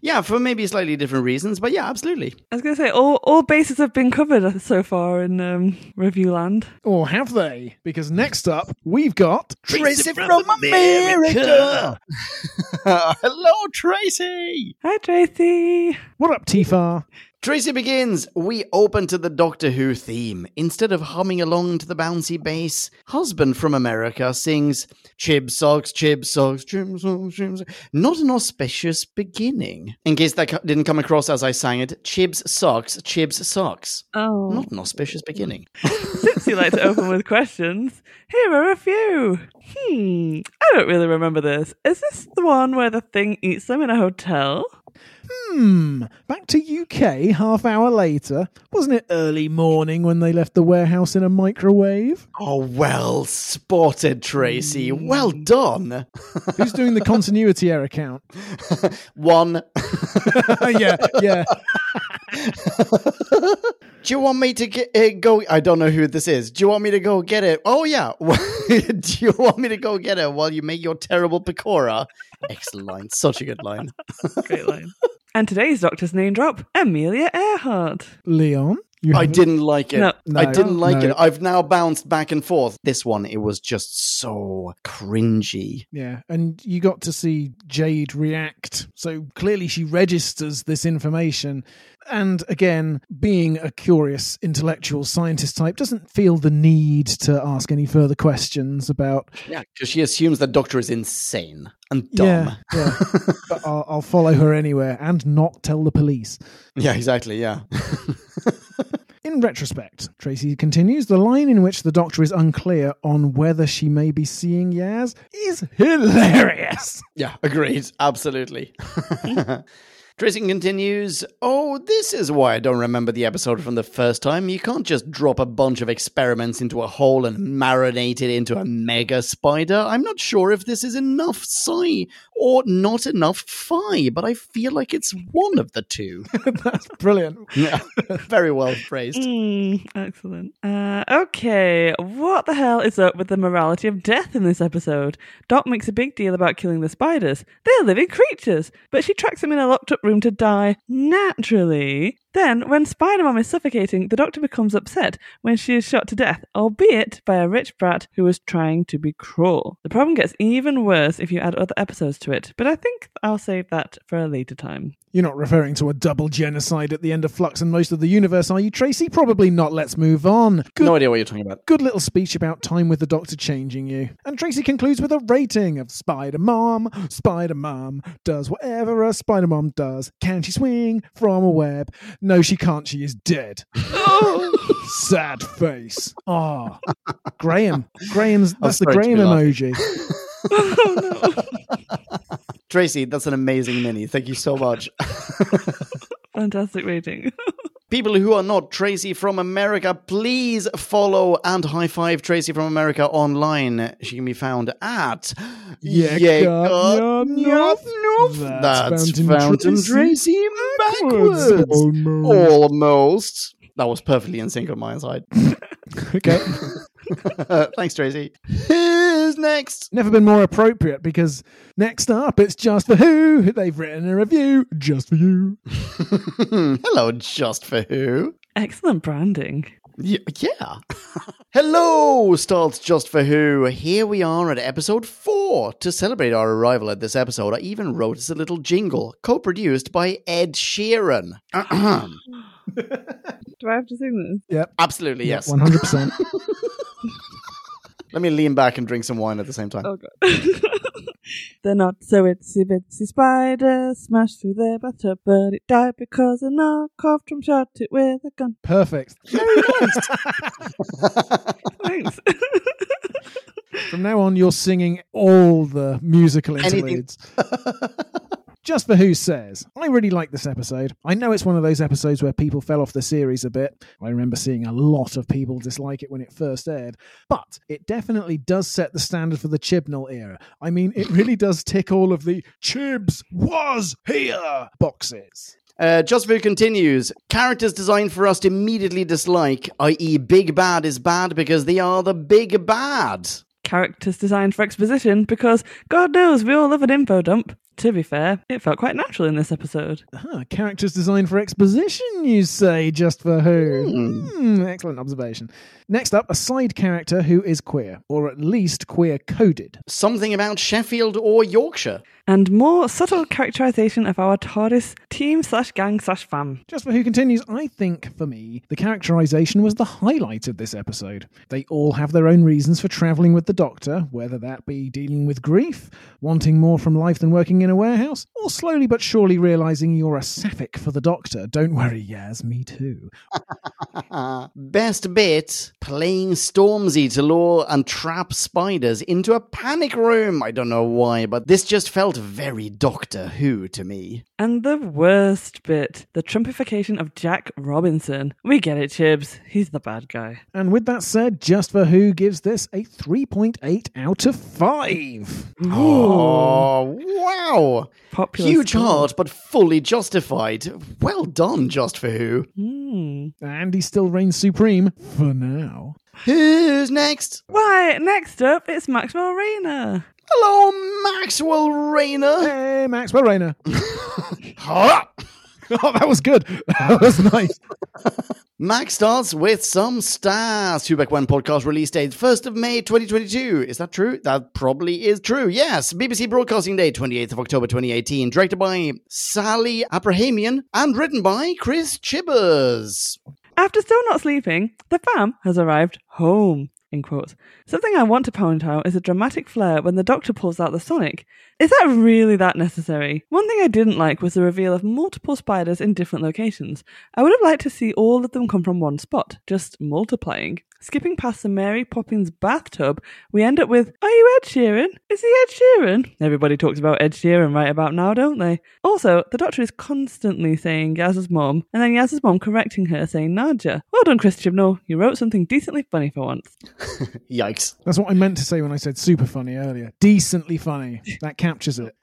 A: Yeah, for maybe slightly different reasons, but yeah, absolutely.
B: I was going to say all all bases have been covered so far in um, review land.
C: Or have they? Because next up, we've got
A: Tracy from America. Hello, Tracy.
B: Hi Tracy.
C: What up, Tifar?
A: Tracy begins. We open to the Doctor Who theme. Instead of humming along to the bouncy bass, husband from America sings Chib socks, chib socks, chib socks, chib socks. Not an auspicious beginning. In case that didn't come across as I sang it, Chibs socks, Chibs socks.
B: Oh,
A: Not an auspicious beginning.
B: since you like to open with questions, here are a few. Hmm, I don't really remember this. Is this the one where the thing eats them in a hotel?
C: Hmm. Back to UK half hour later. Wasn't it early morning when they left the warehouse in a microwave?
A: Oh, well spotted, Tracy. Well done.
C: Who's doing the continuity error count?
A: One.
C: yeah, yeah.
A: Do you want me to get, uh, go? I don't know who this is. Do you want me to go get it? Oh, yeah. Do you want me to go get it while you make your terrible pakora? Excellent line. Such a good line.
B: Great line. and today's doctor's name drop: Amelia Earhart.
C: Leon? You
A: I didn't like it.
B: No.
C: No.
A: I didn't like
C: No.
A: it. I've now bounced back and forth. This one, it was just so cringy.
C: Yeah, and you got to see Jade react. So clearly she registers this information. And again, being a curious intellectual scientist type, doesn't feel the need to ask any further questions about.
A: Yeah, because she assumes the doctor is insane and dumb.
C: Yeah, yeah. but I'll, I'll follow her anywhere and not tell the police.
A: Yeah, exactly. Yeah.
C: In retrospect, Tracy continues, the line in which the doctor is unclear on whether she may be seeing Yaz is hilarious.
A: Yeah, agreed. Absolutely. Tracy continues, Oh, this is why I don't remember the episode from the first time. You can't just drop a bunch of experiments into a hole and marinate it into a mega spider. I'm not sure if this is enough psi or not enough phi, but I feel like it's one of the two.
C: That's brilliant.
A: yeah, very well phrased.
B: Mm, excellent. Uh, okay, what the hell is up with the morality of death in this episode? Doc makes a big deal about killing the spiders. They're living creatures, but she tracks them in a locked up room to die naturally. Then, when Spider Mom is suffocating, the doctor becomes upset when she is shot to death, albeit by a rich brat who was trying to be cruel. The problem gets even worse if you add other episodes to it, but I think I'll save that for a later time.
C: You're not referring to a double genocide at the end of Flux and most of the universe, are you, Tracy? Probably not. Let's move on. Good,
A: No idea what you're talking about.
C: good little speech about time with the Doctor changing you. And Tracy concludes with a rating of Spider Mom. Spider Mom does whatever a Spider Mom does. Can she swing from a web? No, she can't. She is dead. Sad face. Ah, Graham. Graham's. That's the Graham emoji.
B: oh no.
A: Tracy, that's an amazing mini. Thank you so much.
B: Fantastic rating.
A: People who are not Tracy from America, please follow and high five Tracy from America online. She can be found at
C: Yeah,
A: Yeah,
C: God,
A: God,
C: yeah,
A: noof, noof.
C: That's
A: That's
C: Fountain Tracy
A: Tracy backwards.
C: Almost.
A: Almost. That was perfectly in sync on my side.
C: Okay.
A: Thanks, Tracy. Who's next?
C: Never been more appropriate because next up it's Just for Who. They've written a review just for you.
A: Hello, just for who?
B: Excellent branding.
A: Y- yeah. Hello, Starts Just for Who. Here we are at episode four. To celebrate our arrival at this episode, I even wrote us a little jingle, co produced by Ed Sheeran.
B: Do I have to sing this?
A: Yeah, absolutely, yes.
C: One hundred percent.
A: Let me lean back and drink some wine at the same time.
B: Oh god. They're not so itsy bitsy spider smashed through their bathtub, but it died because a knockoff drum shot it with a gun.
C: Perfect.
B: Thanks.
C: From now on, you're singing all the musical
A: Anything.
C: interludes. Just for Who says, I really like this episode. I know it's one of those episodes where people fell off the series a bit. I remember seeing a lot of people dislike it when it first aired, but it definitely does set the standard for the Chibnall era. I mean, it really does tick all of the Chibs was here boxes.
A: Uh, Just for Who continues. Characters designed for us to immediately dislike, i.e., Big Bad is bad because they are the big bad.
B: Characters designed for exposition because God knows we all love an info dump. To be fair, it felt quite natural in this episode.
C: Ah, characters designed for exposition, you say, just for who? Hmm, excellent observation. Next up, a side character who is queer, or at least queer coded.
A: Something about Sheffield or Yorkshire.
B: And more subtle characterization of our TARDIS team slash gang slash fam.
C: Just for who continues, I think for me, the characterization was the highlight of this episode. They all have their own reasons for traveling with the Doctor, whether that be dealing with grief, wanting more from life than working in a warehouse, or slowly but surely realizing you're a sapphic for the Doctor. Don't worry, Yaz, me too.
A: Best bit playing Stormzy to lure and trap spiders into a panic room. I don't know why, but this just felt very Doctor Who to me.
B: And the worst bit, the Trumpification of Jack Robinson. We get it, Chibs. He's the bad guy.
C: And with that said, Just for Who gives this a 3.8 out of 5.
A: Oh, wow.
B: Popular
A: Huge
B: score.
A: heart, but fully justified. Well done, Just for Who.
B: Hmm.
C: And he still reigns supreme for now.
A: Who's next?
B: Right, next up, it's Maxwell Rayner.
A: Hello, Maxwell Rayner.
C: Hey, Maxwell Rayner.
A: Ha!
C: oh, that was good. That was nice.
A: Max starts with some stars. Who Back When podcast release date, 1st of May 2022. Is that true? That probably is true. Yes. BBC Broadcasting Day, 28th of October 2018. Directed by Sallie Aprahamian and written by Chris Chibbers.
B: After still not sleeping, the fam has arrived home. In quotes. Something I want to point out is a dramatic flair when the doctor pulls out the Sonic. Is that really that necessary? One thing I didn't like was the reveal of multiple spiders in different locations. I would have liked to see all of them come from one spot, just multiplying. Skipping past the Mary Poppins bathtub, we end up with, Are you Ed Sheeran? Is he Ed Sheeran? Everybody talks about Ed Sheeran right about now, don't they? Also, the doctor is constantly saying Yaz's mom, and then Yaz's mom correcting her saying Najia. Well done, Chris Chibnall. You wrote something decently funny for once.
A: Yikes.
C: That's what I meant to say when I said super funny earlier. Decently funny. That captures it.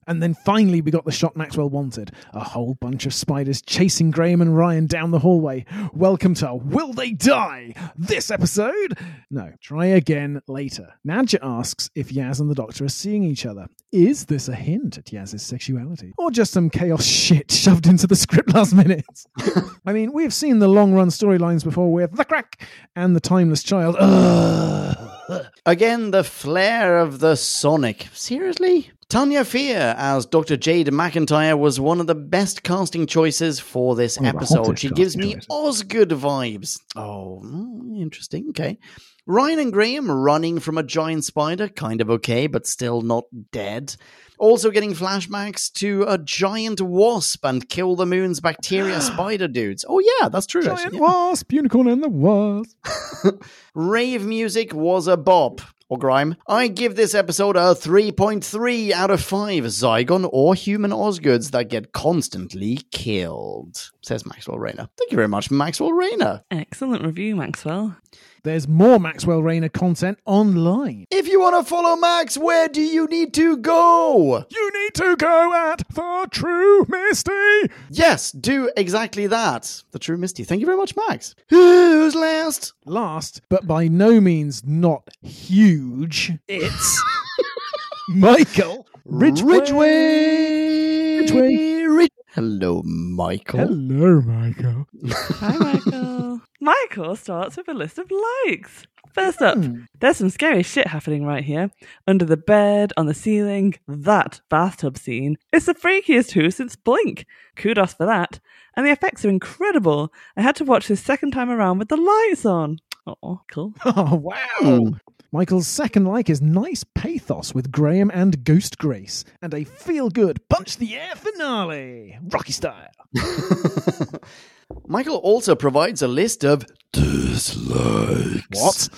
C: and then finally, we got the shot Maxwell wanted a whole bunch of spiders chasing Graham and Ryan down the hallway. Welcome to Will They Die? This episode? No, try again later. Najia asks if Yaz and the Doctor are seeing each other. Is this a hint at Yaz's sexuality? Or just some chaos shit shoved into the script last minute? I mean, we've seen the long run storylines before with The Crack and The Timeless Child. Ugh.
A: Again, the flair of the Sonic. Seriously? Tanya Fear as Dr. Jade McIntyre was one of the best casting choices for this
C: the
A: episode. She gives me
C: choices.
A: Osgood vibes. Oh, mm, interesting. Okay. Ryan and Graham running from a giant spider, kind of okay, but still not dead. Also getting flashbacks to a giant wasp and kill the moon's bacteria spider dudes. Oh yeah, that's true.
C: Giant
A: actually, yeah.
C: wasp, unicorn and the wasp.
A: Rave music was a bop. Or grime. I give this episode a 3.3 out of 5 Zygon or human Osgoods that get constantly killed, says Maxwell Rayner. Thank you very much, Maxwell Rayner.
B: Excellent review, Maxwell.
C: There's more Maxwell Rayner content online.
A: If you want to follow Max, where do you need to go?
C: You need to go at the True Misty.
A: Yes, do exactly that. The True Misty. Thank you very much, Max. Who's last?
C: Last, but by no means not huge, it's Michael Ridgway.
A: Ridgway.
C: Ridgway.
A: Rid- Hello, Michael.
C: Hello, Michael.
B: Hi, Michael. Michael starts with a list of likes. First up, hmm. there's some scary shit happening right here. Under the bed, on the ceiling, that bathtub scene. It's the freakiest Who since Blink. Kudos for that. And the effects are incredible. I had to watch this second time around with the lights on. Oh, cool.
C: Oh, wow. Hmm. Michael's second like is nice pathos with Graham and Ghost Grace, and a feel good punch the air finale. Rocky style.
A: Michael also provides a list of dislikes.
C: What?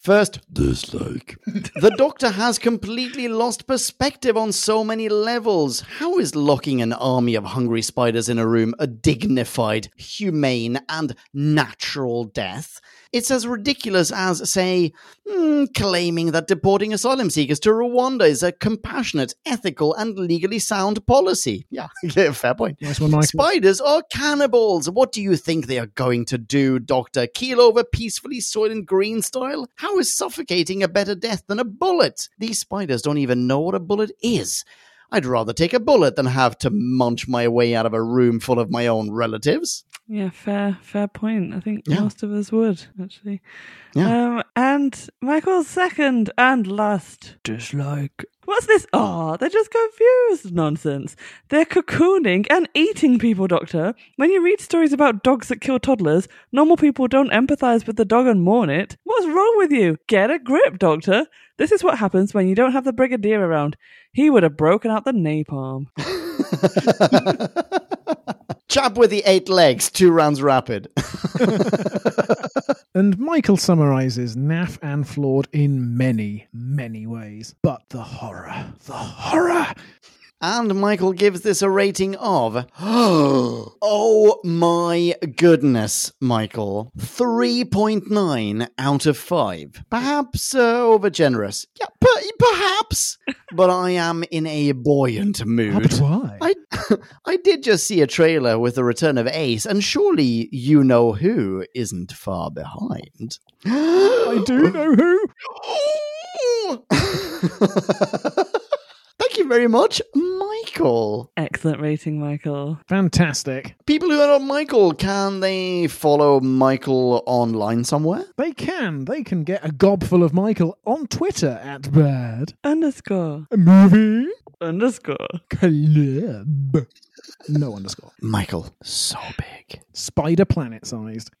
A: First, dislike. the Doctor has completely lost perspective on so many levels. How is locking an army of hungry spiders in a room a dignified, humane, and natural death? It's as ridiculous as, say, hmm, claiming that deporting asylum seekers to Rwanda is a compassionate, ethical, and legally sound policy. Yeah, yeah fair point.
C: Nice one,
A: Spiders are cannibals. What do you think they are going to do, Doctor? Keel over peacefully, Soylent Green style? How is suffocating a better death than a bullet? These spiders don't even know what a bullet is. I'd rather take a bullet than have to munch my way out of a room full of my own relatives.
B: Yeah, fair, fair point. I think
A: Yeah.
B: most of us would actually.
A: Yeah.
B: Um, and Michael's second and last dislike. What's this? Oh, they're just confused. Nonsense. They're cocooning and eating people, Doctor. When you read stories about dogs that kill toddlers, normal people don't empathize with the dog and mourn it. What's wrong with you? Get a grip, Doctor. This is what happens when you don't have the Brigadier around. He would have broken out the napalm.
A: Chap with the eight legs, two rounds rapid.
C: And Michael summarizes naff and flawed in many, many ways. But the horror, the horror.
A: And Michael gives this a rating of. oh my goodness, Michael. 3.9 out of 5. Perhaps uh, over generous. Yeah, per- perhaps. but I am in a buoyant mood.
C: but why?
A: I, I did just see a trailer with the return of Ace, and surely you know who isn't far behind.
C: I do know who.
A: Thank you very much, Michael.
B: Excellent rating, Michael.
C: Fantastic.
A: People who are not Michael, can they follow Michael online somewhere?
C: They can. They can get a gob full of Michael on Twitter at bad
B: Underscore.
C: movie
B: Underscore.
C: club. No underscore.
A: Michael, so big.
C: Spider planet sized.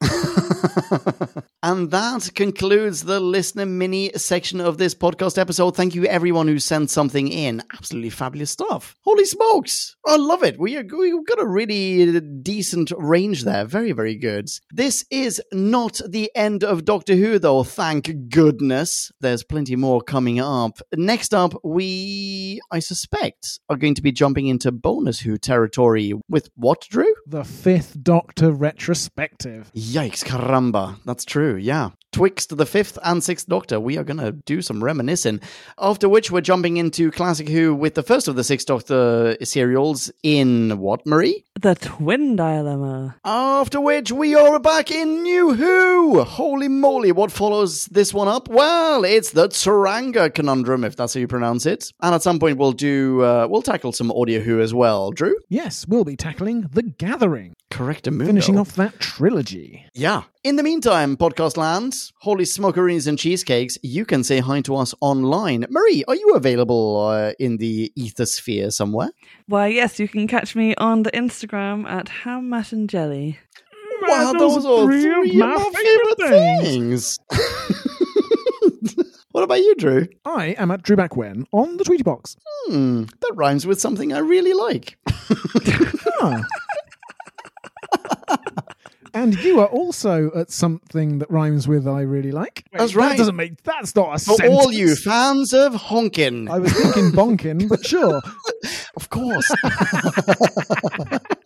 A: And that concludes the listener mini section of this podcast episode. Thank you, everyone who sent something in. Absolutely fabulous stuff. Holy smokes. I love it. We we've got a really decent range there. Very, very good. This is not the end of Doctor Who, though, thank goodness. There's plenty more coming up. Next up, we, I suspect, are going to be jumping into bonus Who territory with what, Drew?
C: The Fifth Doctor retrospective.
A: Yikes, caramba. That's true, yeah. Twixt the fifth and sixth Doctor, we are going to do some reminiscing. After which, we're jumping into Classic Who with the first of the six Doctor serials in what, Marie?
B: The Twin Dilemma.
A: After which, we are back in New Who! Holy moly, what follows this one up? Well, it's the Tsuranga conundrum, if that's how you pronounce it. And at some point, we'll do, uh, we'll tackle some Audio Who as well. Drew?
C: Yes, we'll be tackling The Gathering,
A: Correct, a movie.
C: finishing off that trilogy.
A: Yeah. In the meantime, podcast land, holy smokeroonies and cheesecakes, you can say hi to us online. Marie, are you available uh, in the ethosphere somewhere?
B: Why, yes, you can catch me on the Instagram at ham, mash, and jelly.
A: wow, those, are three, of my, favorite things. what about you, Drew?
C: I am at Drew Back When on the Tweety Box.
A: Hmm, that rhymes with something I really like.
C: Ah. And you are also at something that rhymes with I really like.
A: That's right.
C: That doesn't make that's not a
A: For
C: sentence.
A: all you fans of honkin'.
C: I was thinking bonkin, but sure.
A: Of course.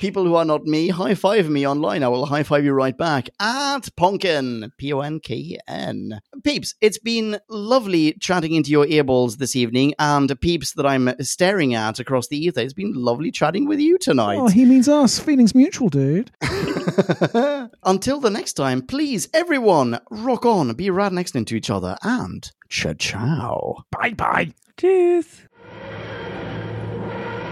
A: People who are not me, high five me online. I will high five you right back at Ponkin. P O N K N. Peeps, it's been lovely chatting into your earballs this evening, and peeps that I'm staring at across the ether. It's been lovely chatting with you tonight.
C: Oh, he means us. Feelings mutual, dude.
A: Until the next time, please, everyone, rock on, be rad next to each other, and ciao ciao.
C: Bye bye.
B: Cheers.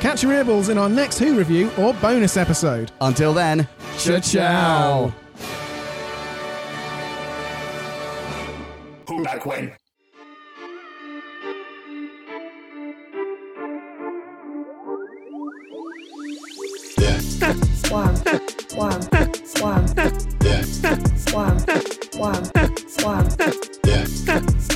C: Catch your earballs in our next Who review or bonus episode.
A: Until then,
C: Ciao.
E: Who back when?
F: one, one, one,
E: Yeah,
F: one, one, one,
E: yeah,